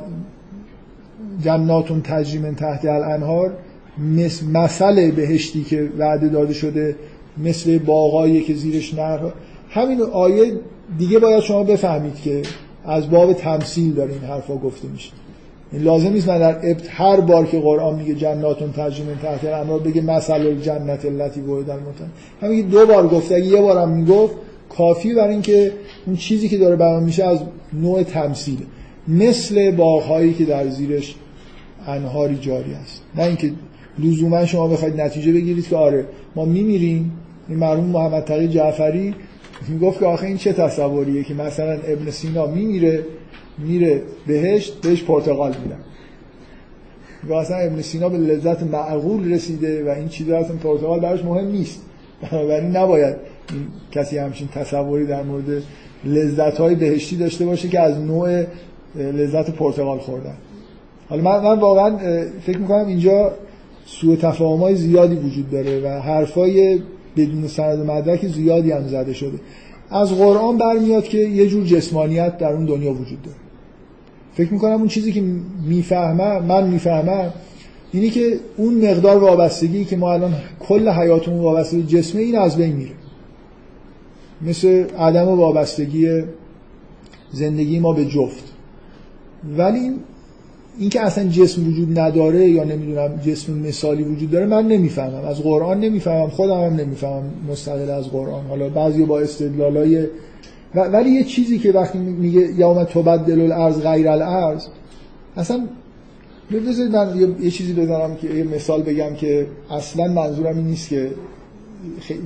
[SPEAKER 1] جناتون تجری من تحت الانهار مثل مثل بهشتی که وعده داده شده مثل باغایی که زیرش نهر همین آیه دیگه باید شما بفهمید که از باب تمثیل داره این حرفا گفته میشه. لازم نیست من در ابت هر بار که قرآن میگه جناتون تجری من تحت الانهار بگه مثل جنت التي وعد المتقون همین دو بار گفته اگه یه بارم می‌گفت کافی برای اینکه اون چیزی که داره بیان میشه از نوع تمثیل. مثل باغهایی که در زیرش انهاری جاری است. نه اینکه لزوما شما بخواید نتیجه بگیرید که آره ما میمیریم. این مرحوم محمد تقی جعفری می‌گفت که آخه این چه تصوریه که مثلا ابن سینا میمیره میره بهشت بهش پرتقال میدن. و اصلا ابن سینا به لذت معقول رسیده و این چیزا اصلا پرتقال براش مهم نیست. بنابراین نباید کسی همچین تصوری در مورد لذت های بهشتی داشته باشه که از نوع لذت پرتقال خوردن. حالا من, من واقعا فکر می‌کنم اینجا سوء تفاهم های زیادی وجود داره و حرفای بدون سند و مدرک زیادی هم زده شده. از قرآن برمیاد که یه جور جسمانیت در اون دنیا وجود داره. فکر می‌کنم اون چیزی که می‌فهمم من می‌فهمم اینی که اون مقدار وابستگی که ما الان کل حیاتمون وابسته به جسمه این از بین میره. مثل عدم وابستگی زندگی ما به جفت. ولی اینکه اصلا جسم وجود نداره یا نمی‌دونم جسم مثالی وجود داره من نمی‌فهمم. از قرآن نمی‌فهمم خودم هم نمی‌فهمم مستقل از قرآن. حالا بعضی با استدلالای ولی یه چیزی که وقتی میگه یوم تبدل الارض غیر الارض اصلا بذارید من یه چیزی بزنم که یه مثال بگم که اصلا منظورم این نیست که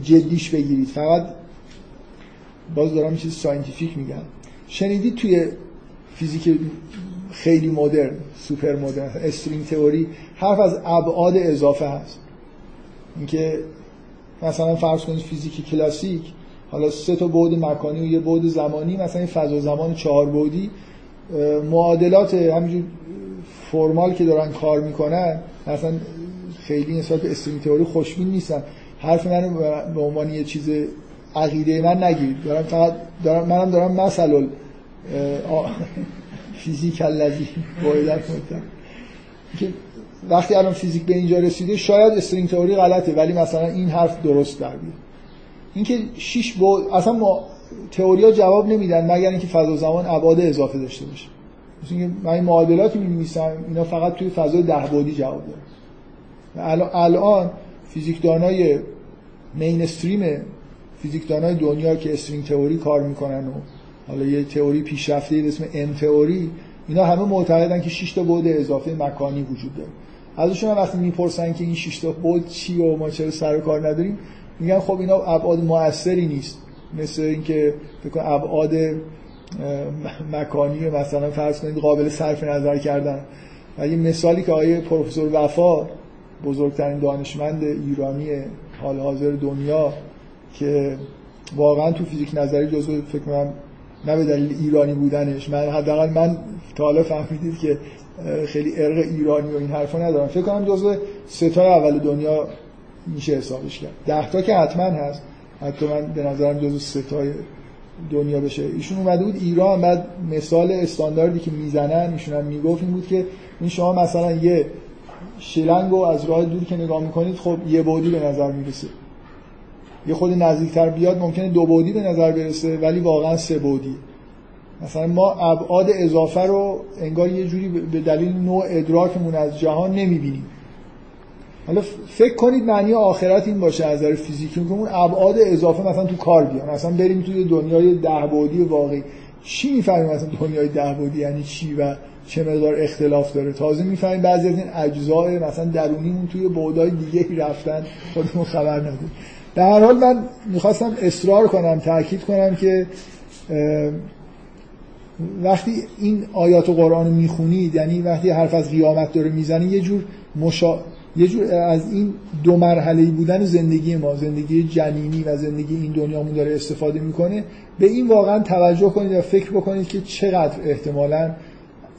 [SPEAKER 1] جدیش بگیرید. فقط باز دارم چیز scientific میگم. شنیدید توی فیزیک خیلی مدرن سوپر مدرن string theory حرف از ابعاد اضافه هست. اینکه مثلا فرض کنید فیزیک کلاسیک حالا سه تا بعد مکانی و یه بعد زمانی مثلا این فضا زمان چهار بعدی. معادلات همینجور فرمال که دارن کار می‌کنن مثلا خیلی نسبت به استرینگ تئوری خوشبین نیستن. حرف من به عنوان یه چیز عقیده من نگیرید دارم فقط دارم منم دارم مثلا فیزیک الذی وایدت که وقتی الان فیزیک به اینجا رسیده شاید استرینگ تئوری غلطه ولی مثلا این حرف درست در بیاد. اینکه شش بعد اصلا ما تئوریا جواب نمیدن مگر اینکه فضا زمان ابعاد اضافه داشته باشه. مثل اینکه من این معادلاتی می‌نویسم اینا فقط توی فضای ده بعدی جواب داره و الان فیزیکدانای مینستریم فیزیکدانای دنیا که استرینگ تئوری کار می‌کنن و حالا یه تئوری پیشرفته به اسم ام تئوری اینا همه معتقدن که 6 تا بعد اضافه مکانی وجود داره. ازشون هم وقتی می‌پرسن که این 6 تا بعد چی و ما چرا سر کار نداریم میگن خب اینا ابعاد موثری نیست. مثل اینکه فکر کنم ابعاد مکانی مثلا فرض کنید قابل صرف نظر کردن. و یه مثالی که آقای پروفسور وفا بزرگترین دانشمند ایرانی حال حاضر دنیا که واقعا تو فیزیک نظری جزو فکر کنم نه به دلیل ایرانی بودنش من حداقل من تا حالا فهمیدید که خیلی ارق ایرانی و این حرفا ندارم. فکر کنم جزو ستای اول دنیا میشه حسابش کرد. ده تا که حتما هست. حتی من به نظرم جزو ستای دنیا بشه. ایشون اومده بود ایران بعد مثال استانداردی که می‌زنن ایشون هم می‌گفت این بود که این شما مثلا یه شلنگ رو از راه دور که نگاه می‌کنید خب یه بودی به نظر می‌رسه. یه خود نزدیکتر بیاد ممکنه دو بودی به نظر برسه ولی واقعا سه بودی. مثلا ما ابعاد اضافه رو انگار یه جوری به دلیل نوع ادراکمون از جهان نمی‌بینیم. حالا فکر کنید معنی آخرت این باشه از نظر فیزیکی که اون ابعاد اضافه مثلا تو کار بیان. مثلا بریم توی دنیای ده بعدی واقعی. چی می‌فهمیم مثلا دنیای ده بعدی یعنی چی و چه مقدار اختلاف داره؟ تازه می‌فهمیم بعضی از این اجزاء مثلا درونیمون توی بعدای دیگه رفتن. خودمون خبر نداریم. در هر حال من می‌خواستم اصرار کنم تاکید کنم که وقتی این آیات قرآن رو می‌خونید یعنی وقتی حرف از قیامت داره می‌زنه یه جور مشا... یه جور از این دو مرحله بودن زندگی ما زندگی جنینی و زندگی این دنیامون داره استفاده می‌کنه به این واقعا توجه کنید و فکر بکنید که چقدر احتمالا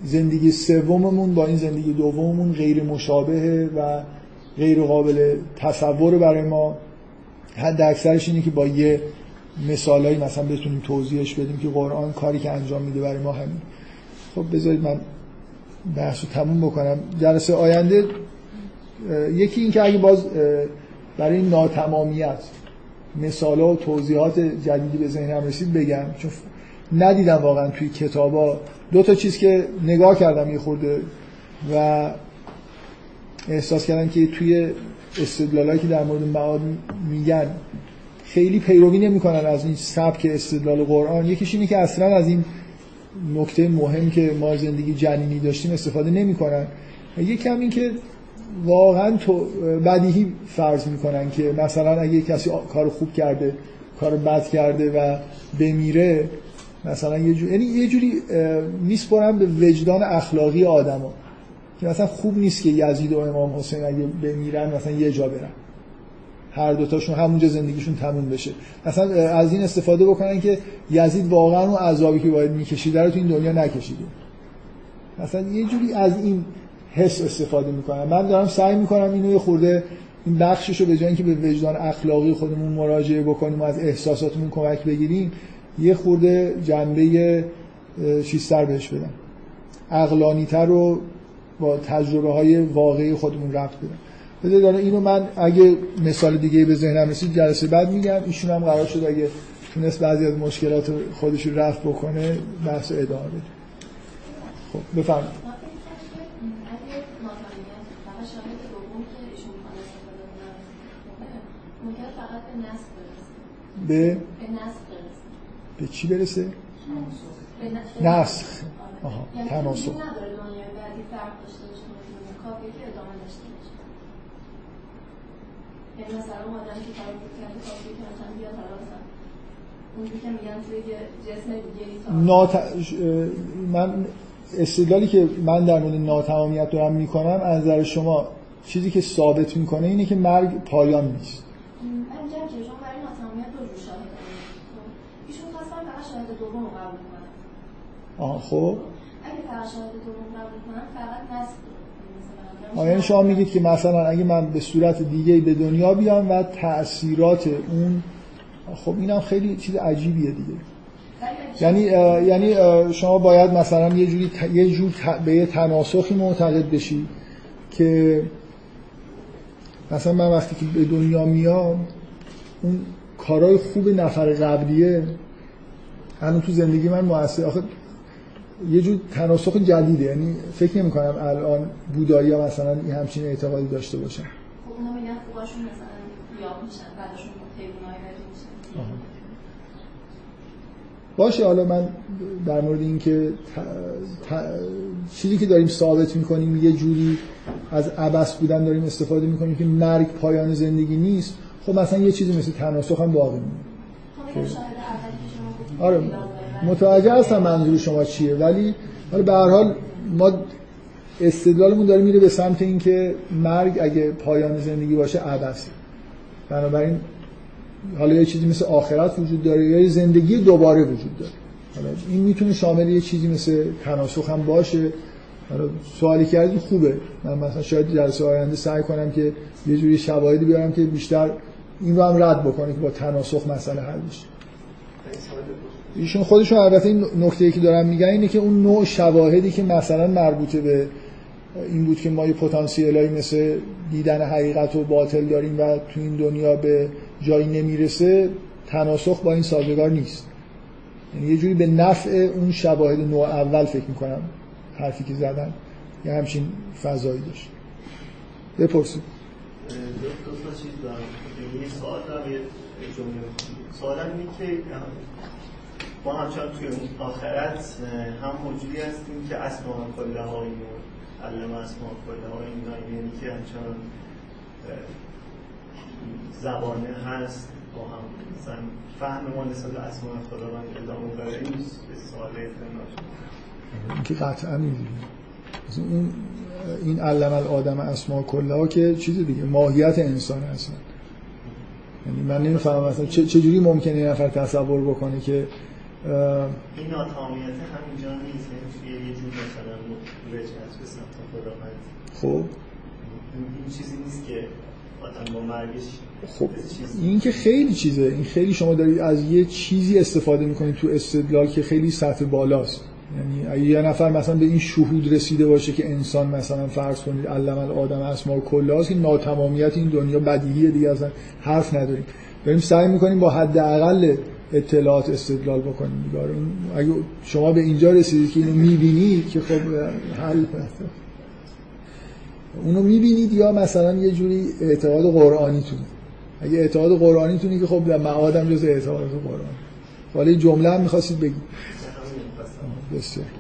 [SPEAKER 1] زندگی سوممون با این زندگی دوممون غیر مشابهه و غیر قابل تصور برای ما. حد اکثرش اینه که با یه مثالایی مثلا بتونیم توضیحش بدیم که قرآن کاری که انجام میده برای ما همین. خب بذارید من بحث رو تموم بکنم. جلسه آینده یکی این که اگه باز برای ناتمامیت مثال و توضیحات جدیدی به ذهنم رسید بگم. چون ندیدم واقعا توی کتابا. دو تا چیز که نگاه کردم یه خورده و احساس کردم که توی استدلالایی که در مورد معاد میگن خیلی پیروی نمی‌کنن از این سبک استدلال قرآن. یکیش اینه که اصلا از این نکته مهم که ما زندگی جنینی داشتیم استفاده نمی‌کنن. یکم این که واقعا تو بدیهی فرض می‌کنن که مثلا اگه کسی کار خوب کرده کار بد کرده و بمیره مثلا یه جوری یعنی یه جوری میسپرن به وجدان اخلاقی آدما که مثلا خوب نیست که یزید و امام حسین اگه بمیرن مثلا یه جا برن. هر دوتاشون همونجا زندگیشون تموم بشه. مثلا از این استفاده بکنن که یزید واقعا اون عذابی که باید میکشیده رو تو این دنیا نکشیده. مثلا یه جوری از این حس استفاده می‌کنن من دارم سعی می‌کنم اینو یه خورده این بخشش رو به جای اینکه به وجدان اخلاقی خودمون مراجعه بکنیم و از احساساتمون کمک بگیریم یه خورده جنبه چیزتر بهش بدم. اقلانیتر رو با تجربه های واقعی خودمون رفت بدم. داره اینو من اگه مثال دیگه به ذهنم رسید جلسه بعد میگم. ایشون هم قرار شد اگه تونست بعضی از مشکلات خودش رو رفت بکنه بحث ادامه بده. خب بفرمایید. به به چی برسه؟ نسخ. آها تناسخ. یعنی مثلا اون آدمی که کرده کافی که مثلا حالا اونجوری که میگن توی جسم دیگه نات... من استدلالی که من در مورد ناتمامیت دارم می‌کنم از نظر شما چیزی که ثابت می‌کنه اینه که مرگ پایان نیست.
[SPEAKER 5] جمع که شما برای ناتمامیت رو رو شاهد ایشون خواستن فقط شاهد دوم رو قبول کنن
[SPEAKER 1] آه خب
[SPEAKER 5] اگه فقط شاهد دوم قبول کنن فقط نسل
[SPEAKER 1] یعنی شما میگید که مثلا اگه من به صورت دیگه به دنیا بیام و تاثیرات اون خب اینم خیلی چیز عجیبیه دیگه. یعنی یعنی شما باید مثلا یه جوری یه جور به یه تناسخی معتقد بشی که مثلا من وقتی که به دنیا میام اون کارهای خوب نفر قبلیه هنوز تو زندگی من موثر. آخه یه جور تناسخ جدیده. یعنی فکر نمی کنم الان بودایی ها مثلا این همچین اعتقادی داشته باشن. خب
[SPEAKER 5] اونا میگن خوباشون مثلا یاب میشن بعدشون
[SPEAKER 1] باشه حالا من در مورد اینکه چیزی که داریم ثابت می‌کنیم یه جوری از عبس بودن داریم استفاده می‌کنیم که مرگ پایان زندگی نیست. خب مثلا یه چیزی مثل تناسخ هم باقی میمونه
[SPEAKER 5] خب
[SPEAKER 1] آره. متوجه هستم منظور شما چیه ولی حالا به هر حال ما استدلالمون داره میره به سمت اینکه مرگ اگه پایان زندگی باشه عبثه بنابراین حالا یه چیزی مثل آخرت وجود داره یا یه زندگی دوباره وجود داره. حالا این می‌تونه شامل یه چیزی مثل تناسخ هم باشه. حالا سوالی کردی خوبه. من مثلا شاید جلسه آینده سعی کنم که یه جوری شواهدی بیارم که بیشتر این رو هم رد بکنه که با تناسخ مسئله حل بشه ایشون خودشون البته این نکته که دارم میگن اینه که اون نوع شواهدی که مثلا مربوطه به این بود که ما یه پتانسیلایی مثل دیدن حقیقت و باطل داریم و تو این دنیا به جایی نمی‌رسه تناسخ با این سازگار نیست. یعنی یه جوری به نفع اون شواهد نوع اول فکر می‌کنم حرفی که زدن یه همچین فضایی داشت. بپرسید.
[SPEAKER 6] دو تا چیز دارم یه سوال دارم یه جمله سوالم اینه که ما همچنان توی اون آخرت هم موجودی هستیم که اسماء کله های علم اسماء کله های اینا یعنی که همچنان زبانه هست با هم مثلا فهم ما نسبت به اسماء خداوند ادامه داره. این سوال
[SPEAKER 1] این که قطعا این علم الادم اسماء کله ها که چیز دیگه ماهیت انسان هستن یعنی من نمی‌فهمم مثلا چه چجوری ممکنه یه نفر تصور بکنه که
[SPEAKER 6] این ناتامیت همینجا نیست یعنی یه جور مثلا رج هست به سمت خداوند.
[SPEAKER 1] خب.
[SPEAKER 6] این چیزی نیست که آدم با مرگش
[SPEAKER 1] خب این که خیلی چیزه. این خیلی شما دارید از یه چیزی استفاده می‌کنید تو استدلال که خیلی سطح بالاست. یعنی اگه یه نفر مثلا به این شهود رسیده باشه که انسان مثلا فرض کنید علم الادم اسماء کلاست که ناتمامیت این دنیا بدیهیه دیگه اصلا حرف نداریم. داریم سعی می‌کنیم با حداقل اطلاعات استدلال بکنیم اگه شما به اینجا رسیدید که اینو می‌بینید که خب حل اونو می‌بینید یا مثلا یه جوری اعتقاد قرآنی تونه اگه اعتقاد قرآنی تونی که خب در معادم جز اعتقاد قرآن. ولی جمله هم می‌خواستید بگید. بسیار